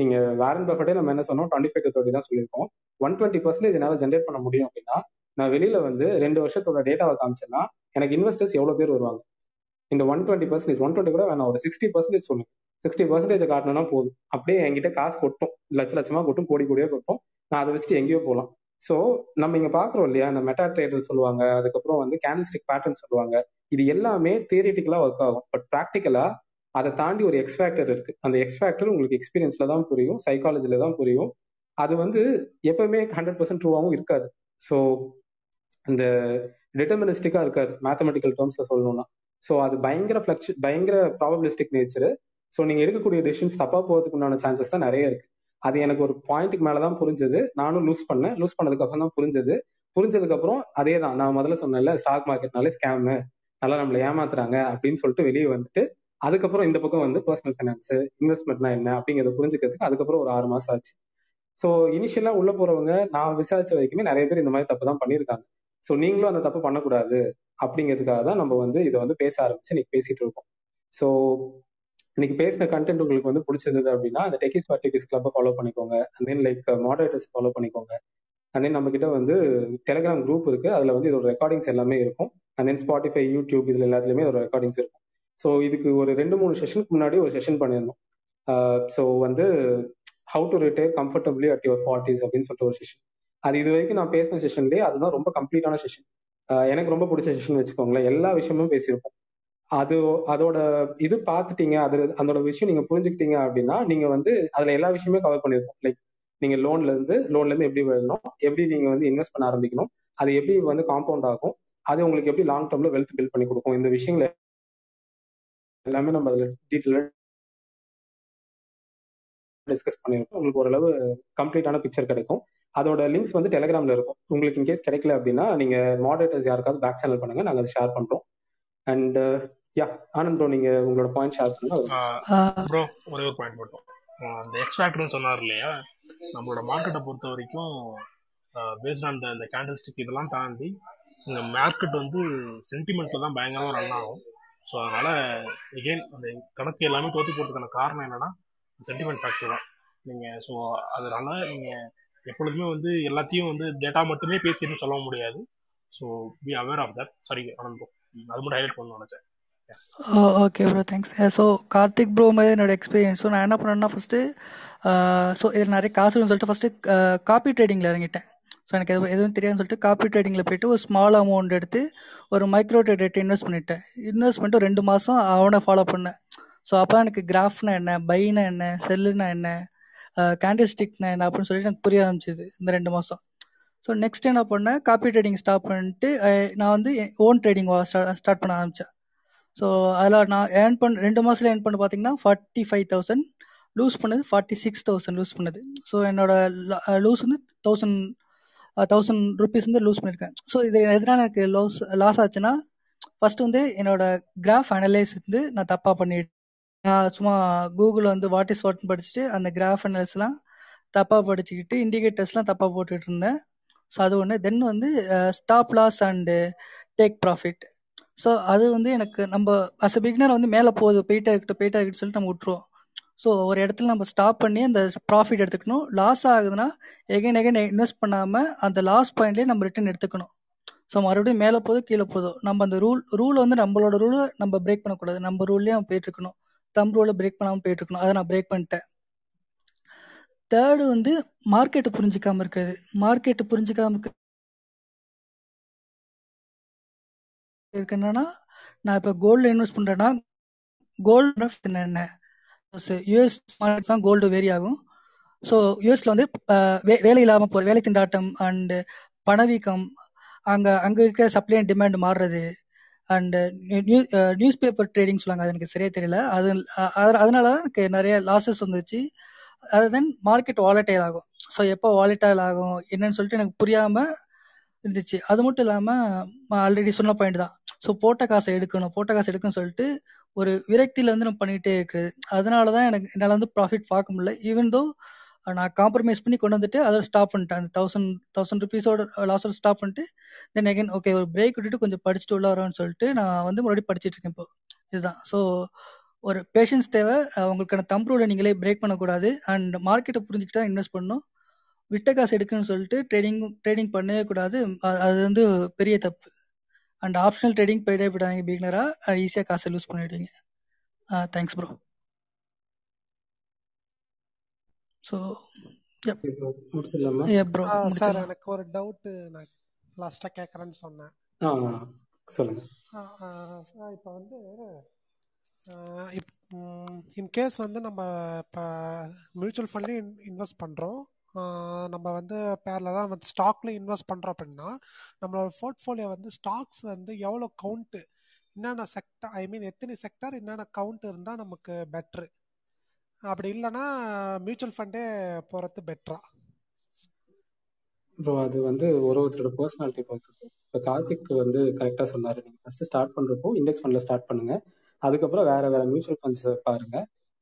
நீங்க வேரன் பஃபட்டே நம்ம என்ன சொன்னோம்? டுவெண்ட்டி ஃபைவ் தேர்ட்டி தான் சொல்லியிருக்கோம். ஒன் டுவெண்ட்டி பர்சன்டேஜ் என்னால் ஜென்ரேட் பண்ண முடியும் அப்படின்னா நான் வெளியில வந்து ரெண்டு வருஷத்தோட டேட்டாவை காமிச்சேன்னா எனக்கு இன்வெஸ்டர்ஸ் எவ்வளவு பேர் வருவாங்க? இந்த one twenty percentage one twenty கூட வேணாம் ஒரு சிக்ஸ்டி பர்சன்டேஜ் சொல்லுங்க. சிக்ஸ்டி பர்சன்டேஜ் காட்டணும்னா போதும். அப்படியே என்கிட்ட காசு கொட்டும். லட்ச லட்சமா கொட்டும் கோடி கோடியா கொட்டும். நான் அதை வச்சுட்டு எங்கேயோ போகலாம். ஸோ நம்ம இங்க பாக்குறோம் இல்லையா? இந்த மெட்டா ட்ரேடர் சொல்லுவாங்க. அதுக்கப்புறம் வந்து கேண்டில்ஸ்டிக் பேட்டர்ன் சொல்லுவாங்க. இது எல்லாமே தியரிட்டிக்கலா ஒர்க் ஆகும். பட் ப்ராக்டிக்கலா அதை தாண்டி ஒரு எக்ஸ் ஃபேக்டர் இருக்கு. அந்த எக்ஸ் ஃபேக்டர் உங்களுக்கு எக்ஸ்பீரியன்ஸ்ல தான் புரியும் சைக்காலஜில தான் புரியும். அது வந்து எப்பவுமே ஹண்ட்ரட் பர்சன்ட் ட்ரூவாகவும் இருக்காது. ஸோ அந்த டிட்டர்மினிஸ்டிக்கா இருக்காது மேத்தமெட்டிக்கல் டேர்ம்ஸ்ல சொல்லணும்னா. ஸோ அது பயங்கர ஃபிளக்சு பயங்கர ப்ராபபிலிஸ்டிக் நேச்சர் ஸோ நீங்க எடுக்கக்கூடிய டிசிஷன்ஸ் தப்பா போகிறதுக்கு உண்டான சான்சஸ் தான் நிறைய இருக்கு. அது எனக்கு ஒரு பாயிண்ட்டுக்கு மேலதான் புரிஞ்சது. நானும் லூஸ் பண்ணேன். லூஸ் பண்ணதுக்கு அப்புறம் தான் புரிஞ்சது. புரிஞ்சதுக்கு அப்புறம் அதே தான். நான் முதல்ல சொன்னேன்ல ஸ்டாக் மார்க்கெட்னாலே ஸ்கேமு நல்லா நம்மளை ஏமாத்துறாங்க அப்படின்னு சொல்லிட்டு வெளியே வந்துட்டு அதுக்கப்புறம் இந்த பக்கம் வந்து பர்சனல் ஃபைனான்ஸ் இன்வெஸ்ட்மெண்ட்னா என்ன அப்படிங்கிறத புரிஞ்சுக்கிறதுக்கு அதுக்கப்புறம் ஒரு ஆறு மாசம் ஆச்சு. ஸோ இனிஷியலா உள்ள போறவங்க நான் விசாரிச்ச வரைக்குமே நிறைய பேர் இந்த மாதிரி தப்பு தான் பண்ணியிருக்காங்க. ஸோ நீங்களும் அந்த தப்பு பண்ணக்கூடாது அப்படிங்கிறதுக்காக தான் நம்ம வந்து இதை வந்து பேச ஆரம்பிச்சு இன்னைக்கு பேசிட்டு இருக்கோம். ஸோ இன்னைக்கு பேசின கண்டென்ட் உங்களுக்கு வந்து பிடிச்சிருந்தது அப்படின்னா அந்த டெக்கிஸ் பார்ட்டிஸ் கிளப்பை ஃபாலோ பண்ணிக்கோங்க. And then like moderators follow பண்ணிக்கோங்க. அண்ட் தென் நம்ம கிட்ட வந்து டெலிகிராம் குரூப் இருக்கு. அதுல வந்து இதோட ரெக்கார்டிங்ஸ் எல்லாமே இருக்கும். அண்ட் தென் ஸ்பாட்டிஃபை யூடியூப் இதுல எல்லாத்துலயுமே இதோட ரெக்கார்டிங்ஸ் இருக்கும். ஸோ இதுக்கு ஒரு ரெண்டு மூணு செஷனுக்கு முன்னாடி ஒரு செஷன் பண்ணியிருந்தோம். ஸோ வந்து how to retire comfortably at your forties அப்படின்னு சொல்லிட்டு ஒரு செஷன் அது இது வரைக்கும் நான் பேசின செஷன்லேயே அதுதான் ரொம்ப கம்ப்ளீட்டான செஷன் எனக்கு ரொம்ப பிடிச்ச செஷன் வச்சுக்கோங்களேன். எல்லா விஷயமும் பேசியிருப்போம். அது அதோட இது பார்த்துட்டீங்க அது அதோட விஷயம் நீங்க புரிஞ்சுக்கிட்டீங்க அப்படின்னா நீங்க வந்து அதுல எல்லா விஷயமே கவர் பண்ணிருக்கோம் லைக் நீங்க லோன்ல இருந்து லோன்ல இருந்து எப்படி வரணும் எப்படி நீங்க வந்து இன்வெஸ்ட் பண்ண ஆரம்பிக்கணும் அது எப்படி வந்து காம்பவுண்ட் ஆகும் அது உங்களுக்கு எப்படி லாங் டேர்ம்ல வெல்த் பில்ட் பண்ணி கொடுக்கும் இந்த விஷயங்களை எல்லாமே நம்ம அதில் டீட்டெயிலாக டிஸ்கஸ் பண்ணியிருக்கோம் உங்களுக்கு ஓரளவு கம்ப்ளீட்டான பிக்சர் கிடைக்கும். அதோட லிங்க்ஸ் வந்து டெலிகிராம்ல இருக்கும். உங்களுக்கு இன்கேஸ் கிடைக்கல அப்படின்னா நீங்கள் மாடரேட்டர்ஸ் யாருக்காவது பேக் சேனல் பண்ணுங்க. நாங்கள் அதை ஷேர் பண்ணுறோம் அண்ட் யா ஆனந்த் ப்ரோ நீங்க உங்களோட பாயிண்ட் ஷேர் பண்ணுங்க. ப்ரோ ஒரே ஒரு பாயிண்ட் மட்டும். அந்த எக்ஸ் சொன்னார் இல்லையா? நம்மளோட மார்க்கெட்டை பொறுத்த வரைக்கும் பேஸ்ட் ஆன் இந்த கேண்டில் ஸ்டிக் இதெல்லாம் தாண்டி இந்த மார்க்கெட் வந்து சென்டிமெண்ட்ல தான் பயங்கரமாக ரன் ஆகும். ஸோ அதனால எகெயின் அந்த கணக்கு எல்லாமே தோத்து போகிறதுக்கான காரணம் என்னன்னா சென்டிமெண்ட் ஃபேக்டர் தான். நீங்கள் ஸோ அதனால நீங்கள் எப்பொழுதுமே வந்து எல்லாத்தையும் வந்து டேட்டா மட்டுமே பேசின்னு சொல்ல முடியாது. So be aware of that sorry Anand அது மட்டும் ஹைலைட் பண்ணணும்னு நினைச்சேன். Okay bro thanks so Karthik bro மாதிரி என்னோட எக்ஸ்பீரியன்ஸும் நான் என்ன பண்ணேன்னா ஃபஸ்ட்டு ஸோ இதில் நிறைய காசுன்னு சொல்லிட்டு ஃபஸ்ட்டு காப்பி ட்ரேடிங்கில் இறங்கிட்டேன். ஸோ எனக்கு எதுவும் எதுவும் தெரியாதுன்னு சொல்லிட்டு காப்பி ட்ரேடிங்கில் போயிட்டு ஒரு ஸ்மால் அமௌண்ட் எடுத்து ஒரு மைக்ரோ ட்ரேட் இன்வெஸ்ட் பண்ணிட்டேன். இன்வெஸ்ட் பண்ணிட்டு ரெண்டு மாதம் அவனை ஃபாலோ பண்ணேன். ஸோ அப்போ எனக்கு கிராஃப்னா என்ன பைனா என்ன செல்லுனா என்ன கேண்டில் ஸ்டிக்னா என்ன அப்படின்னு சொல்லிட்டு எனக்கு புரிய ஆரம்பிச்சிது இந்த ரெண்டு மாதம் ஸோ நெக்ஸ்ட் என்ன பண்ணேன் காப்பி ட்ரேடிங் ஸ்டாப் பண்ணிட்டு நான் வந்து ஓன் ட்ரேடிங் ஸ்டார்ட் பண்ண ஆரம்பித்தேன் ஸோ அதில் நான் ஏர்ன் பண்ண ரெண்டு மாதத்தில் ஏர்ன் பண்ண பார்த்தீங்கன்னா ஃபார்ட்டி ஃபைவ் தௌசண்ட் லூஸ் பண்ணது ஃபார்ட்டி சிக்ஸ் தௌசண்ட் லூஸ் பண்ணது. ஸோ என்னோட லூஸ் வந்து தௌசண்ட் தௌசண்ட் ருபீஸ் வந்து லூஸ் பண்ணியிருக்கேன் ஸோ இது எதனால் எனக்கு லாஸ் லாஸ் ஆச்சுன்னா ஃபர்ஸ்ட் வந்து என்னோட கிராஃப் அனலைஸ் வந்து நான் தப்பாக பண்ணிட்டு நான் சும்மா கூகுளில் வந்து வாட் இஸ் வாட்னு படிச்சுட்டு அந்த கிராஃப் அனலைஸ்லாம் தப்பாக படிச்சுக்கிட்டு இண்டிகேட்டர்ஸ்லாம் தப்பாக போட்டுட்டு இருந்தேன். ஸோ அது ஒன்று தென் வந்து stop loss and take profit so அது வந்து எனக்கு நம்ம அஸ் அ பிகினர் வந்து மேலே போகுது போயிட்டே இருக்கட்டும் போயிட்டே இருக்கட்டும் சொல்லிட்டு நம்ம விட்ருவோம் ஸோ ஒரு இடத்துல நம்ம ஸ்டாப் பண்ணி அந்த ப்ராஃபிட் எடுத்துக்கணும். லாஸ் ஆகுதுன்னா எகைன் எகைன் இன்வெஸ்ட் பண்ணாமல் அந்த லாஸ் பாயிண்ட்லேயே நம்ம ரிட்டர்ன் எடுத்துக்கணும். ஸோ மறுபடியும் மேலே போதோ கீழே போதோ நம்ம அந்த ரூல் ரூல் வந்து நம்மளோட ரூலை நம்ம பிரேக் பண்ணக்கூடாது. நம்ம ரூல்லேயே நம்ம போயிட்டு இருக்கணும் தம் ரூலை பிரேக் பண்ணாமல் போயிட்டுருக்கணும். அதை நான் பிரேக் பண்ணிட்டேன். தேர்டு வந்து மார்க்கெட்டு புரிஞ்சிக்காமல் இருக்கிறது. மார்க்கெட்டு புரிஞ்சிக்காமல் இருக்க இருக்கு என்னன்னா நான் இப்போ கோல்டில் இன்வெஸ்ட் பண்ணுறேன்னா கோல்டு என்ன? யூஎஸ் மார்க்கெட் தான் கோல்டு வேரி ஆகும். ஸோ யூஎஸ்ல வந்து வே வேலை இல்லாமல் போகிற வேலை திண்டாட்டம் அண்டு பணவீக்கம் அங்கே அங்கே இருக்கிற சப்ளை அண்ட் டிமாண்ட் மாறுறது and new newspaper trading சொல்லுவாங்க. அது எனக்கு சரியா தெரியல. அது அதனால தான் எனக்கு நிறைய லாஸஸ் வந்துச்சு. அது தென் மார்க்கெட் வாலட்டைல் ஆகும். ஸோ எப்போ வாலட்டைல் ஆகும் என்னன்னு சொல்லிட்டு எனக்கு புரியாமல் இருந்துச்சு. அது மட்டும் இல்லாமல் ஆல்ரெடி சொன்ன பாயிண்ட் தான். ஸோ போட்ட காசை எடுக்கணும் போட்ட காசு எடுக்கணும்னு சொல்லிட்டு ஒரு விரக்தியில வந்து நம்ம பண்ணிகிட்டே இருக்குது அதனால தான் எனக்கு என்னால் வந்து ப்ராஃபிட் பார்க்க முடியல. ஈவன் தோ நான் காம்ப்ரமைஸ் பண்ணி கொண்டு வந்துட்டு அதோட ஸ்டாப் பண்ணிட்டேன். அந்த தௌசண்ட் தௌசண்ட் ருபீஸோட லாஸோட ஸ்டாப் பண்ணிட்டு தென் அகைன் ஓகே ஒரு பிரேக் விட்டுட்டு கொஞ்சம் படிச்சுட்டு உள்ள வரோன்னு சொல்லிட்டு நான் வந்து மறுபடியும் படிச்சுட்டு இருக்கேன் இப்போ. இதுதான். ஸோ ஒரு பேஷன்ஸ் தேவை. உங்களுக்கான தம் ரூலை நீங்களே பிரேக் பண்ணக்கூடாது. அண்ட் மார்க்கெட்டை புரிஞ்சுக்கிட்டு தான் இன்வெஸ்ட் பண்ணணும். விட்ட காசு எடுக்குன்னு சொல்லிட்டு ட்ரேடிங் ட்ரேடிங் பண்ணவே கூடாது. அது வந்து பெரிய தப்பு. அண்ட் ஆப்ஷனல் ட்ரேடிங் போயிட்டே போயிட்டாங்க பிகினராக ஈஸியாக காசை லூஸ் பண்ணிடுவீங்க. தேங்க்ஸ் ப்ரோ ஸோ சார் எனக்கு ஒரு டவுட்டு நான் லாஸ்ட்டாக கேட்குறேன்னு சொன்னேன். ஆ சொல்லுங்க. இப்போ வந்து இப் இன்கேஸ் வந்து நம்ம இப்போ மியூச்சுவல் ஃபண்ட்லேயும் இன்வெஸ்ட் பண்ணுறோம் நம்ம வந்து பேரலாம் வந்து ஸ்டாக்ல இன்வெஸ்ட் பண்ணுறோம் அப்படின்னா நம்மளோட போர்ட்ஃபோலியோ வந்து ஸ்டாக்ஸ் வந்து எவ்வளோ கவுண்ட்டு என்னென்ன செக்டர் ஐ மீன் எத்தனை செக்டர் என்னென்ன கவுண்ட் இருந்தால் நமக்கு பெட்ரு அப்படி இல்லைன்னா மியூச்சுவல் ஃபண்டே போகிறது பெட்ரா ப்ரோ அது வந்து ஒரு ஒருத்தரோட பர்சனாலிட்டி பொறுத்து இப்போ கார்த்திக் வந்து கரெக்டாக சொன்னார். நீங்கள் ஃபர்ஸ்ட் ஸ்டார்ட் பண்ணுறப்போ இண்டெக்ஸ் ஃபண்டில் ஸ்டார்ட் பண்ணுங்க. அதுக்கப்புறம் வேற வேற மியூச்சுவல் ஃபண்ட்ஸ் பாருங்க.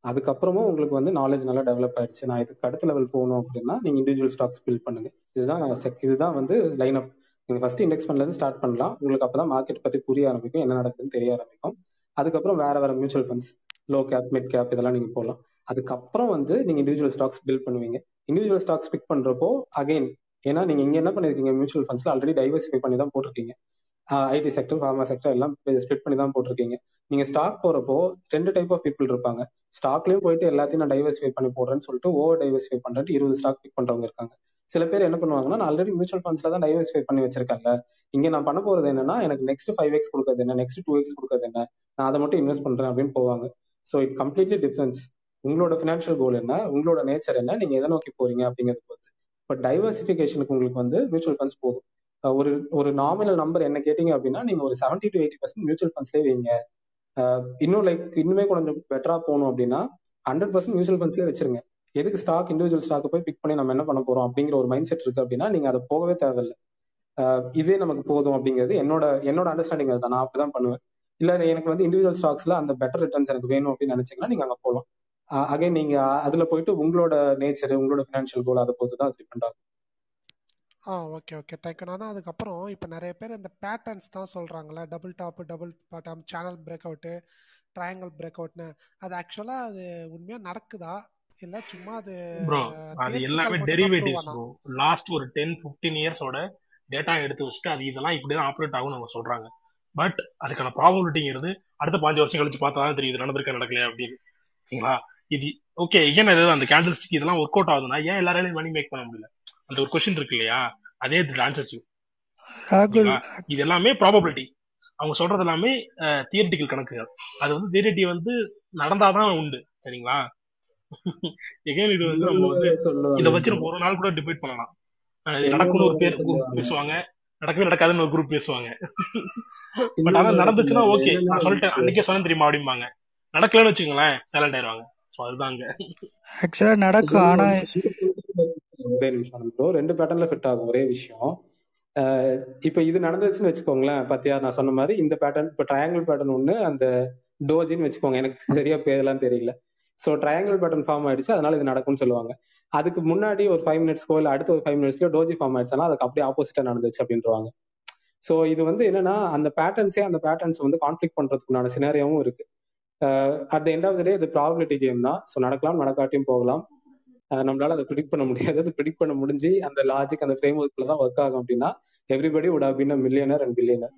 அதுக்கப்புறமும் உங்களுக்கு வந்து நாலேஜ் நல்லா டெவலப் ஆயிடுச்சு. நான் இதுக்கு அடுத்த லெவல் போகணும் அப்படின்னா நீங்கள் இண்டிவிஜுவல் ஸ்டாக்ஸ் பில்ட் பண்ணுங்க. இதுதான் sec- இதுதான் வந்து லைன் அப் நீங்கள் ஃபர்ஸ்ட் இண்டெக்ஸ் ஃபண்ட்லேருந்து ஸ்டார்ட் பண்ணலாம். உங்களுக்கு அப்பதான் மார்க்கெட் பத்தி புரிய ஆரம்பிக்கும். என்ன நடக்குதுன்னு தெரிய ஆரம்பிக்கும். அதுக்கப்புறம் வேற வேற mutual funds low cap mid cap இதெல்லாம் நீங்க போகலாம் அதுக்கப்புறம் வந்து நீங்க இண்டிவிஜுவல் ஸ்டாக்ஸ் பில்ட் பண்ணுவீங்க. இண்டிவிஜுவல் ஸ்டாக்ஸ் பிக் பண்றப்போ அகைன் ஏன்னா நீங்க இங்க என்ன பண்ணிருக்கீங்க? மியூச்சுவல் ஃபண்ட்ஸ்ல ஆல்ரெடி டைவர்சிஃபை பண்ணி தான் போட்டிருக்கீங்க. ஐடி செக்டர் ஃபார்மா செக்டர் எல்லாம் ஸ்ப்ளிட் பண்ணி தான் போட்டிருக்கீங்க. நீங்க ஸ்டாக் போறப்போ ரெண்டு டைப் ஆஃப் பீப்புள் இருப்பாங்க. ஸ்டாக்லயும் போயிட்டு எல்லாத்தையும் நான் டைவர்சிஃபை பண்ணி போடுறேன்னு சொல்லிட்டு ஓவர் டைவர்சிஃபை பண்றேன் இருபது ஸ்டாக் பிக் பண்றவங்க இருக்காங்க. சில பேர் என்ன பண்ணுவாங்கன்னா நான் ஆல்ரெடி மியூச்சுவல் ஃபண்ட்ஸ்ல தான் டைவர்சிஃபை பண்ணி வச்சிருக்கேன்ல. இங்க நான் பண்ண போறது என்னன்னா எனக்கு நெக்ஸ்ட் ஃபைவ் எக்ஸ் கொடுக்கறது என்ன நெக்ஸ்ட் டூ எக்ஸ் கொடுக்கறது என்ன நான் அதை மட்டும் இன்வெஸ்ட் பண்றேன் அப்படின்னு போவாங்க. ஸோ இட் கம்ப்ளீட்லி டிஃபரன்ஸ் உங்களோட ஃபினான்ஷியல் கோல் என்ன உங்களோட நேச்சர் என்ன நீங்க எதை நோக்கி போறீங்க அப்படிங்கிறது பொறுத்து. பட் டைவர்சிஃபிகேஷனுக்கு உங்களுக்கு வந்து மியூச்சுவல் ஃபண்ட்ஸ் போதும். ஒரு ஒரு நாமினல் நம்பர் என்ன கேட்டீங்க அப்படின்னா நீங்க ஒரு seventy to eighty percent mutual ஃபண்ட்ஸ்லேயே வைங்க. இன்னும் லைக் இன்னுமே கொஞ்சம் பெட்டரா போகணும் அப்படின்னா ஹண்ட்ரட் பர்சன்ட் மியூச்சுவல் ஃபண்ட்ஸ்லேயே வச்சிருங்க. எதுக்கு ஸ்டாக் இண்டிவிஜுவல் ஸ்டாக் போய் பிக் பண்ணி நம்ம என்ன பண்ண போறோம் அப்படிங்கிற ஒரு மைண்ட் செட் இருக்கு அப்படின்னா நீங்க அதை போகவே தேவையில்லை. இதே நமக்கு போதும் அப்படிங்கிறது என்னோட என்னோட அண்டர்ஸ்டாண்டிங் தான். நான் அப்படிதான் பண்ணுவேன். இல்ல எனக்கு வந்து இண்டிவிஜுவல் ஸ்டாக்ஸ்ல அந்த பெட்டர் ரிட்டர்ன்ஸ் எனக்கு வேணும் அப்படின்னு நினைச்சீங்கன்னா நீங்க அங்க போகலாம். அகைன் நீங்க அதுல போயிட்டு உங்களோட நேச்சர் உங்களோட ஃபினான்ஷியல் கோல் அதை பொறுத்து தான் டிபெண்ட் ஆகும். ஆ ஓகே ஓகே. தேங்க்யூ நானும் அதுக்கப்புறம் இப்போ நிறைய பேர் இந்த பேட்டர்ன்ஸ் தான் சொல்கிறாங்களே double top double bottom channel break out triangle break அவுட்னு அது ஆக்சுவலாக அது உண்மையாக நடக்குதா? இல்லை சும்மா அது அது எல்லாமே தான் டெரிவேட்டிவ்ஸ் லாஸ்ட் ஒரு டென் ஃபிஃப்டீன் இயர்ஸோட டேட்டா எடுத்து வச்சுட்டு அது இதெல்லாம் இப்படிதான் ஆப்ரேட் ஆகும்னு அவங்க சொல்றாங்க. பட் அதுக்கான ப்ராபபிலிட்டிங்கிறது அடுத்த பாஞ்சு வருஷம் கழிச்சு பார்த்தா தான் தெரியுது நடந்திருக்கா நடக்கலையா அப்படின்னு. ஓகேங்களா இது ஓகே ஏன் ஏதாவது அந்த கேண்டில் ஸ்டிக் இதெல்லாம் ஒர்க் அவுட் ஆகுதுன்னா ஏன் எல்லாராலையும் மணி மேக் பண்ண முடியல? அந்த ஒரு கொஸ்டின் இருக்கு இல்லையா? அதே ஆன்சர்ஸ் யூ ராகுல் ஓகேங்களா இது எல்லாமே ப்ராபபிலிட்டி அவங்க சொல்றது எல்லாமே தியரிட்டிக்கல் கணக்குகள். அது வந்து தியரிட்டி வந்து நடந்தாதான் உண்டு. சரிங்களா? எகைன் இது வந்து நம்ம வந்து இதை வச்சு நம்ம ஒரு நாள் கூட டிபேட் பண்ணலாம். நடக்கும்னு ஒரு பேர் பேசுவாங்க. நடக்கவே நடக்காதுன்னு ஒரு குரூப் பேசுவாங்க. பட் ஆனா நடந்துச்சுன்னா ஓகே நான் சொல்லிட்டேன். அன்னைக்கே சொன்னேன் தெரியுமா அப்படிம்பாங்க. நடக்கலன்னு வச்சுங்களேன் சைலண்ட் ஆயிருவாங்க. ஸோ அதுதாங்க. ஆக்சுவலாக இது நடக்கும். ஆனால் ஒரே நிமிஷம் அனுப்பிடும் ரெண்டு பேட்டர்ன்ல ஃபிட் ஆகும் ஒரே விஷயம். இப்போ இப்ப இது நடந்துச்சுன்னு வச்சுக்கோங்களேன் பத்தியா? நான் சொன்ன மாதிரி இந்த பேட்டர்ன் இப்ப ட்ரையாங்கிள் பேட்டர்ன் ஒண்ணு அந்த டோஜின்னு வச்சுக்கோங்க. எனக்கு சரியா பேரெல்லாம் தெரியல. சோ ட்ரையாங்கிள் பேட்டர்ன் ஃபார்ம் ஆயிடுச்சு அதனால இது நடக்கும்னு சொல்லுவாங்க. அதுக்கு முன்னாடி ஒரு ஃபைவ் மினிட்ஸ்க்கோ இல்ல அடுத்த ஒரு ஃபைவ் மினிட்ஸ்லயோ டோஜி ஃபார்ம் ஆயிடுச்சுன்னா அதுக்கு அப்படியே ஆப்போசிட்டா நடந்துச்சு அப்படின்றவாங்க. சோ இது வந்து என்னன்னா அந்த பேட்டர்ன்ஸே அந்த பேட்டர்ன்ஸ் வந்து கான்ஃபிளிக் பண்றதுக்குண்டான சினாரியாவும் இருக்கு. At the end of the day இது ப்ராபிலிட்டி கேம் தான். ஸோ நடக்கலாம் நடக்காட்டியும் போகலாம். நம்மளால அதை ப்ரிடிக் பண்ண முடியாது. அது ப்ரிடிக் பண்ண முடிஞ்சு அந்த லாஜிக் அந்த ஃப்ரேம் ஒர்க்ல தான் ஒர்க் ஆகும் அப்படின்னா everybody would have been a millionaire and billionaire.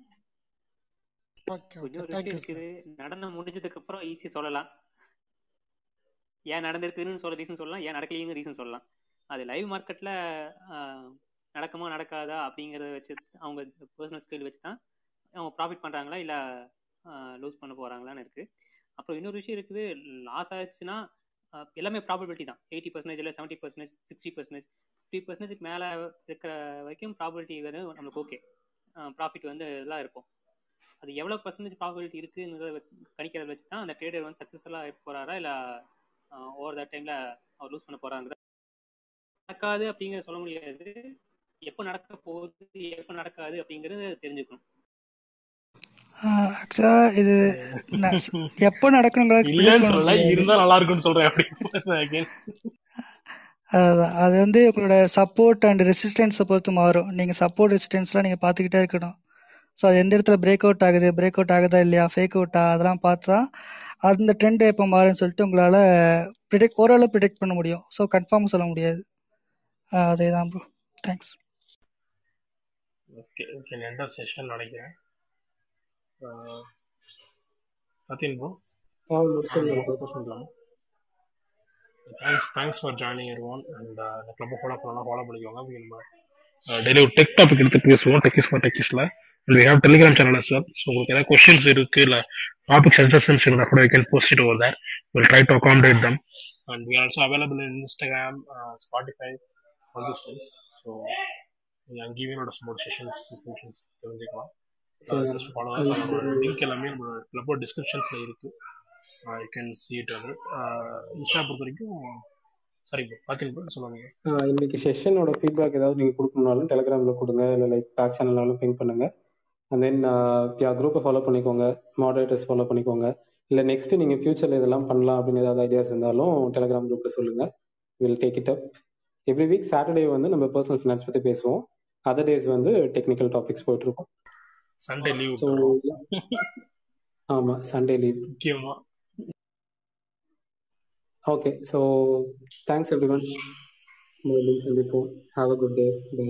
Okay okay இன்னொரு தேங்க்யூ விஷயம் சார் இருக்குது. நடனம் முடிஞ்சதுக்கு அப்புறம் ஈஸி சொல்லலாம். ஏன் நடந்திருக்குன்னு சொல்ல ரீசன் சொல்லலாம். ஏன் நடக்கலையுங்க ரீசன் சொல்லலாம். அது லைவ் மார்க்கெட்ல நடக்குமா நடக்காதா அப்படிங்கறத வச்சு அவங்க பர்சனல் ஸ்கில் வச்சு தான் அவங்க ப்ராஃபிட் பண்றாங்களா இல்ல லூஸ் பண்ண போறாங்களான்னு இருக்கு. அப்புறம் இன்னொரு விஷயம் இருக்குது லாஸ் ஆச்சுன்னா ஆஹ் எல்லாமே ப்ராபபிலிட்டி தான். எயிட்டி பர்சன்டேஜ் இல்லை seventy percentage sixty percentage fifty percentage மேலே இருக்கிற வரைக்கும் ப்ராபபிலிட்டி வந்து நம்மளுக்கு ஓகே ப்ராஃபிட் வந்து இதெல்லாம் இருக்கும். அது எவ்வளோ பர்சன்டேஜ் ப்ராபபிலிட்டி இருக்குங்கிறத கணிக்கிறத வச்சு தான் அந்த ட்ரேடர் வந்து சக்ஸஸ்ஃபுல்லாக இருக்க போறாரா இல்லை ஓவர் த டைமில் அவர் லூஸ் பண்ண போறாங்கிற நடக்காது அப்படிங்கிறத சொல்ல முடியாது. எப்போ நடக்க போகுது எப்போ நடக்காது அப்படிங்கிறது தெரிஞ்சுக்கணும். ஆக்சுவலாக இது எப்போ இருந்தா நல்லா இருக்கும்னு சொல்றேன். அது வந்து உங்களோட சப்போர்ட் அண்ட் ரெசிஸ்டன்ஸை பொறுத்து மாறும். நீங்கள் சப்போர்ட் ரெசிஸ்டன்ஸ்லாம் நீங்கள் பார்த்துக்கிட்டே இருக்கணும். ஸோ அது எந்த இடத்துல பிரேக் அவுட் ஆகுது பிரேக் அவுட் ஆகுதா இல்லையா ஃபேக் அவுட்டா அதெல்லாம் பார்த்து தான் அந்த ட்ரெண்ட் எப்போ மாறும்னு சொல்லிட்டு உங்களால் ப்ரிடிக்ட் ஓரளவு ப்ரிடிக்ட் பண்ண முடியும். ஸோ கன்ஃபார்ம் சொல்ல முடியாது. அதே தான் ப்ரோ தேங்க்ஸ் ஓகே ஓகே எந்த செஷன் நினைக்கிறேன். ஆ முடிச்சிடலாம் bro. Thanks thanks for joining everyone and இந்த கிளப்பை ஃபாலோ பண்ணலாம் ஃபாலோ பண்ணிக்கோங்க. நம்ம டெய்லி ஒரு டெக் டாபிக் எடுத்து பேசுவோம் techies for டெக்கிஸ்ல and we have Telegram channel as well. So உங்களுக்கு ஏதாவது கொஸ்டின்ஸ் இருக்கு இல்லை டாபிக் சஜஷன்ஸ் இருந்தால் கூட you can post it over there will try to accommodate them and we also available in Instagram Spotify all this so நீங்கள் அங்கேயுமே என்னோட ஸ்மோட் செஷன்ஸ் ஃபங்க்ஷன்ஸ் தெரிஞ்சுக்கலாம் ஜஸ்ட் ஃபாலோ அஸ் அதோட லிங்க் எல்லாமே நம்மளோட கிளப்போட டிஸ்கிரிப்ஷன்ஸில் இருக்கு. யூ கேன் சி இட் அது இன்ஸ்டா பொறுத்த வரைக்கும் சரி ப்ரோ பார்த்தீங்க சொல்லுவாங்க ஆஹ் இன்னைக்கு செஷனோட ஃபீட்பேக் ஏதாவது நீங்க கொடுக்கணும்னாலும் டெலிகிராம்ல கொடுங்க இல்லை லைக் பேக் சேனல்னாலும் பிங் பண்ணுங்க. அண்ட் தென் யா குரூப்பை ஃபாலோ பண்ணிக்கோங்க மாடரேட்டர்ஸ் ஃபாலோ பண்ணிக்கோங்க. இல்லை நெக்ஸ்ட் நீங்க ஃபியூச்சர்ல இதெல்லாம் பண்ணலாம் அப்படின்னு ஏதாவது ஐடியாஸ் இருந்தாலும் டெலிகிராம் குரூப்ல சொல்லுங்க. Will take it up every week Saturday வந்து நம்ம பர்சனல் ஃபினான்ஸ் பத்தி பேசுவோம். அதர் டேஸ் வந்து டெக்னிக்கல் டாபிக்ஸ் போயிட்டு இருக்கோம். சண்டே லீவ் ஆமா சண்டே லீவ் முக்கியமா. Okay so thanks everyone மீண்டும் சந்திப்போம். Have a good day bye